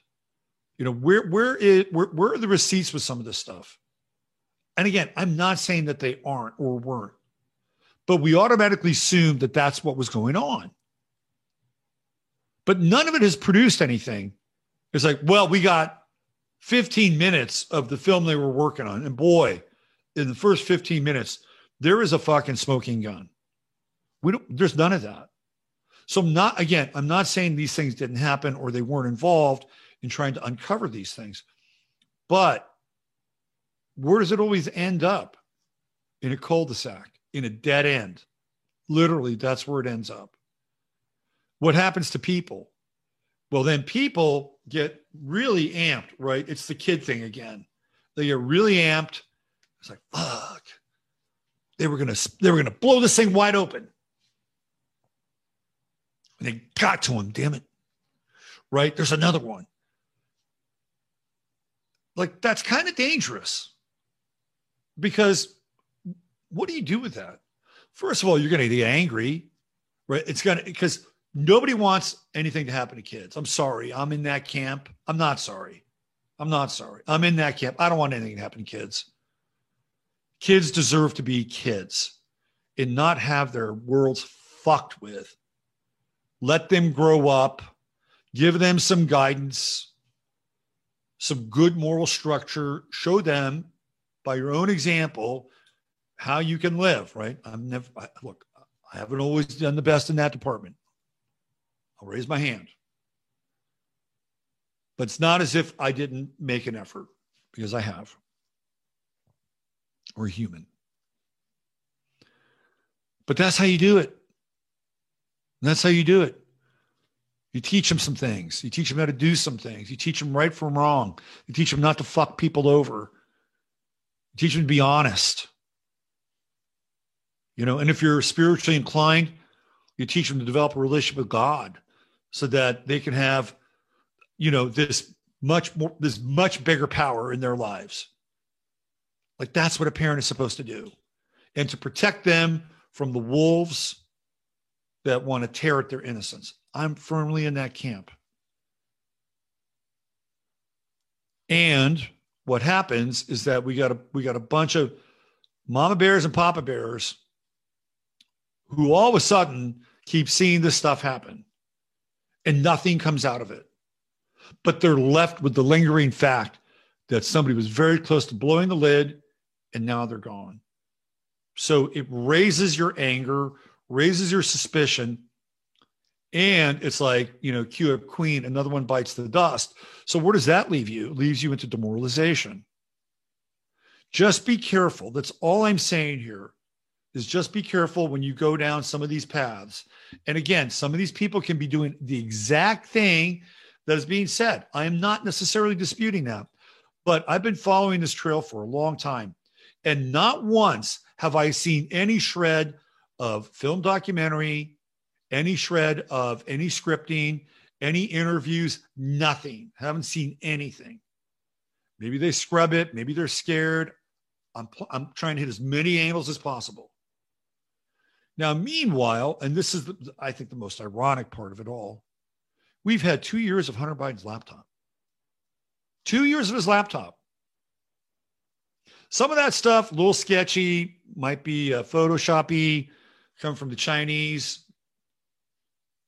Speaker 2: You know, where where is where, where are the receipts with some of this stuff? And again, I'm not saying that they aren't or weren't but we automatically assumed that that's what was going on. But none of it has produced anything. It's like, well, we got 15 minutes of the film they were working on. And boy, in the first 15 minutes, there is a fucking smoking gun. We don't, there's none of that. So I'm not, again, I'm not saying these things didn't happen or they weren't involved in trying to uncover these things. But where does it always end up? In a cul-de-sac, in a dead end. Literally, that's where it ends up. What happens to people? Well, then people get really amped, right? It's the kid thing again. They get really amped. It's like, fuck. They were gonna they were gonna blow this thing wide open. And they got to him, damn it. Right? There's another one. Like that's kind of dangerous. Because what do you do with that? First of all, you're gonna get angry, right? It's gonna because nobody wants anything to happen to kids. I'm sorry. I'm in that camp. I'm not sorry. I'm not sorry. I'm in that camp. I don't want anything to happen to kids. Kids deserve to be kids and not have their worlds fucked with. Let them grow up, give them some guidance, some good moral structure, show them by your own example how you can live, right? I'm never, I, look, I haven't always done the best in that department. I'll raise my hand. But it's not as if I didn't make an effort because I have. We're human. But that's how you do it. That's how you do it. You teach them some things. You teach them how to do some things. You teach them right from wrong. You teach them not to fuck people over. You teach them to be honest. You know, and if you're spiritually inclined, you teach them to develop a relationship with God so that they can have, you know, this much more, this much bigger power in their lives. Like that's what a parent is supposed to do. And to protect them from the wolves that want to tear at their innocence. I'm firmly in that camp. And what happens is that we got a we got a bunch of mama bears and papa bears who all of a sudden keep seeing this stuff happen and nothing comes out of it. But they're left with the lingering fact that somebody was very close to blowing the lid and now they're gone. So it raises your anger, raises your suspicion. And it's like, you know, cue a queen, another one bites the dust. So where does that leave you? It leaves you into demoralization. Just be careful. That's all I'm saying here is just be careful when you go down some of these paths. And again, some of these people can be doing the exact thing that is being said. I am not necessarily disputing that, but I've been following this trail for a long time. And not once have I seen any shred of film documentary, any shred of any scripting, any interviews, nothing. Haven't seen anything. Maybe they scrub it. Maybe they're scared. I'm, I'm trying to hit as many angles as possible. Now, meanwhile, and this is, the, I think, the most ironic part of it all, we've had two years of Hunter Biden's laptop. Two years of his laptop. Some of that stuff, a little sketchy, might be uh, Photoshoppy, come from the Chinese.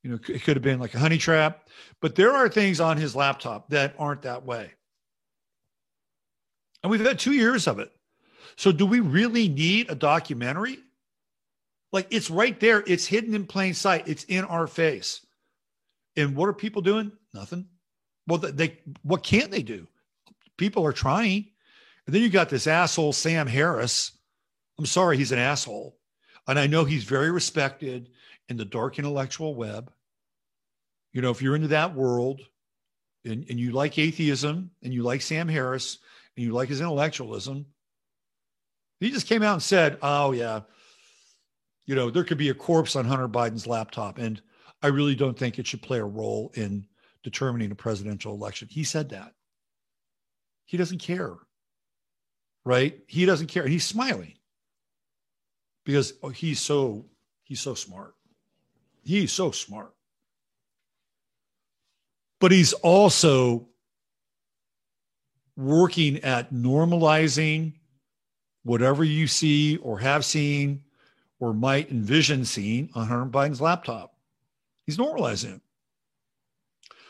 Speaker 2: You know, it could have been like a honey trap, but there are things on his laptop that aren't that way. And we've had two years of it. So, do we really need a documentary? Like it's right there. It's hidden in plain sight. It's in our face. And what are people doing? Nothing. Well, they what can't they do? People are trying. And then you got this asshole Sam Harris. I'm sorry, he's an asshole. And I know he's very respected in the dark intellectual web. You know, if you're into that world and, and you like atheism and you like Sam Harris and you like his intellectualism, he just came out and said, Oh, yeah, you know, there could be a corpse on Hunter Biden's laptop. And I really don't think it should play a role in determining a presidential election. He said that. He doesn't care. Right? He doesn't care. He's smiling because oh, he's so he's so smart. He's so smart. But he's also working at normalizing whatever you see or have seen or might envision seeing on Hunter Biden's laptop. He's normalizing it.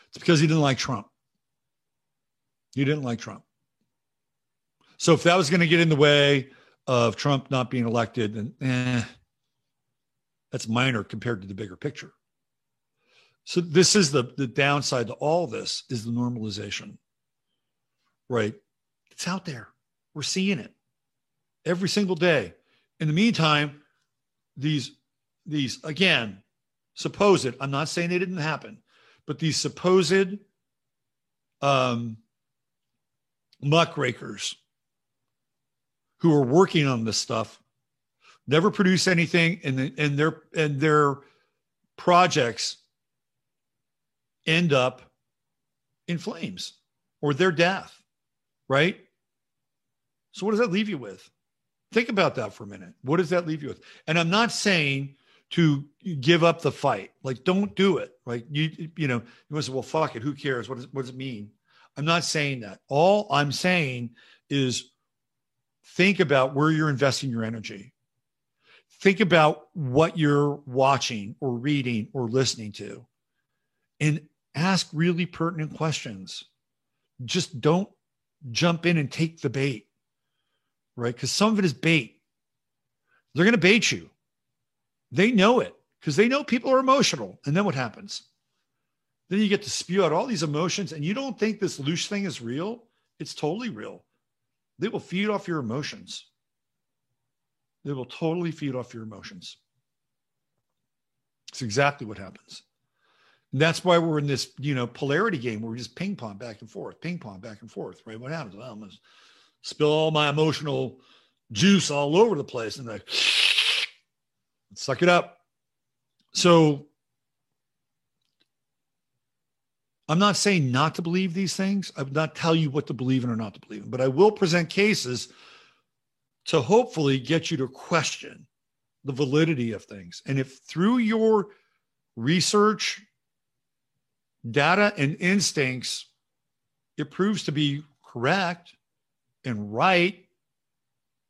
Speaker 2: It's because he didn't like Trump. He didn't like Trump. So if that was going to get in the way of Trump not being elected, and eh, that's minor compared to the bigger picture. So this is the the downside to all this is the normalization. Right? It's out there. We're seeing it every single day. In the meantime, these these again, supposed, I'm not saying they didn't happen, but these supposed um muckrakers who are working on this stuff never produce anything and, and their and their projects end up in flames or their death right? So what does that leave you with think about that for a minute. What does that leave you with? And i'm not saying to give up the fight. Like don't do it. Like you you know you say well fuck it. Who cares? What does, what does it mean? I'm not saying that. All i'm saying is think about where you're investing your energy. Think about what you're watching or reading or listening to and ask really pertinent questions. Just don't jump in and take the bait, right? Because some of it is bait. They're going to bait you. They know it because they know people are emotional. And then what happens? Then you get to spew out all these emotions and you don't think this loose thing is real. It's totally real. They will feed off your emotions. They will totally feed off your emotions. It's exactly what happens. And that's why we're in this, you know, polarity game where we just ping pong back and forth, ping pong back and forth, right? What happens? Well, spill all my emotional juice all over the place and like suck it up. So I'm not saying not to believe these things. I would not tell you what to believe in or not to believe in, but I will present cases to hopefully get you to question the validity of things. And if through your research data and instincts, it proves to be correct and right,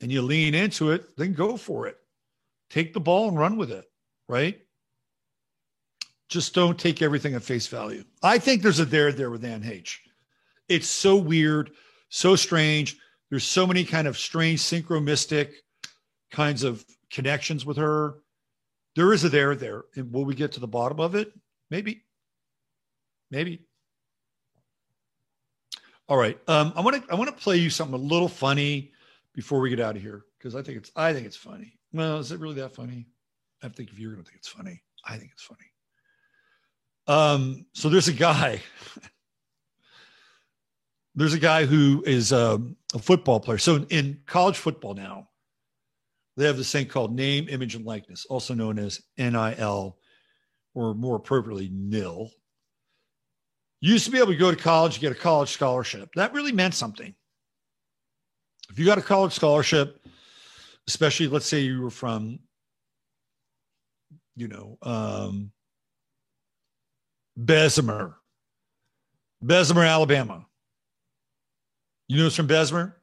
Speaker 2: and you lean into it, then go for it. Take the ball and run with it, right? Just don't take everything at face value. I think there's a there there with Anne Heche. It's so weird, so strange. There's so many kind of strange synchromystic kinds of connections with her. There is a there there. And will we get to the bottom of it? Maybe. Maybe. All right. Um, I want to I want to play you something a little funny before we get out of here because I think it's I think it's funny. Well, is it really that funny? I think if you're going to think it's funny, I think it's funny. Um, so there's a guy. *laughs* there's a guy who is um, a football player. So in college football now, they have this thing called name, image, and likeness, also known as NIL, or more appropriately, NIL. You used to be able to go to college, get a college scholarship. That really meant something. If you got a college scholarship, especially let's say you were from, you know, um, Bessemer, Bessemer, Alabama. You know it's from Bessemer?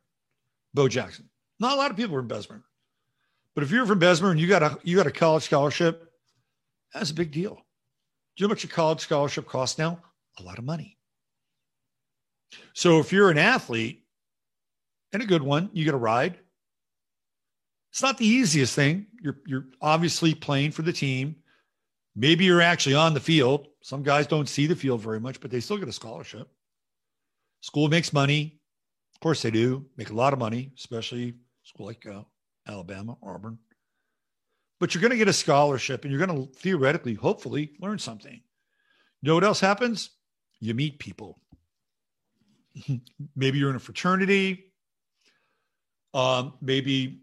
Speaker 2: Bo Jackson. Not a lot of people are from Bessemer. But if you're from Bessemer and you got a you got a college scholarship, that's a big deal. Do you know how much a college scholarship costs now? A lot of money. So if you're an athlete and a good one, you get a ride. It's not the easiest thing. You're you're obviously playing for the team. Maybe you're actually on the field. Some guys don't see the field very much, but they still get a scholarship. School makes money. Of course they do. Make a lot of money, especially school like uh, Alabama, Auburn. But you're going to get a scholarship and you're going to theoretically, hopefully, learn something. You know what else happens? You meet people. *laughs* maybe you're in a fraternity. Um, maybe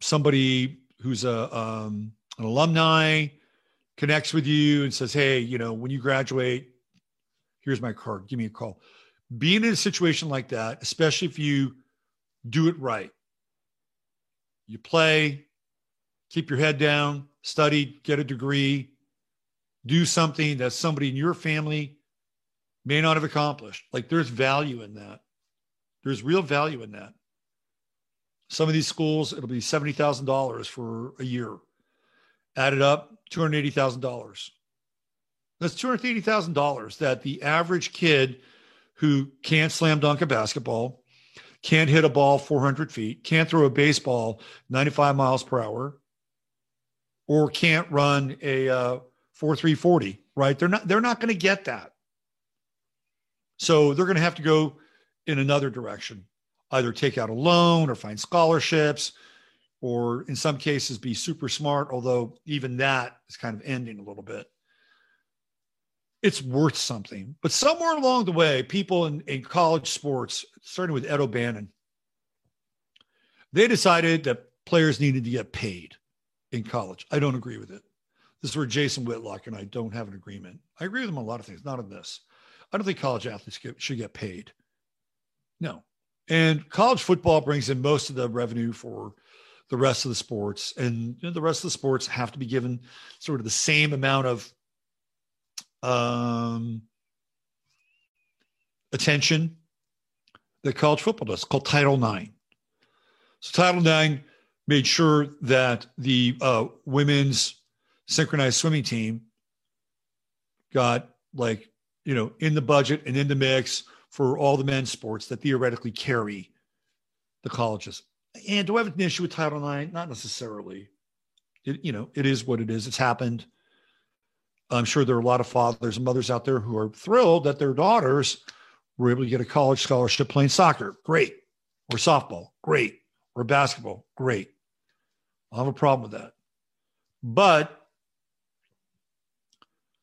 Speaker 2: somebody who's a um, an alumni connects with you and says, "Hey, you know, when you graduate, here's my card. Give me a call." Being in a situation like that, especially if you do it right, you play, keep your head down, study, get a degree, do something that somebody in your family may not have accomplished. Like there's value in that. There's real value in that. Some of these schools, it'll be $70,000 for a year. Added up, $280,000. That's $280,000 that the average kid who can't slam dunk a basketball, can't hit a ball 400 feet, can't throw a baseball 95 miles per hour, or can't run a uh, 4340, right? They're not they're not going to get that. So they're going to have to go in another direction, either take out a loan or find scholarships, or in some cases be super smart, although even that is kind of ending a little bit. It's worth something. But somewhere along the way, people in, in college sports, starting with Ed O'Bannon, they decided that players needed to get paid in college. I don't agree with it. This is where Jason Whitlock and I don't have an agreement. I agree with him on a lot of things, not on this. I don't think college athletes get, should get paid. No. And college football brings in most of the revenue for the rest of the sports. And you know, the rest of the sports have to be given sort of the same amount of um, attention that college football does, called Title IX. So Title IX made sure that the uh, women's synchronized swimming team got like you know in the budget and in the mix for all the men's sports that theoretically carry the colleges. And do I have an issue with Title IX? Not necessarily. It, you know, it is what it is. It's happened. I'm sure there are a lot of fathers and mothers out there who are thrilled that their daughters were able to get a college scholarship playing soccer. Great. Or softball. Great. Or basketball. Great. I have a problem with that. But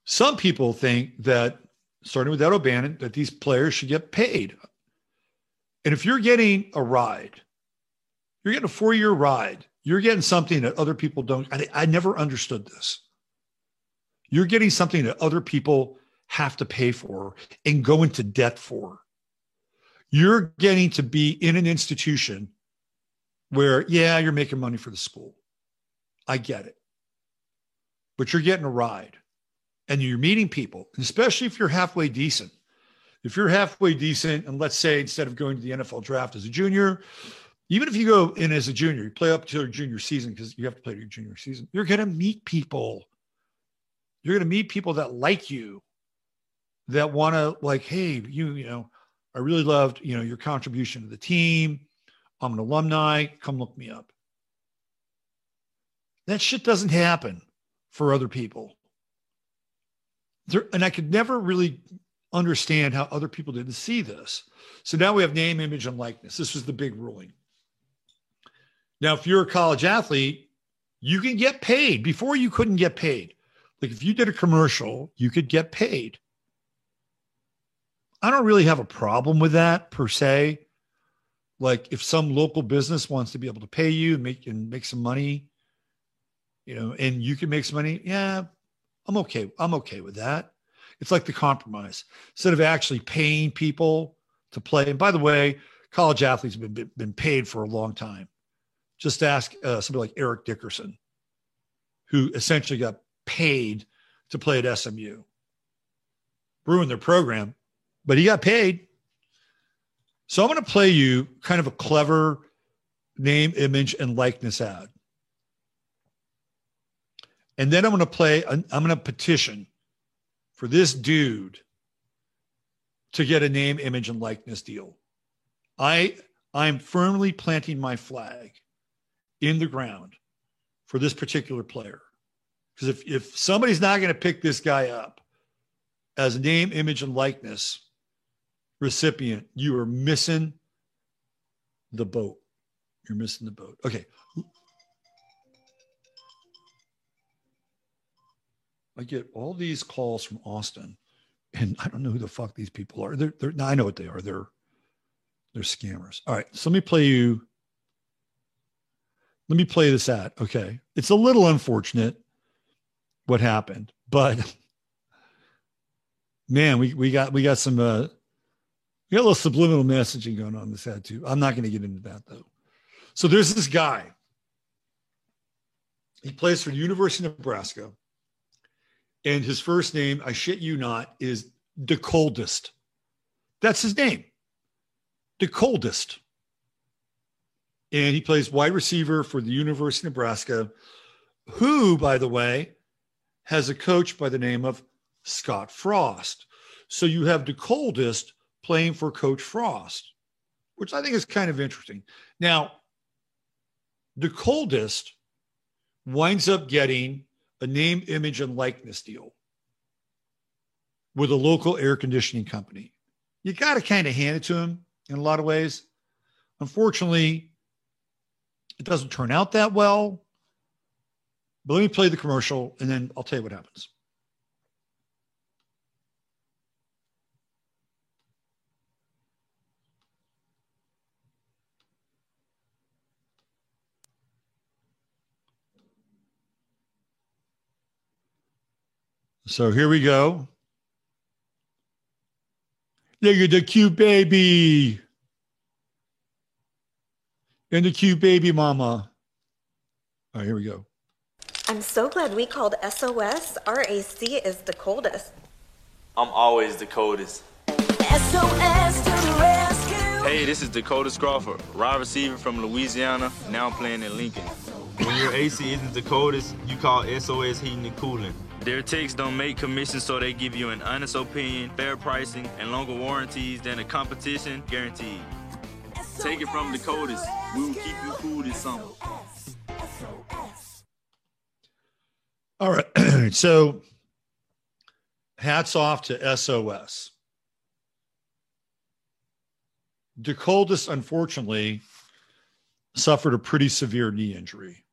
Speaker 2: some people think that, starting with Ed O'Bannon, that these players should get paid. And if you're getting a ride, you're getting a four year ride, you're getting something that other people don't. I, I never understood this. You're getting something that other people have to pay for and go into debt for. You're getting to be in an institution where, yeah, you're making money for the school. I get it. But you're getting a ride and you're meeting people, especially if you're halfway decent. If you're halfway decent, and let's say instead of going to the NFL draft as a junior, even if you go in as a junior, you play up to your junior season because you have to play your junior season, you're going to meet people. You're going to meet people that like you, that want to, like, hey, you, you know, I really loved, you know, your contribution to the team. I'm an alumni. Come look me up. That shit doesn't happen for other people. There, and I could never really understand how other people didn't see this. So now we have name, image, and likeness. This was the big ruling. Now, if you're a college athlete, you can get paid. Before you couldn't get paid. Like if you did a commercial, you could get paid. I don't really have a problem with that per se. Like if some local business wants to be able to pay you and make and make some money, you know, and you can make some money, yeah, I'm okay. I'm okay with that. It's like the compromise. Instead of actually paying people to play, and by the way, college athletes have been, been paid for a long time. Just ask uh, somebody like Eric Dickerson, who essentially got paid to play at SMU. Ruined their program, but he got paid. So I'm going to play you kind of a clever name, image, and likeness ad. And then I'm going to play, I'm going to petition for this dude to get a name, image, and likeness deal. I I'm firmly planting my flag in the ground for this particular player. Because if, if somebody's not going to pick this guy up as name, image, and likeness recipient, you are missing the boat. You're missing the boat. Okay. I get all these calls from Austin, and I don't know who the fuck these people are. They're, they're I know what they are. They're they're scammers. All right, so let me play you. Let me play this ad. Okay, it's a little unfortunate what happened, but *laughs* man, we we got we got some uh, we got a little subliminal messaging going on in this ad too. I'm not going to get into that though. So there's this guy. He plays for the University of Nebraska and his first name, I shit you not, is Decoldest. That's his name, Decoldest. And he plays wide receiver for the University of Nebraska, who, by the way, has a coach by the name of Scott Frost. So you have Decoldest playing for Coach Frost. which I think is kind of interesting. Now, Decoldest winds up getting a name, image, and likeness deal with a local air conditioning company. You got to kind of hand it to him in a lot of ways. Unfortunately, it doesn't turn out that well. But let me play the commercial and then I'll tell you what happens. So here we go. Look at the cute baby. And the cute baby mama. All right, here we go.
Speaker 8: I'm so glad we called SOS. RAC is the coldest.
Speaker 9: I'm always the coldest.
Speaker 10: SOS to the rescue.
Speaker 9: Hey, this is Decoldest Crawford, wide receiver from Louisiana, now playing in Lincoln. When your AC isn't the coldest, you call SOS Heating and Cooling. Their techs don't make commissions, so they give you an honest opinion, fair pricing, and longer warranties than the competition, guaranteed. Take it from the coldest. We will keep you cool this summer.
Speaker 2: All right. *clears throat* so hats off to SOS. The coldest, unfortunately, suffered a pretty severe knee injury.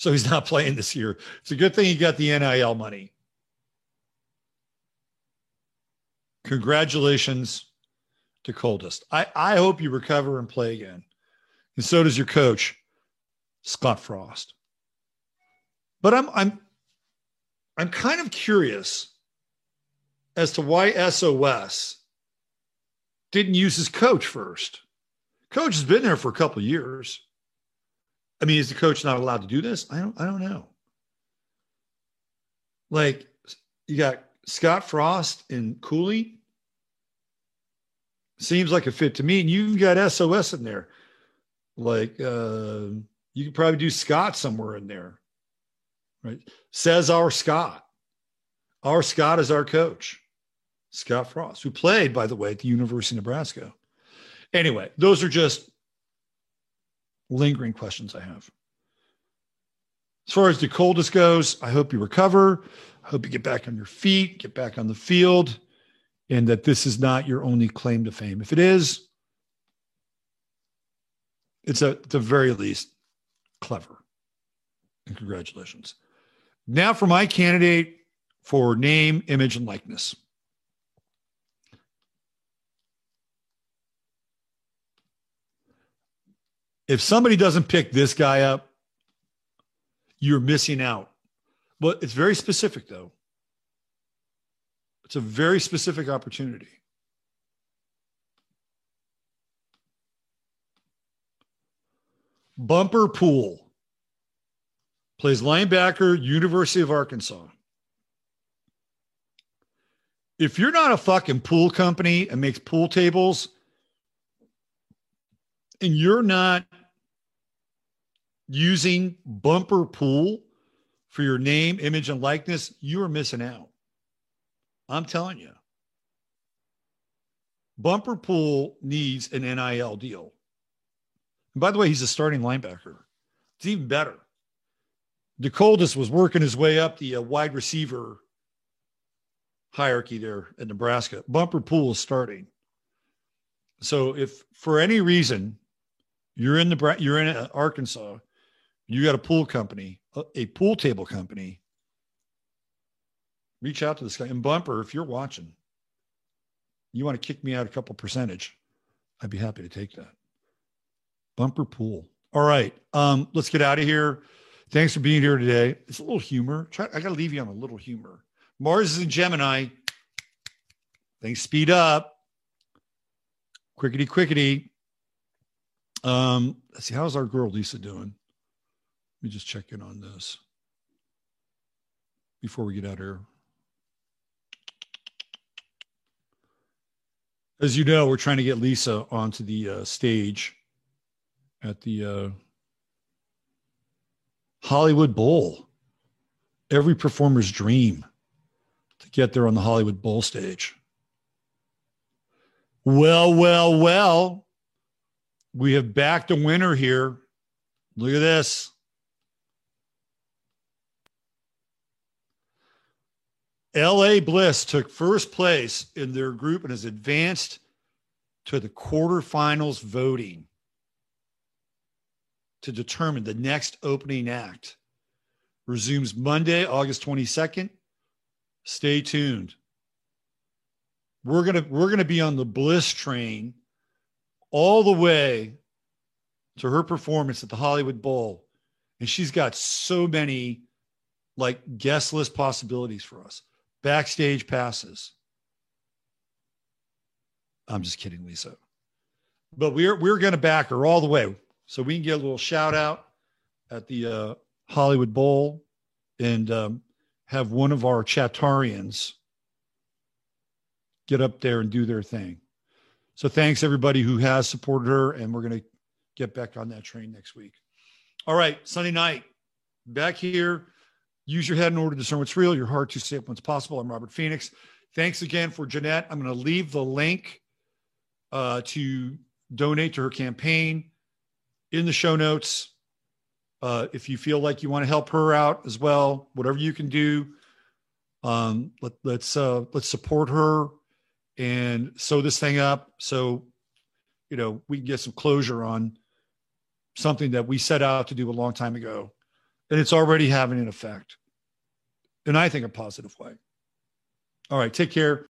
Speaker 2: So he's not playing this year. It's a good thing he got the NIL money. Congratulations to Coldest. I, I hope you recover and play again. And so does your coach, Scott Frost. But I'm I'm I'm kind of curious as to why SOS didn't use his coach first. Coach has been there for a couple years. I mean, is the coach not allowed to do this? I don't I don't know. Like you got Scott Frost and Cooley. Seems like a fit to me. And you've got SOS in there. Like uh you could probably do Scott somewhere in there. Right? Says our Scott. Our Scott is our coach. Scott Frost, who played, by the way, at the University of Nebraska. Anyway, those are just lingering questions I have. As far as the coldest goes, I hope you recover. I hope you get back on your feet, get back on the field, and that this is not your only claim to fame. If it is, it's at the very least clever. And congratulations. Now for my candidate for name, image, and likeness. If somebody doesn't pick this guy up, you're missing out. But it's very specific, though. It's a very specific opportunity. Bumper Pool plays linebacker, University of Arkansas. If you're not a fucking pool company and makes pool tables, and you're not using Bumper Pool for your name, image, and likeness, you are missing out. I'm telling you. Bumper Pool needs an NIL deal. And by the way, he's a starting linebacker. It's even better. Decoldest was working his way up the uh, wide receiver hierarchy there at Nebraska. Bumper Pool is starting. So if for any reason you're in the you're in uh, Arkansas you got a pool company, a pool table company, reach out to this guy. And Bumper, if you're watching, you want to kick me out a couple percentage, I'd be happy to take that. Bumper Pool. All right. Um, let's get out of here. Thanks for being here today. It's a little humor. Try, I got to leave you on a little humor. Mars is in Gemini. Things speed up. Quickety, quickety. Um, let's see. How's our girl Lisa doing? Let me just check in on this before we get out here. As you know, we're trying to get Lisa onto the uh, stage at the uh, Hollywood Bowl. Every performer's dream to get there on the Hollywood Bowl stage. Well, well, well. We have backed a winner here. Look at this. LA Bliss took first place in their group and has advanced to the quarterfinals voting to determine the next opening act. Resumes Monday, August 22nd. Stay tuned. We're gonna we're gonna be on the Bliss train all the way to her performance at the Hollywood Bowl. And she's got so many like guest list possibilities for us backstage passes. I'm just kidding, Lisa. But we're we're going to back her all the way, so we can get a little shout out at the uh, Hollywood Bowl and um, have one of our Chatarians get up there and do their thing. So thanks everybody who has supported her, and we're going to get back on that train next week. All right, Sunday night, back here Use your head in order to discern what's real, your heart to say what's possible. I'm Robert Phoenix. Thanks again for Jeanette. I'm going to leave the link uh, to donate to her campaign in the show notes. Uh, if you feel like you want to help her out as well, whatever you can do, um, let, let's uh, let's support her and sew this thing up so you know we can get some closure on something that we set out to do a long time ago and it's already having an effect and I think a positive way. All right, take care.